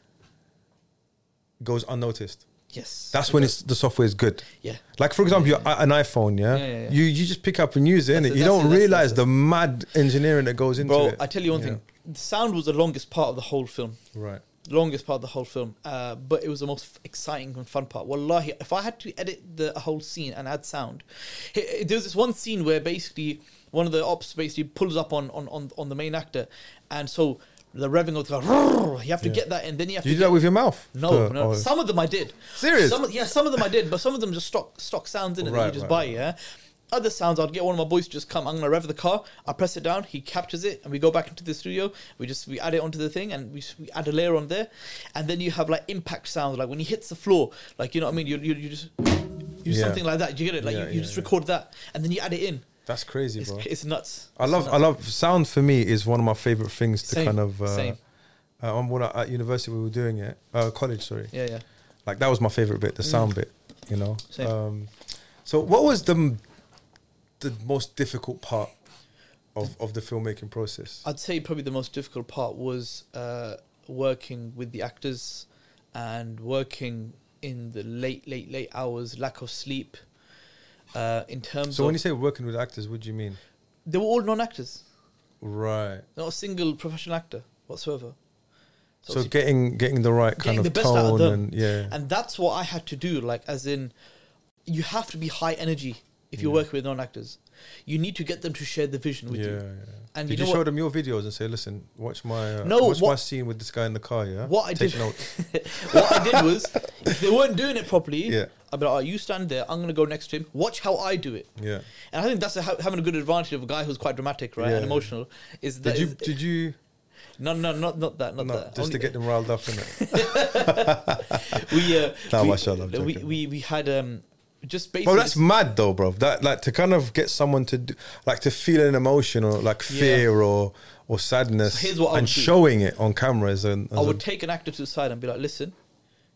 goes unnoticed. Yes. That's when it's the software is good. Yeah. Like for example, your, an iPhone, yeah, Yeah, yeah, yeah. you you just pick up and use it, it, You don't it, that's it, realize that's the mad engineering that goes into Bro, it. I tell you one Yeah. thing. The sound was the longest part of the whole film. Right. Longest part of the whole film, uh, but it was the most exciting and fun part. Wallahi, if I had to edit the whole scene and add sound, there was this one scene where basically one of the ops basically pulls up on on, on, on the main actor, and so the revving of the car, you have to Yeah. get that, and then you have You to do that with your mouth? no, no. Some of them I did. Serious? Some of, yeah, some of them I did, but some of them just stock stock sounds in it that Right, you just right, buy. right. Yeah. Other sounds, I'd get one of my boys to just come. I'm gonna rev the car. I press it down. He captures it, and we go back into the studio. We just we add it onto the thing, and we, we add a layer on there, and then you have like impact sounds, like when he hits the floor, like you know what I mean. You you, you just you Yeah. something like that. You get it? Like Yeah, you, you yeah, just record that, and then you add it in. That's crazy, It's, bro. it's nuts. I love, nuts. I love sound. For me, is one of my favorite things to Same, kind of. Uh, same. Uh, on when I, at university we were doing it, uh, college, sorry. Yeah, yeah. Like that was my favorite bit, the sound bit. You know. Mm. Same. Um, so, what was the the most difficult part of of the filmmaking process? I'd say probably the most difficult part was uh, working with the actors and working in the late, late, late hours, lack of sleep. Uh, in terms So, of, when you say working with actors, what do you mean? they were all non-actors, Right. not a single professional actor whatsoever. So, obviously- getting getting the right kind Getting of the best out of tone them. and yeah. and that's what I had to do. Like, as in, you have to be high energy if you're Yeah. working with non-actors. You need to get them to share the vision with yeah, you. yeah. And Did you you, show what? them your videos and say, "Listen, watch my uh, No, watch my scene with this guy in the car"? Yeah. What I Take did- what I did was, if they weren't doing it properly, Yeah. I'd be like, oh, you stand there. I'm gonna go next to him. Watch how I do it. Yeah. And I think that's a, having a good advantage of a guy who's quite dramatic, right, and emotional. Is that Did you is- did you no, no, not not that, not no, that. just to get them riled up in it? we, uh, Nah, we, we, we we had um just basically. Bro, that's mad though, bro. That like to kind of get someone to do, like to feel an emotion or like Yeah. fear or or sadness So here's what I and would do. showing it on cameras and, I would take an actor to the side and be like, listen,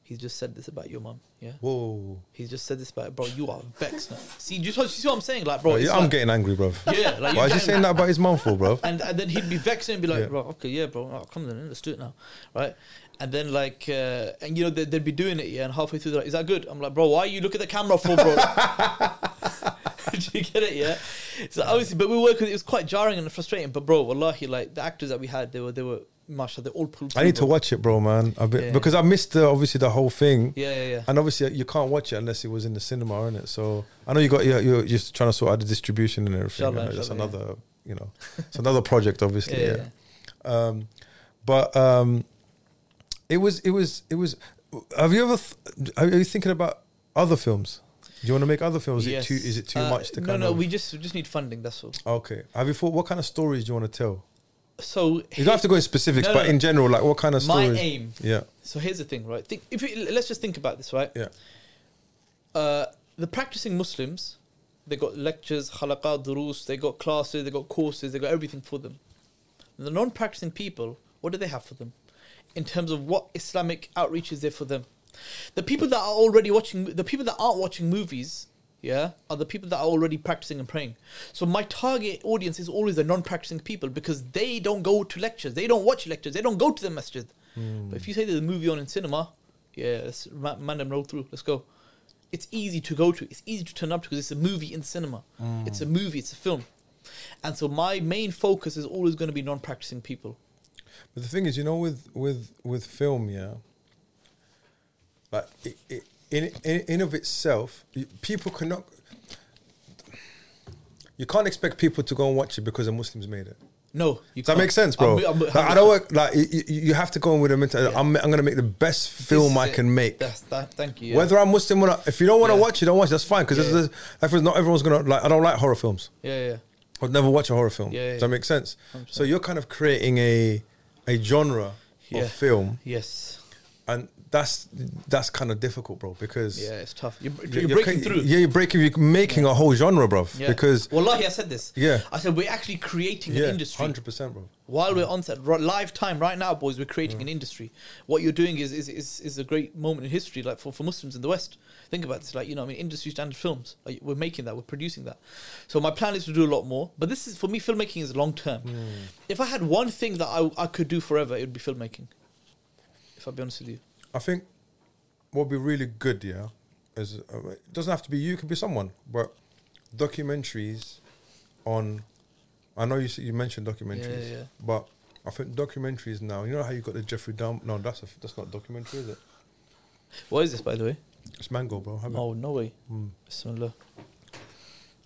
he's just said this about your mum. Yeah, whoa. he's just said this about bro. You are vexed now. See, you see what I'm saying, like, bro. Bro, yeah, I'm like- getting angry, bro. Yeah, like Why is he saying that about his mum for, bro? and and then he'd be vexed and be like, Yeah. bro, okay, yeah, bro, oh, come on, let's do it now, right? And then like, uh, and you know, they'd, they'd be doing it, yeah, and halfway through, they're like, is that good? I'm like, bro, why you look at the camera for, bro? Do you get it? Yeah. So obviously, but we work with it was quite jarring and frustrating. But bro, wallahi, like the actors that we had, they were they were mashallah, they all pulled. I need to watch it, bro, man. A bit, Yeah. because I missed the, obviously the whole thing. Yeah, yeah, yeah. And obviously, you can't watch it unless it was in the cinema, isn't it? So I know you got you're, you're just trying to sort out the distribution and everything. Inshallah, That's inshallah, yeah. another, you know, it's another project, obviously. Yeah, Yeah. yeah, Um, but um, it was it was it was. Have you ever? Th- are you thinking about other films? Do you want to make other films? Is Yes. it too? Is it too Uh, much to no, kind no. of? We just we just need funding. That's all. okay. Have you thought what kind of stories do you want to tell? So You don't have to go in specifics, No, but no, no. in general, like what kind of my stories? aim. Yeah, So here's the thing, right? Think if you, let's just think about this, right? yeah, Uh, the practicing Muslims, they got lectures, halaqat, durus, they got classes, they got courses, they got everything for them. The non-practicing people, what do they have for them? In terms of what Islamic outreach is there for them? The people that are already watching, the people that aren't watching movies, yeah, are the people that are already practicing and praying. So my target audience is always the non-practicing people because they don't go to lectures, they don't watch lectures, they don't go to the masjid. Hmm. But if you say there's a movie on in cinema, yeah, let's them roll through, let's go. It's easy to go to, it's easy to turn up to because it's a movie in cinema. Hmm. It's a movie, it's a film. And so my main focus is always going to be non-practicing people. But the thing is, you know, with with with film, yeah, like it, it, in, in in of itself, you- people cannot. You can't expect people to go and watch it because the Muslims made it. No, you Does that make sense, bro? I'm- I'm- like, I don't work like you, you- you have to go in with a mentality. Yeah. I'm, I'm going to make the best film I it. can make. That's, that, thank you. yeah. Whether I'm Muslim or not, if you don't want to Yeah. watch it, don't watch. it, That's fine because Yeah. there's, not everyone's gonna like. I don't like horror films. Yeah, yeah. I'd never watch a horror film. Yeah, yeah, Does that yeah. make sense? 100%. So you're kind of creating a a genre Yeah. of film, Yes. and that's that's kind of difficult, bro. Because Yeah, it's tough. You're, you're, you're, breaking ca- through. Yeah, you're breaking. You're making a whole genre, bro. Yeah. Because Wallahi, I said this. Yeah. I said we're actually creating yeah, an industry. hundred percent, bro. While we're on set, ri- live time right now, boys, we're creating an mm. industry. What you're doing is, is is is a great moment in history, like for, for Muslims in the West. Think about this, like you know, I mean, industry standard films. Like, we're making that, we're producing that. So my plan is to do a lot more. But this is for me, filmmaking is long term. Mm. If I had one thing that I I could do forever, it would be filmmaking. If I'll be honest with you. I think what would be really good, yeah, is uh, it doesn't have to be you, it could be someone, but documentaries on. I know you you mentioned documentaries, yeah. but I think documentaries now. You know how you got the Jeffrey Dahmer? No, that's a, that's not documentary, is it? What is this, by the way? It's Mango, bro. Have it? Oh no way. Mm. Bismillah.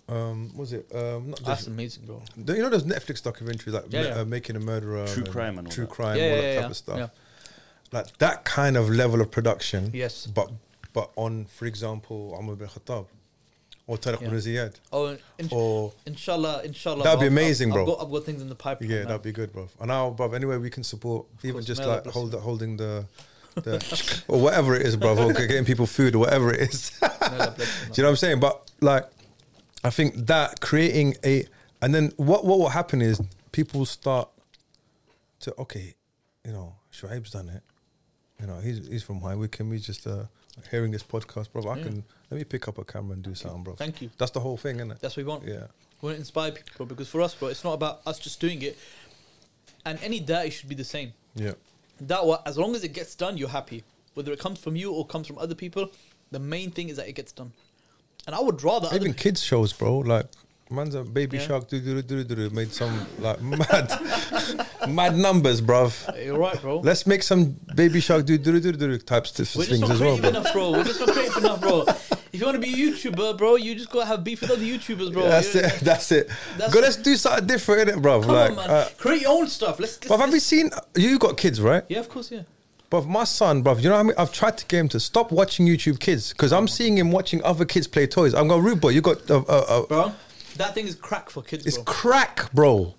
Um, was it? Um, not That's Jeffrey- amazing, bro. You know those Netflix documentaries like Yeah, Ma- yeah. Uh, making a murderer, True crime and all true that. crime, Yeah, all yeah, that yeah, type of stuff. Like that kind of level of production. Yes. But but on, for example, Umar bin Khattab or Tariq Yeah. bin Ziyad Oh, in, or inshallah, inshallah. That'd be I've- I've- amazing, I've, bro. got, I've got things in the pipeline. yeah, now. that'd be good, bro. And now, bro, anyway, we can support even course, just like hold holding the. the or whatever it is, bro, or getting people food or whatever it is. May Allah bless you. Do you know what I'm saying? But like, I think that creating a, and then what what will happen is people start to okay, you know, Shuaib's done it. You know, he's he's from High Wycombe. He's just uh, hearing this podcast, bro. I Yeah. can let me pick up a camera and do something, bro. Thank you. That's the whole thing, isn't it? That's what we want. Yeah. We want to inspire people, bro, because for us, bro, it's not about us just doing it. And any da'i should be the same. Yeah. Da'wah, as long as it gets done, you're happy. Whether it comes from you or comes from other people, the main thing is that it gets done. And I would rather Even kids shows, bro. Like man's a baby Yeah. shark do do do do do made some like mad mad numbers, bruv. You're right, bro. Let's make some baby shark do do do do type st- We're just things not as well, creative bro. enough, bro. We're just not creative enough, bro. If you want to be a YouTuber, bro, you just gotta have beef with other YouTubers, bro. That's You- it. That's it. That's- Go, let's do something different, innit, bro? Come like, on, man. uh, Create your own stuff. Let's. but have you seen? You got kids, right? Yeah, of course, yeah. But my son, bro, you know how I mean? I've tried to get him to stop watching YouTube Kids because I'm seeing him watching other kids play toys. I'm going, rude boy, you got uh, uh, uh, Bro, that thing is crack for kids, it's bro. crack, bro.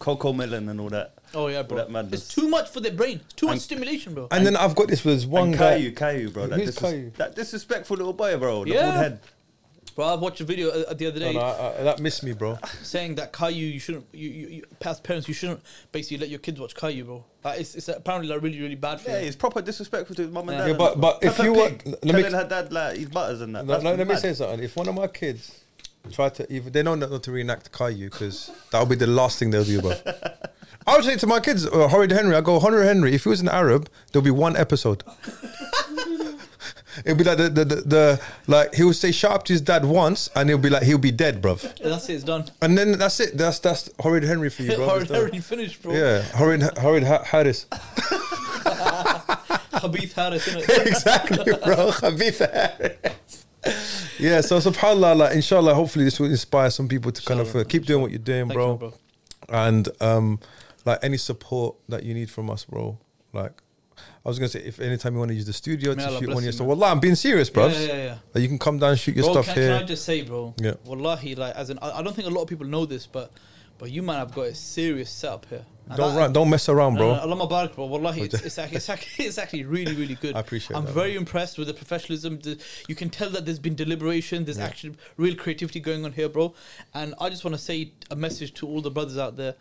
Cocomelon and all that. oh yeah, bro. that madness. It's too much for their brain. Too much And- stimulation, bro. And then I've got this with one and guy. Caillou, Caillou, bro. That, Who's disres- Caillou? that disrespectful little boy, bro. The Yeah. bald head. Bro, I watched a video uh, the other day no, I- I- that missed me, bro. saying that Caillou, you shouldn't, you, you, you past parents, you shouldn't basically let your kids watch Caillou, bro. Like, it's, it's apparently like really, really bad for Yeah, them. he's proper disrespectful to his mum and Yeah. dad. Yeah, but- but if Peppa you Pig want- let me- telling her dad like his butters and that. No, That's no, let me mad. say something. If one of my kids try to, even they know not to reenact Caillou because that'll be the last thing they'll do, bro. I would say to my kids, uh, Horrid Henry, I go, Horrid Henry, if he was an Arab, there'll be one episode. It'll be like the, the, the, the, like, he would say shut up to his dad once and he'll be like, he'll be dead, bruv. That's it, it's done. And then that's it. That's that's Horrid Henry for you, bro. horrid Henry finished, bro. Yeah, Horrid, Horrid Ha- Harris. Khabith Harris, innit? exactly, bro. Khabitha Harris. Yeah, so subhanAllah, like, inshallah, hopefully this will inspire some people to kind of uh, keep doing what you're doing, bro. you, bro. And um, like any support that you need from us, bro. Like I was gonna say if anytime you want to use the studio May to Allah shoot one of your you, stuff, wallah, I'm being serious, bro. Yeah, yeah, yeah. Like, you can come down and shoot your bro, stuff can, here. can I just say, bro? Yeah. Wallahi, like, as in, I, I don't think a lot of people know this, but but you might have got a serious setup here. Don't that- run, don't mess around, bro. no, Mubarak, bro. Wallahi, it's, it's, actually, it's, actually, it's actually really, really good. I appreciate I'm that, very man. impressed with the professionalism. The, you can tell that there's been deliberation. There's Yeah. actually real creativity going on here, bro. And I just want to say a message to all the brothers out there,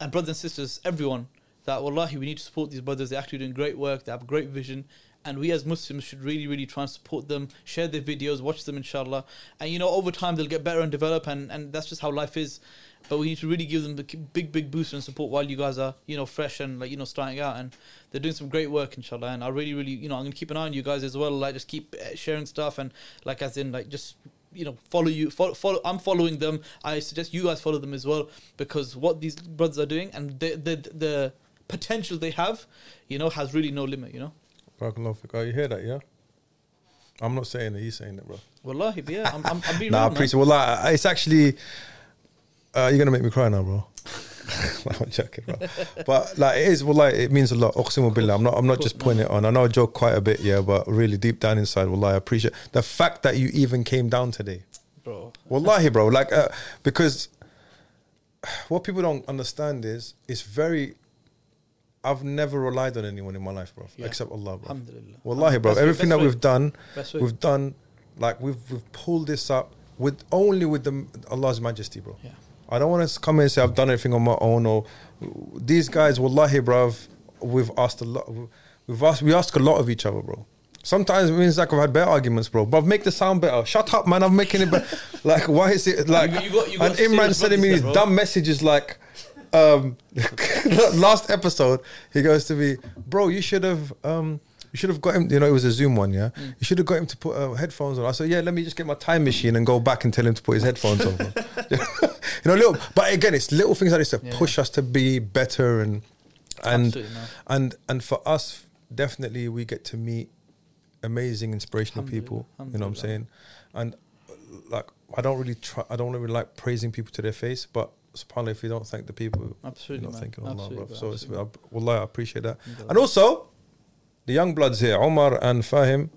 and brothers and sisters, everyone, that Wallahi, we need to support these brothers. They're actually doing great work. They have great vision. And we as Muslims should really, really try and support them, share their videos, watch them, inshallah. And you know, over time they'll get better and develop, and, and that's just how life is. But we need to really give them the big, big boost and support while you guys are, you know, fresh and like you know starting out. And they're doing some great work, inshallah. And I really, really, you know, I'm gonna keep an eye on you guys as well. Like just keep uh, sharing stuff and like as in like just you know follow you follow, follow i'm following them i suggest you guys follow them as well because what these brothers are doing and the the, the potential they have you know has really no limit you know Fik. Oh, you hear that, yeah? I'm not saying it, he's saying it, bro. wallahi but yeah i'm, I'm, I'm being Nah, I real, man. appreciate Well, like, it's actually, uh, you're going to make me cry now, bro. I'm joking, bro. But like it is, well, like it means a lot. Uqsimu billah. I'm not. I'm not just putting it on. I know I joke quite a bit, yeah, but really deep down inside, well, I appreciate the fact that you even came down today. bro Wallahi, bro. Like, uh, because what people don't understand is it's very. I've never relied on anyone in my life, bro, Yeah. except Allah, bro. alhamdulillah Wallahi, bro. Everything that we've done, we've done, like we've we've pulled this up with only with the Allah's Majesty, bro. yeah I don't want to come in and say I've done everything on my own or these guys, wallahi, bruv, we've asked a lot. We've asked, we ask a lot of each other, bro. Sometimes it means like I've had better arguments, bro. Bruv, make the sound better. Shut up, man. I'm making it better. like, why is it like? You- you got- you got and Imran sending me these dumb messages like, um, last episode, he goes to me, bro, you should have, um, you should have got him. You know, it was a Zoom one, yeah. Mm. You should have got him to put uh, headphones on. I said, yeah, let me just get my time machine and go back and tell him to put his headphones on. you know, little. But again, it's little things like this that Yeah. push us to be better and and and and for us, definitely, we get to meet amazing, inspirational people. You know what I'm saying? And uh, like, I don't really try. I don't really like praising people to their face, but. Subhanallah, if you don't thank the people, Absolutely, you're not man. thanking Allah, Absolutely, bro. So it's, Absolutely. I, wallah, I appreciate that. Alhamdulillah. And also, the young bloods here, Omar and Fahim.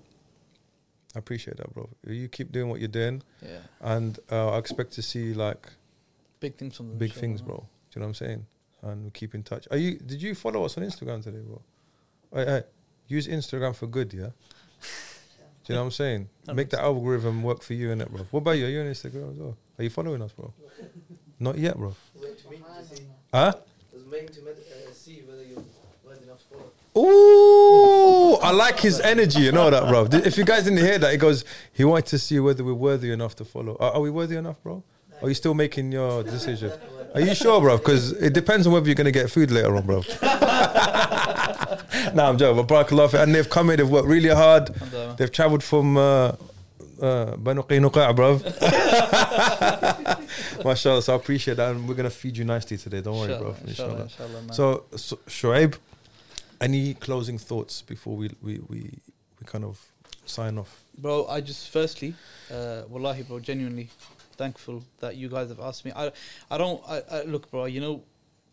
I appreciate that, bro. You keep doing what you're doing, yeah and uh, I expect to see like big things from big inshallah, things, bro. Do you know what I'm saying? And we keep in touch. Are you? Did you follow us on Instagram today, bro? Hey, hey, use Instagram for good, yeah. Do you know what I'm saying? Make the algorithm work for you, in it, bro? What about you? Are you on Instagram as well? Are you following us, bro? Not yet, bro. Wait to meet to see. Huh? I was waiting to med- uh, see whether you're worthy enough to follow. Ooh, I like his energy. You know that, bro. If you guys didn't hear that, he goes, he wanted to see whether we're worthy enough to follow. Are, are we worthy enough, bro? Are you still making your decision? Are you sure, bro? Because it depends on whether you're going to get food later on, bro. nah, I'm joking. But barakallah. fi- And they've come here, they've worked really hard. They've traveled from uh, uh, Banu Qaynuqa', bro. MashaAllah. So I appreciate that. And we're going to feed you nicely today. Don't worry, bro. Inshallah, Inshallah. inshallah. So, so Shoaib, any closing thoughts before we we, we, we kind of sign off? Bro, I just firstly, uh, wallahi, bro, genuinely thankful that you guys have asked me. I, I don't, I, I look, bro. You know,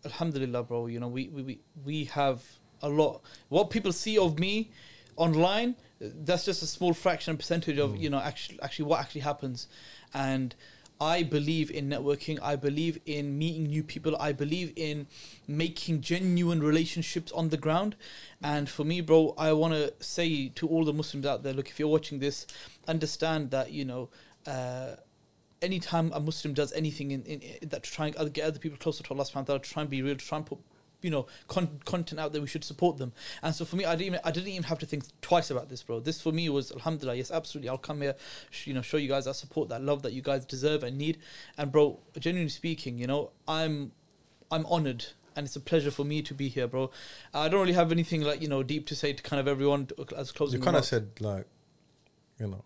Alhamdulillah, bro. You know, we, we, we, we have a lot. What people see of me online, that's just a small fraction of percentage of you know actually actually what actually happens, and. I believe in networking. I believe in meeting new people. I believe in making genuine relationships on the ground. And for me, bro, I want to say to all the Muslims out there look, if you're watching this, understand that, you know, uh, anytime a Muslim does anything in, in, in that to try and get other people closer to Allah subhanahu wa ta'ala, to try and be real, to try and put you know con- content out there we should support them. And so for me I didn't even, I didn't even have to think twice about this bro. This for me was alhamdulillah yes absolutely I'll come here sh- you know show you guys that support that love that you guys deserve and need. And bro genuinely speaking you know I'm I'm honored and it's a pleasure for me to be here bro. I don't really have anything like you know deep to say to kind of everyone to- as closing You kind of said like, you know,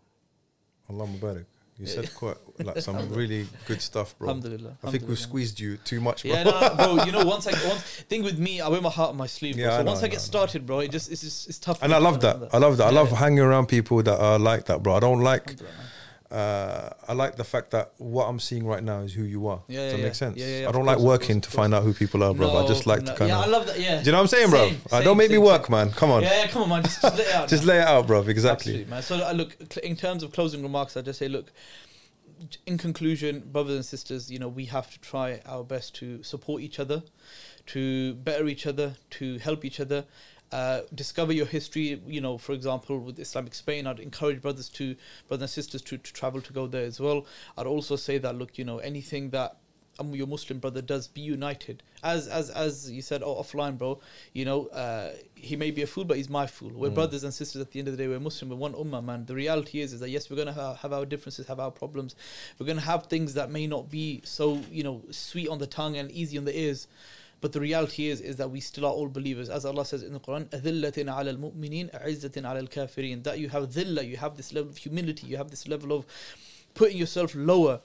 Allah Mubarak. You said quite like some really good stuff, bro. Alhamdulillah, I think we've squeezed you too much, bro. Yeah, no, bro. You know, once I once thing with me, I wear my heart on my sleeve. Bro. Yeah, I know, once I I get started, bro, it just it's just it's tough. and I love that. I love that. I love hanging around people that are like that, bro. I don't like. Uh, I like the fact that what I'm seeing right now is who you are. Yeah, Does that yeah. make sense? Yeah, yeah, I don't like course, working course, to of find out who people are, bro. I just like no, to kind yeah, I love that. Yeah. Do you know what I'm saying, bro? Same, same, don't make me work, same. man. Come on, Yeah, yeah, come on, man. Just, just let it out. just lay it out, bro. Exactly. Absolutely, man. So uh, look, in terms of closing remarks, I just say, look. In conclusion, brothers and sisters, you know we have to try our best to support each other, to better each other, to help each other, uh, discover your history. You know, for example, with Islamic Spain, I'd encourage brothers to brothers and sisters to, to travel to go there as well. I'd also say that look, you know, anything that um, your Muslim brother does, be united. As as as you said oh, offline, bro. You know, uh, he may be a fool, but he's my fool. We're Mm. brothers and sisters. At the end of the day, we're Muslim. We're one ummah, man. The reality is, is that yes, we're gonna ha- have our differences, have our problems. We're gonna have things that may not be so you know sweet on the tongue and easy on the ears. But the reality is, is that we still are all believers. As Allah says in the Quran, أَذِلَّةٍ عَلَى الْمُؤْمِنِينَ أَعِزَّةٍ عَلَى الْكَافِرِينَ That you have dhillah, you have this level of humility, you have this level of putting yourself lower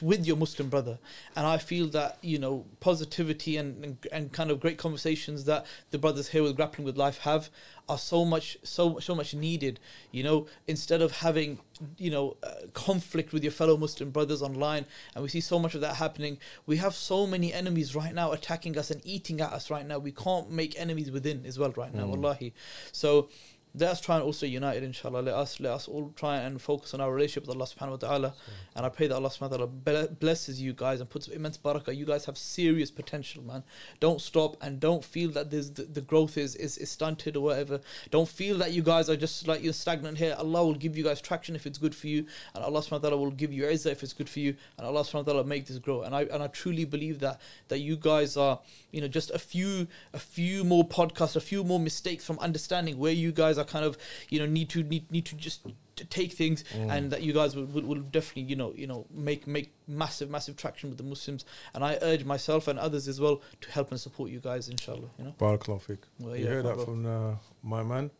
with your Muslim brother. And I feel that, you know, positivity and, and, and kind of great conversations that the brothers here with Grappling with Life have are so much, so, so much needed. You know, instead of having, you know, uh, conflict with your fellow Muslim brothers online, and we see so much of that happening, we have so many enemies right now attacking us and eating at us right now. We can't make enemies within as well right now, wallahi. So, let us try and also unite it, inshallah. Let us let us all try and focus on our relationship with Allah subhanahu wa ta'ala. And I pray that Allah subhanahu wa ta'ala blesses you guys and puts immense barakah. You guys have serious potential, man. Don't stop and don't feel that there's the, the growth is, is is stunted or whatever. Don't feel that you guys are just like you're stagnant here. Allah will give you guys traction if it's good for you, and Allah subhanahu wa ta'ala will give you izzah if it's good for you, and Allah subhanahu wa ta'ala make this grow. And I and I truly believe that that you guys are, you know, just a few a few more podcasts, a few more mistakes from understanding where you guys are kind of, you know, need to need need to just to take things and that you guys will, will, will definitely you know you know make make massive massive traction with the Muslims and I urge myself and others as well to help and support you guys inshallah you know Barakallahu. Well, you yeah, heard that bro. from uh, my man,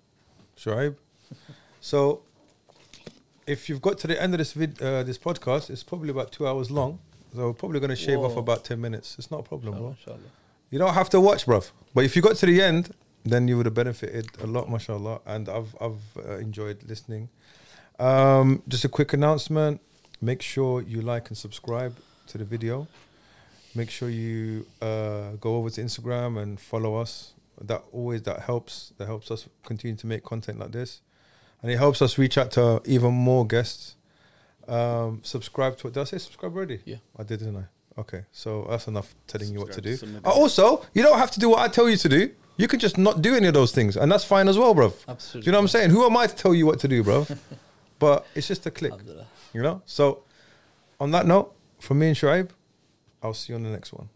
Shoaib. so, if you've got to the end of this vid, uh, this podcast, it's probably about two hours long. So we're probably going to shave off about ten minutes. It's not a problem, bro. inshallah, inshallah. You don't have to watch, bruv. But if you got to the end, then you would have benefited a lot, mashallah. And I've I've uh, enjoyed listening. Um, just a quick announcement: make sure you like and subscribe to the video. Make sure you uh, go over to Instagram and follow us. That always that helps. That helps us continue to make content like this, and it helps us reach out to even more guests. Um, subscribe to it. Did I say subscribe already? Yeah. I did, didn't I? Okay, so that's enough telling you what to do. Uh, also, you don't have to do what I tell you to do. You can just not do any of those things, and that's fine as well, bruv. absolutely Do you know what I'm saying? Who am I to tell you what to do, bruv? but it's just a click, you know. So, on that note, from me and Shuaib, I'll see you on the next one.